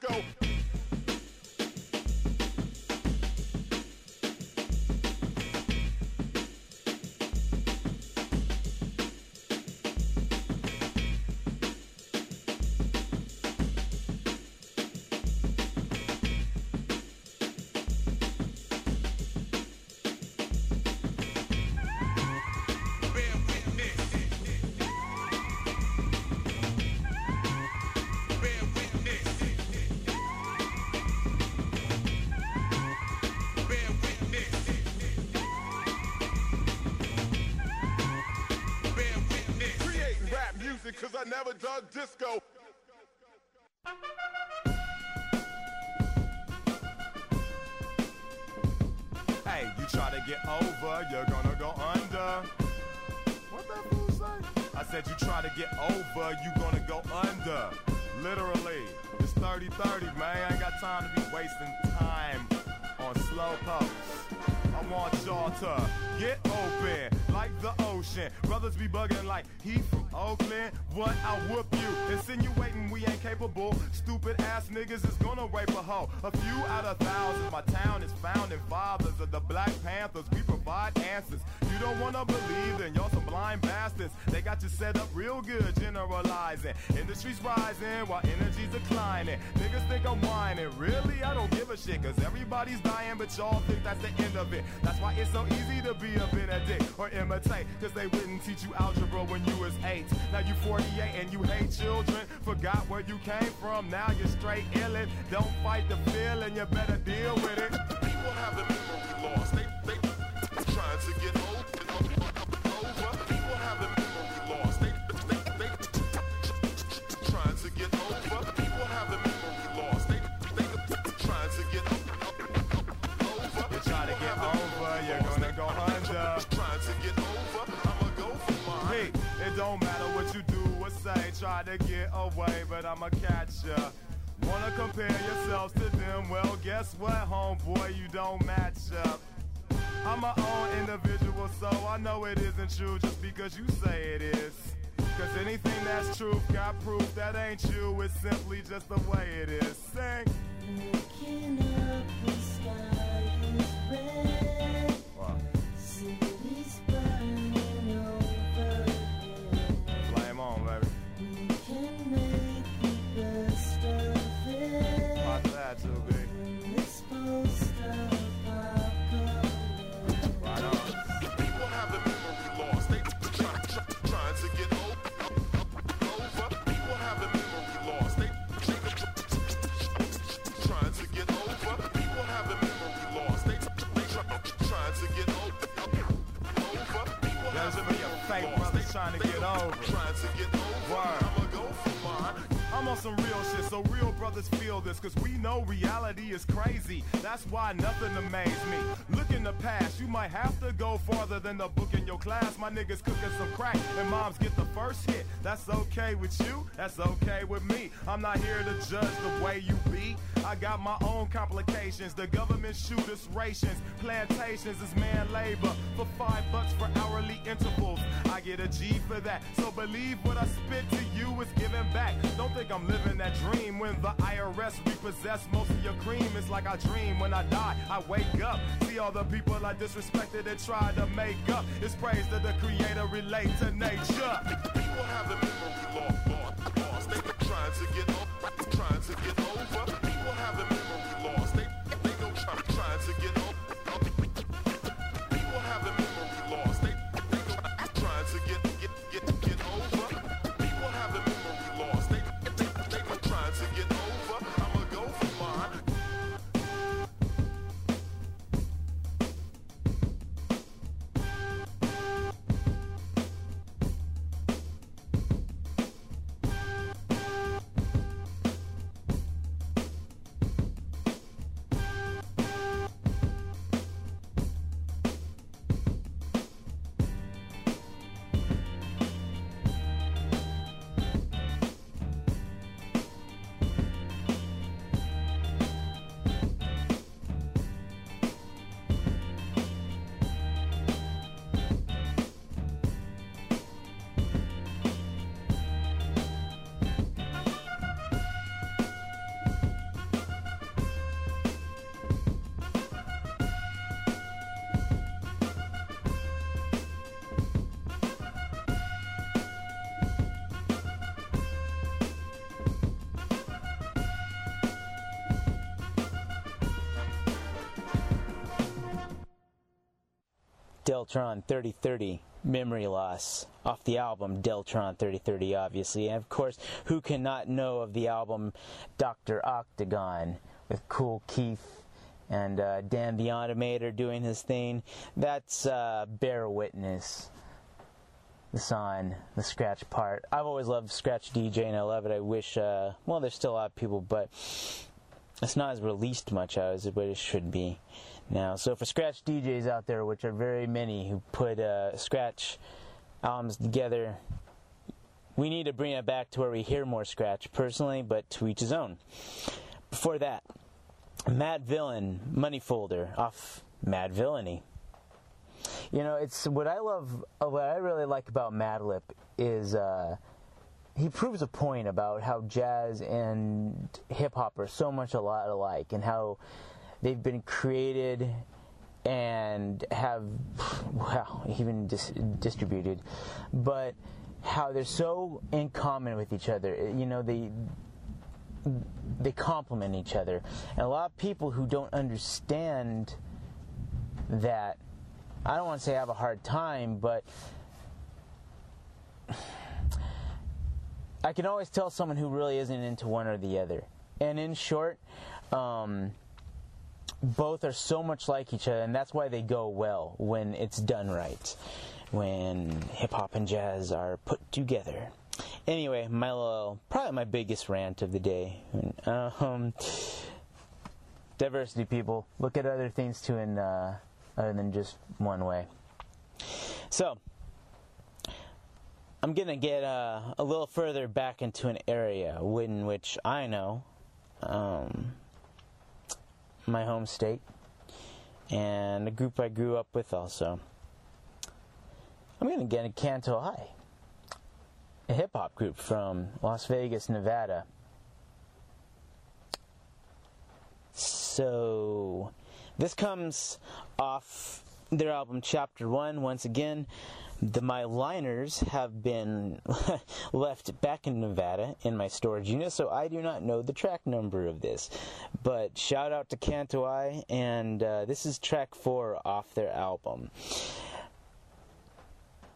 I never done disco. On some real shit, so real brothers feel this, cause we know reality is crazy. That's why nothing amazes me. Look in the past, you might have to go farther than the book in your class. My niggas cooking some crack, and moms get the first hit. That's okay with you, that's okay with me. I'm not here to judge the way you be. I got my own complications. The government shoot us rations. Plantations is man labor for five bucks for hourly intervals. I get a G for that, so believe what I spit to you is giving back. Don't think I'm I'm living that dream. When the IRS repossess most of your cream, it's like I dream. When I die, I wake up. See all the people I disrespected and tried to make up. It's praise that the creator relate to nature. People have the memory lost. They been trying to get over, trying to get over. Deltron 3030 Memory Loss off the album Deltron 3030, obviously. And of course, who cannot know of the album Dr. Octagon with Kool Keith and uh, Dan the Automator doing his thing? That's uh, Bear Witness. The on the scratch part. I've always loved scratch DJ and I love it. I wish, uh, well, there's still a lot of people, but it's not as released much as it it should be now. So for scratch DJs out there, which are very many who put uh, scratch albums together, we need to bring it back to where we hear more scratch personally, but to each his own. Before that, Madvillain Money Folder off Madvillainy. You know, it's what I love, uh, what I really like about Madlib is uh, he proves a point about how jazz and hip hop are so much a lot alike, and how they've been created and have, well, even dis- distributed, but how they're so in common with each other. You know, they they complement each other, and a lot of people who don't understand that I don't want to say have a hard time, but I can always tell someone who really isn't into one or the other. And in short, um, both are so much like each other, and that's why they go well when it's done right. When hip hop and jazz are put together. Anyway, my little, probably my biggest rant of the day. Um, diversity, people. Look at other things too, in uh, other than just one way. So, I'm gonna get uh, a little further back into an area in which I know um, my home state and a group I grew up with also. I'm gonna get a Canto High, a hip hop group from Las Vegas, Nevada. So, this comes off their album Chapter 1. Once again, the my liners have been left back in Nevada in my storage unit, so I do not know the track number of this. But shout out to Canto I, and uh, this is track 4 off their album.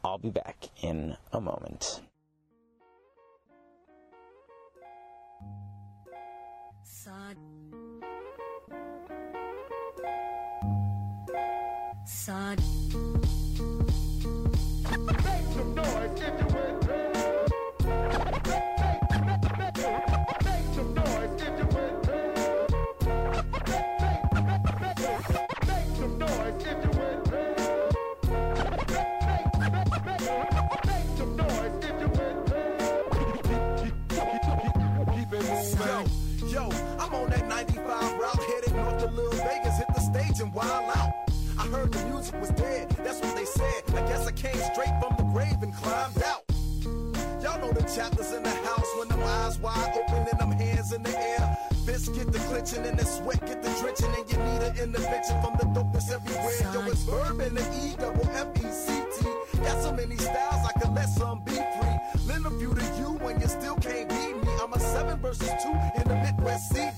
I'll be back in a moment. 95 route headed north to Little Vegas. Hit the stage and wild out. I heard the music was dead. That's what they said. I guess I came straight from the grave and climbed out. Y'all know the chapters in the house when them eyes wide open and them hands in the air. Fists get the clenching and the sweat get the drenching and you need an intervention from the dopest everywhere. Yo, it's verb and the E double F E C T. Got so many styles I can let some be free. Lend a few to you when you still can't beat me. I'm a seven versus two in the Midwest CD,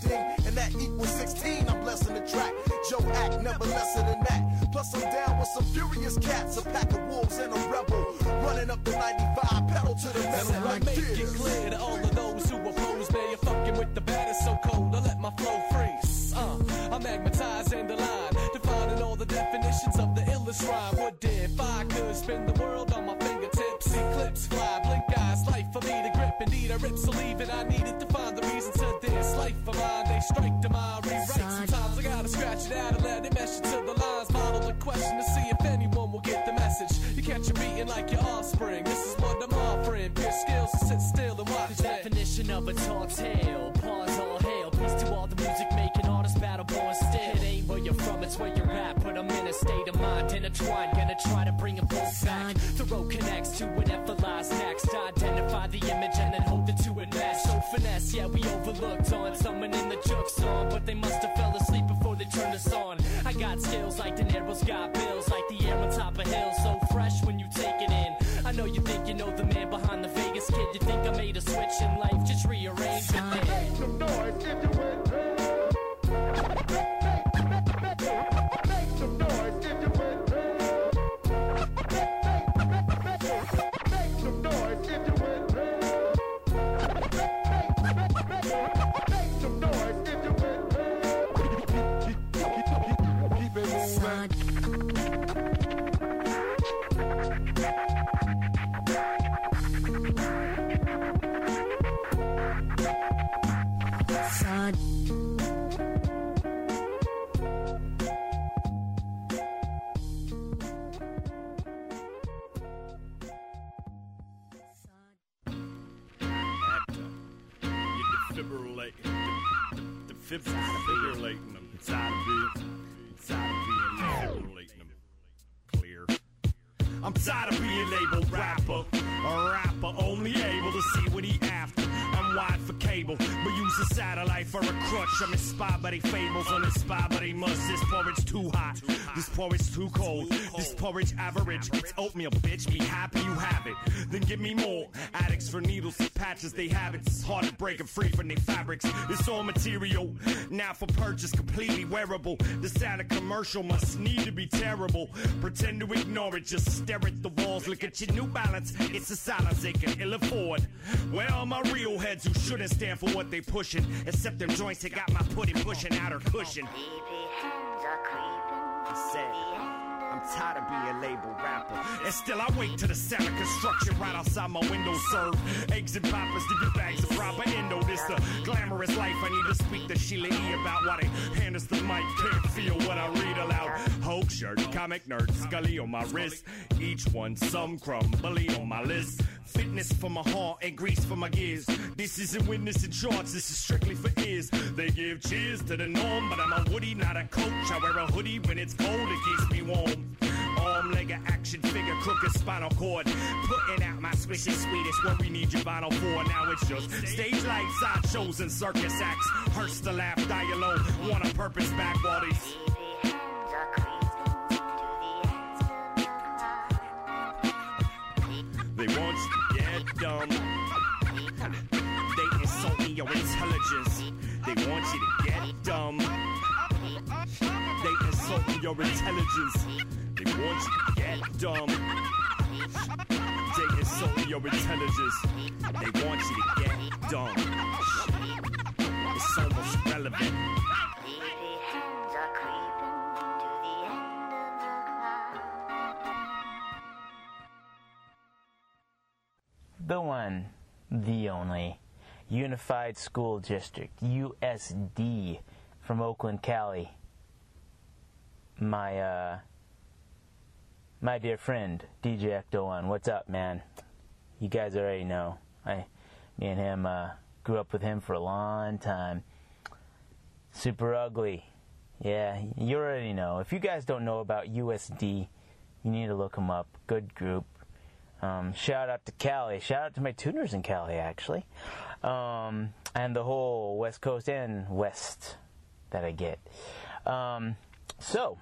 track. Act never lesser than that. Plus I'm down with some furious cats, a pack of wolves and a rebel. Running up the 95, pedal to the metal I like make this. it clear to all of those who oppose me. You're fucking with the baddest so cold. I let my flow freeze. Uh, I magnetize and align, defining all the definitions of the illest rhyme. What if I could spin the world on my fingertips? Eclipse fly, blink eyes, life for me to grip. Indeed, I rip so leaving. I needed to find the reason to this life of mine. They strike to my offspring. This is what I'm offering. Pure skills to sit still and watch The definition of a tall tale. Pause all hail. Peace to all the music making artists, battle born still. It ain't where you're from, it's where you're at. But I'm in a state of mind, intertwined. Gonna try to bring them both back. The road connects to whatever lies next. Identify the image and then hold it to it mesh. So finesse, yeah, we overlooked on someone in the juke song. But they must have fell asleep before they turned us on. I got skills like De Niro's got bills, like the air on top of hills. So behind the Vegas kid. You think I made a switch in life, Fibrillating them. Of of fibrillating them. Clear. I'm tired of being labeled rapper. A rapper only able to see what he after. I'm wide for cable, but use a satellite for a crutch. I'm inspired by they fables, uninspired by they must. This porridge too hot, this porridge too cold. This porridge average, it's oatmeal, bitch. Be happy you have it. Then give me more. Addicts for needles and patches, they have it. It's hard to break them free from their fabrics. It's all material, now for purchase, completely wearable. The sound of commercial must need to be terrible. Pretend to ignore it, just stare at the walls. Look at your new balance, it's a silence they can ill afford. Where are my real heads who shouldn't stand for what they pushing? Except them joints that got my pudding pushing out her cushion. I said, I'm tired of being labeled rapper. And still I wait till the sound of construction right outside my window serve. Eggs and poppers to get bags of proper endo. This the glamorous life I need to speak to Sheila E about why they hand us the mic. Can't feel what I read aloud. Hulk shirt, comic nerd, Scully on my wrist. Each one some crumbly on my list. Fitness for my heart and grease for my gears. This isn't witness and charts, this is strictly for ears. They give cheers to the norm, but I'm a woody, not a coach. I wear a hoodie when it's cold, it keeps me warm. Arm, leg, a action figure, crooked spinal cord. Putting out my swishy sweet is what we need your vinyl for. Now it's just stage lights, side shows, and circus acts. Hurts to laugh, die alone. Want a purpose back while these. They want you to get dumb. They insult your intelligence. They want you to get dumb. They insult your intelligence. You get dumb. Your intelligence. They want you to get dumb. It's relevant. the one, the only, Unified School District, USD, from Oakland, Cali. My, uh, my dear friend, DJ Ecto One. What's up, man? You guys already know. I, me and him, uh, grew up with him for a long time. Super ugly. Yeah, you already know. If you guys don't know about USD, you need to look him up. Good group. Um, shout out to Cali. Shout out to my tuners in Cali, actually. Um, and the whole West Coast and West that I get. Um, so,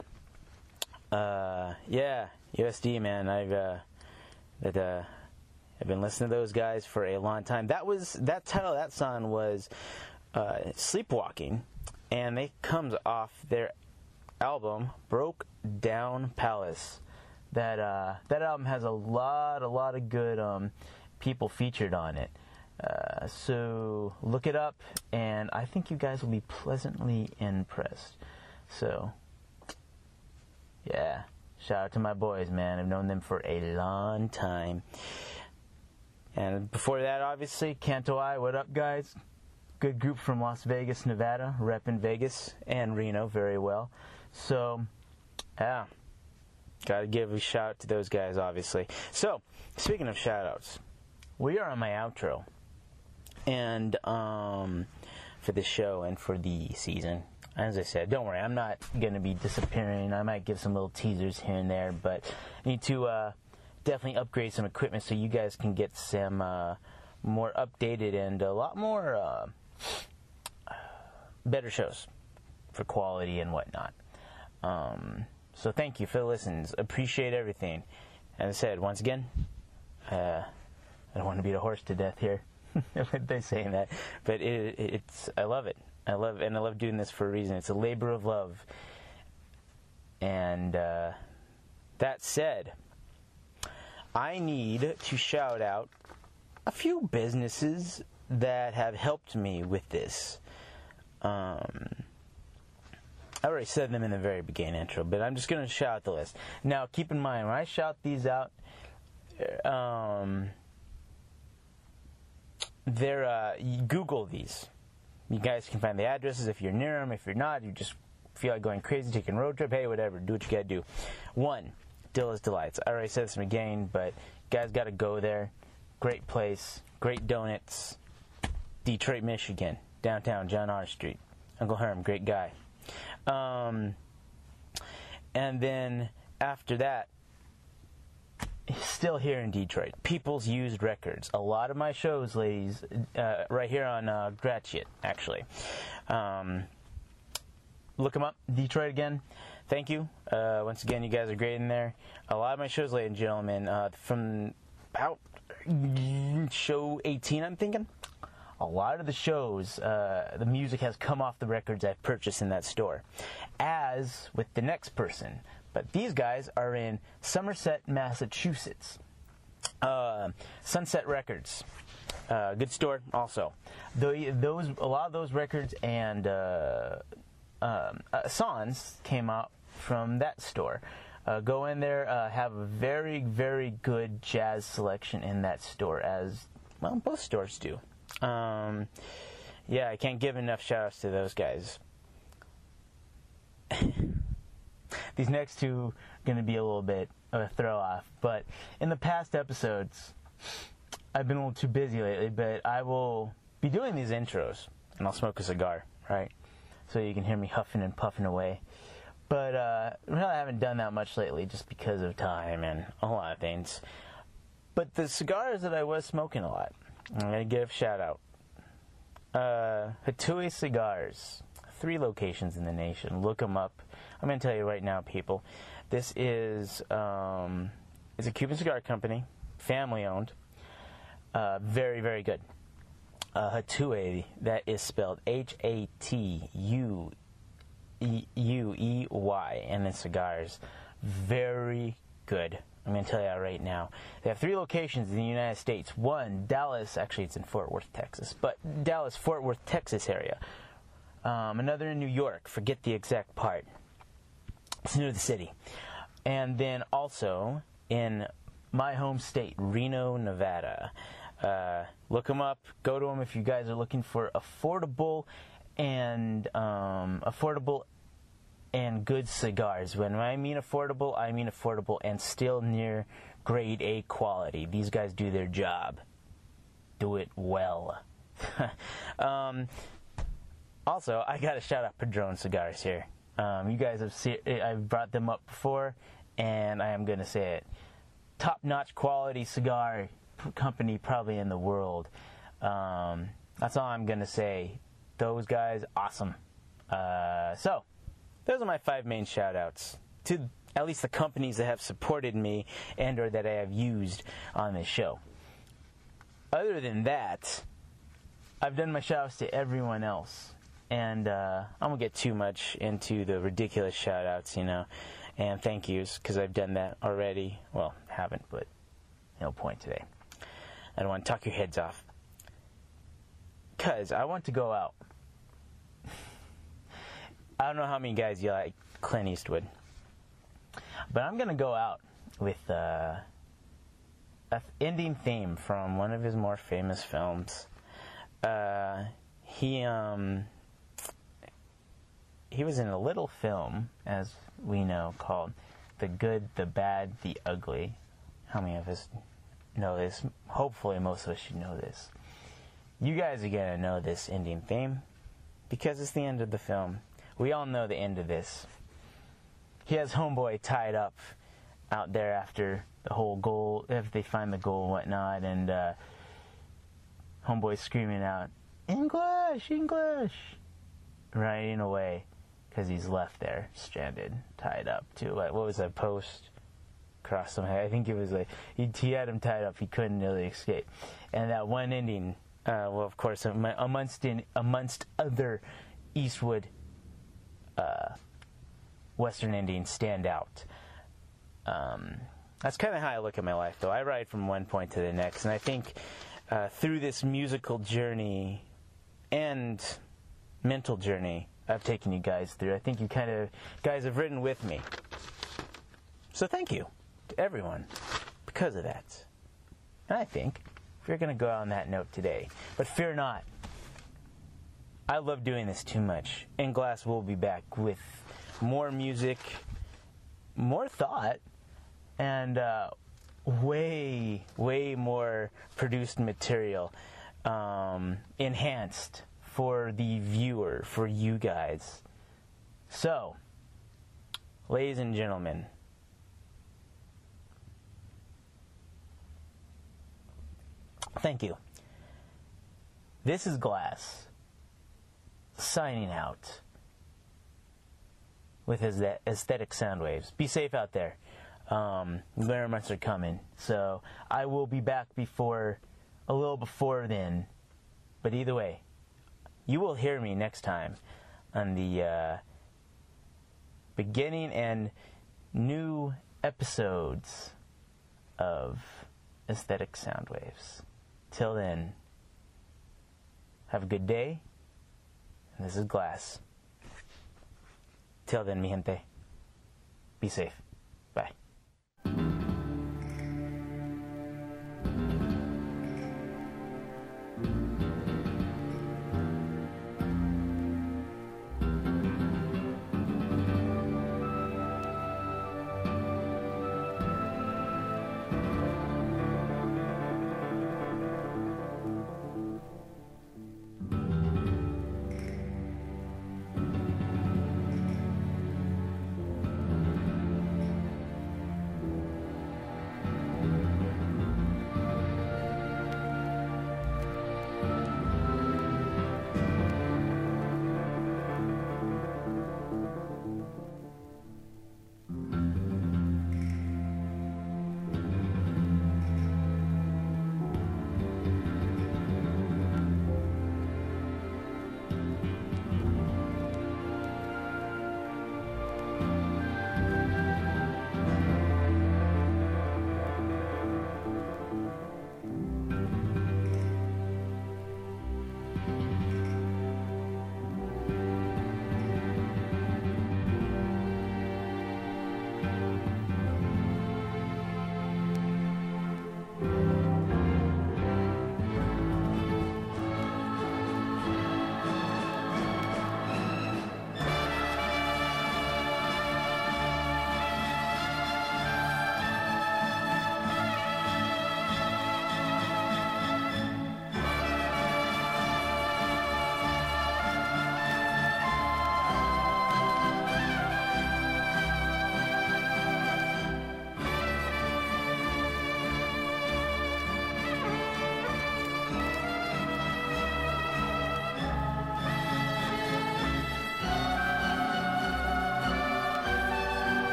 uh, yeah, USD, man. I've, uh, that, uh, I've been listening to those guys for a long time. That was, that title that song was, uh, Sleepwalking. And it comes off their album, Broke Down Palace that uh, that album has a lot, a lot of good um, people featured on it. Uh, so look it up, and I think you guys will be pleasantly impressed. So, yeah, shout out to my boys, man. I've known them for a long time. And before that, obviously, Canto I. What up, guys? Good group from Las Vegas, Nevada, Rep in Vegas and Reno very well. So, yeah. Gotta give a shout out to those guys, obviously. So, speaking of shout outs, we are on my outro. And um, for the show and for the season, as I said, don't worry, I'm not going to be disappearing. I might give some little teasers here and there, but I need to uh, definitely upgrade some equipment so you guys can get some uh, more updated and a lot more uh, better shows for quality and whatnot. Um, so thank you for the listens. Appreciate everything. As I said, once again, uh, I don't want to beat a horse to death here. They're saying that, but it, it's I love it. I love and I love doing this for a reason. It's a labor of love. And uh, that said, I need to shout out a few businesses that have helped me with this. Um, I already said them in the very beginning intro, but I'm just going to shout out the list. Now, keep in mind, when I shout these out, um, they're, uh, Google these. You guys can find the addresses if you're near them. If you're not, you just feel like going crazy, taking road trip, hey, whatever, do what you got to do. One, Dilla's Delights. I already said this again, but guys got to go there. Great place, great donuts. Detroit, Michigan, downtown John R. Street. Uncle Herm, great guy. Um, and then after that, still here in Detroit, People's Used Records. A lot of my shows, ladies, uh, right here on uh, actually. Um, look them up, Detroit again. Thank you. Uh, once again, you guys are great in there. A lot of my shows, ladies and gentlemen, uh, from about show 18, I'm thinking. A lot of the shows, uh, the music has come off the records I've purchased in that store. As with the next person. But these guys are in Somerset, Massachusetts. Uh, Sunset Records. Uh, good store, also. The, those a lot of those records and uh, um, uh, songs came out from that store. Uh, go in there, uh, have a very, very good jazz selection in that store, as well both stores do. Um, yeah, I can't give enough shout outs to those guys. These next two are going to be a little bit of a throw off, but in the past episodes, I've been a little too busy lately, but I will be doing these intros, and I'll smoke a cigar, right? So you can hear me huffing and puffing away. But uh, really, I haven't done that much lately just because of time and a lot of things. But the cigars that I was smoking a lot, I'm going to give a shout out. Uh, Hatuey Cigars, three locations in the nation. Look them up. I'm going to tell you right now, people. This is um, it's a Cuban cigar company, family owned. Uh, very, very good. Uh, Hatuey, that is spelled H A T U U E Y, and then cigars. Very good. I'm going to tell you right now. They have three locations in the United States. One, Dallas, actually, it's in Fort Worth, Texas, but Dallas, Fort Worth, Texas area. Um, another in New York, forget the exact part. Near the city. And then also in my home state, Reno, Nevada. Uh, look them up. Go to them if you guys are looking for affordable and um, affordable and good cigars. When I mean affordable, I mean affordable and still near grade A quality. These guys do their job. Do it well. um, also, I got to shout out Padron Cigars here. Um, you guys have seen, I've brought them up before, and I am going to say it. Top notch quality cigar company, probably in the world. Um, that's all I'm going to say. Those guys, awesome. Uh, so, those are my five main shout outs to at least the companies that have supported me and or that I have used on this show. Other than that, I've done my shout outs to everyone else. And uh, I won't get too much into the ridiculous shout outs, you know, and thank yous, because I've done that already. Well, haven't, but no point today. I don't want to talk your heads off. Because I want to go out. I don't know how many guys you like Clint Eastwood. But I'm going to go out with uh, an ending theme from one of his more famous films. Uh, he um, he was in a little film, as we know, called "The Good, the Bad, the Ugly." How many of us know this? Hopefully, most of us should know this. You guys are gonna know this ending theme because it's the end of the film. We all know the end of this. He has Homeboy tied up out there after the whole goal, if they find the goal and whatnot, and uh, Homeboy screaming out, English, English, riding away because he's left there, stranded, tied up to like what was that post across some. I think it was like he, he had him tied up. He couldn't really escape, and that one ending. Uh, well, of course, amongst in, amongst other Eastwood uh, Western endings stand out. Um, that's kind of how I look at my life, though. I ride from one point to the next, and I think uh, through this musical journey and mental journey I've taken you guys through, I think you kind of guys have ridden with me. So thank you to everyone because of that. And I think we're going to go on that note today. But fear not. I love doing this too much. And Glas will be back with more music, more thought, and uh, way, way more produced material, um, enhanced for the viewer, for you guys. So, ladies and gentlemen, thank you. This is Glas signing out with his aesthetic sound waves. Be safe out there. Um, winter months are coming, so I will be back before a little before then. But either way, you will hear me next time on the uh, beginning and new episodes of Aesthetic Sound Waves. Till then, have a good day. And this is Glas. Till then, mi gente, be safe.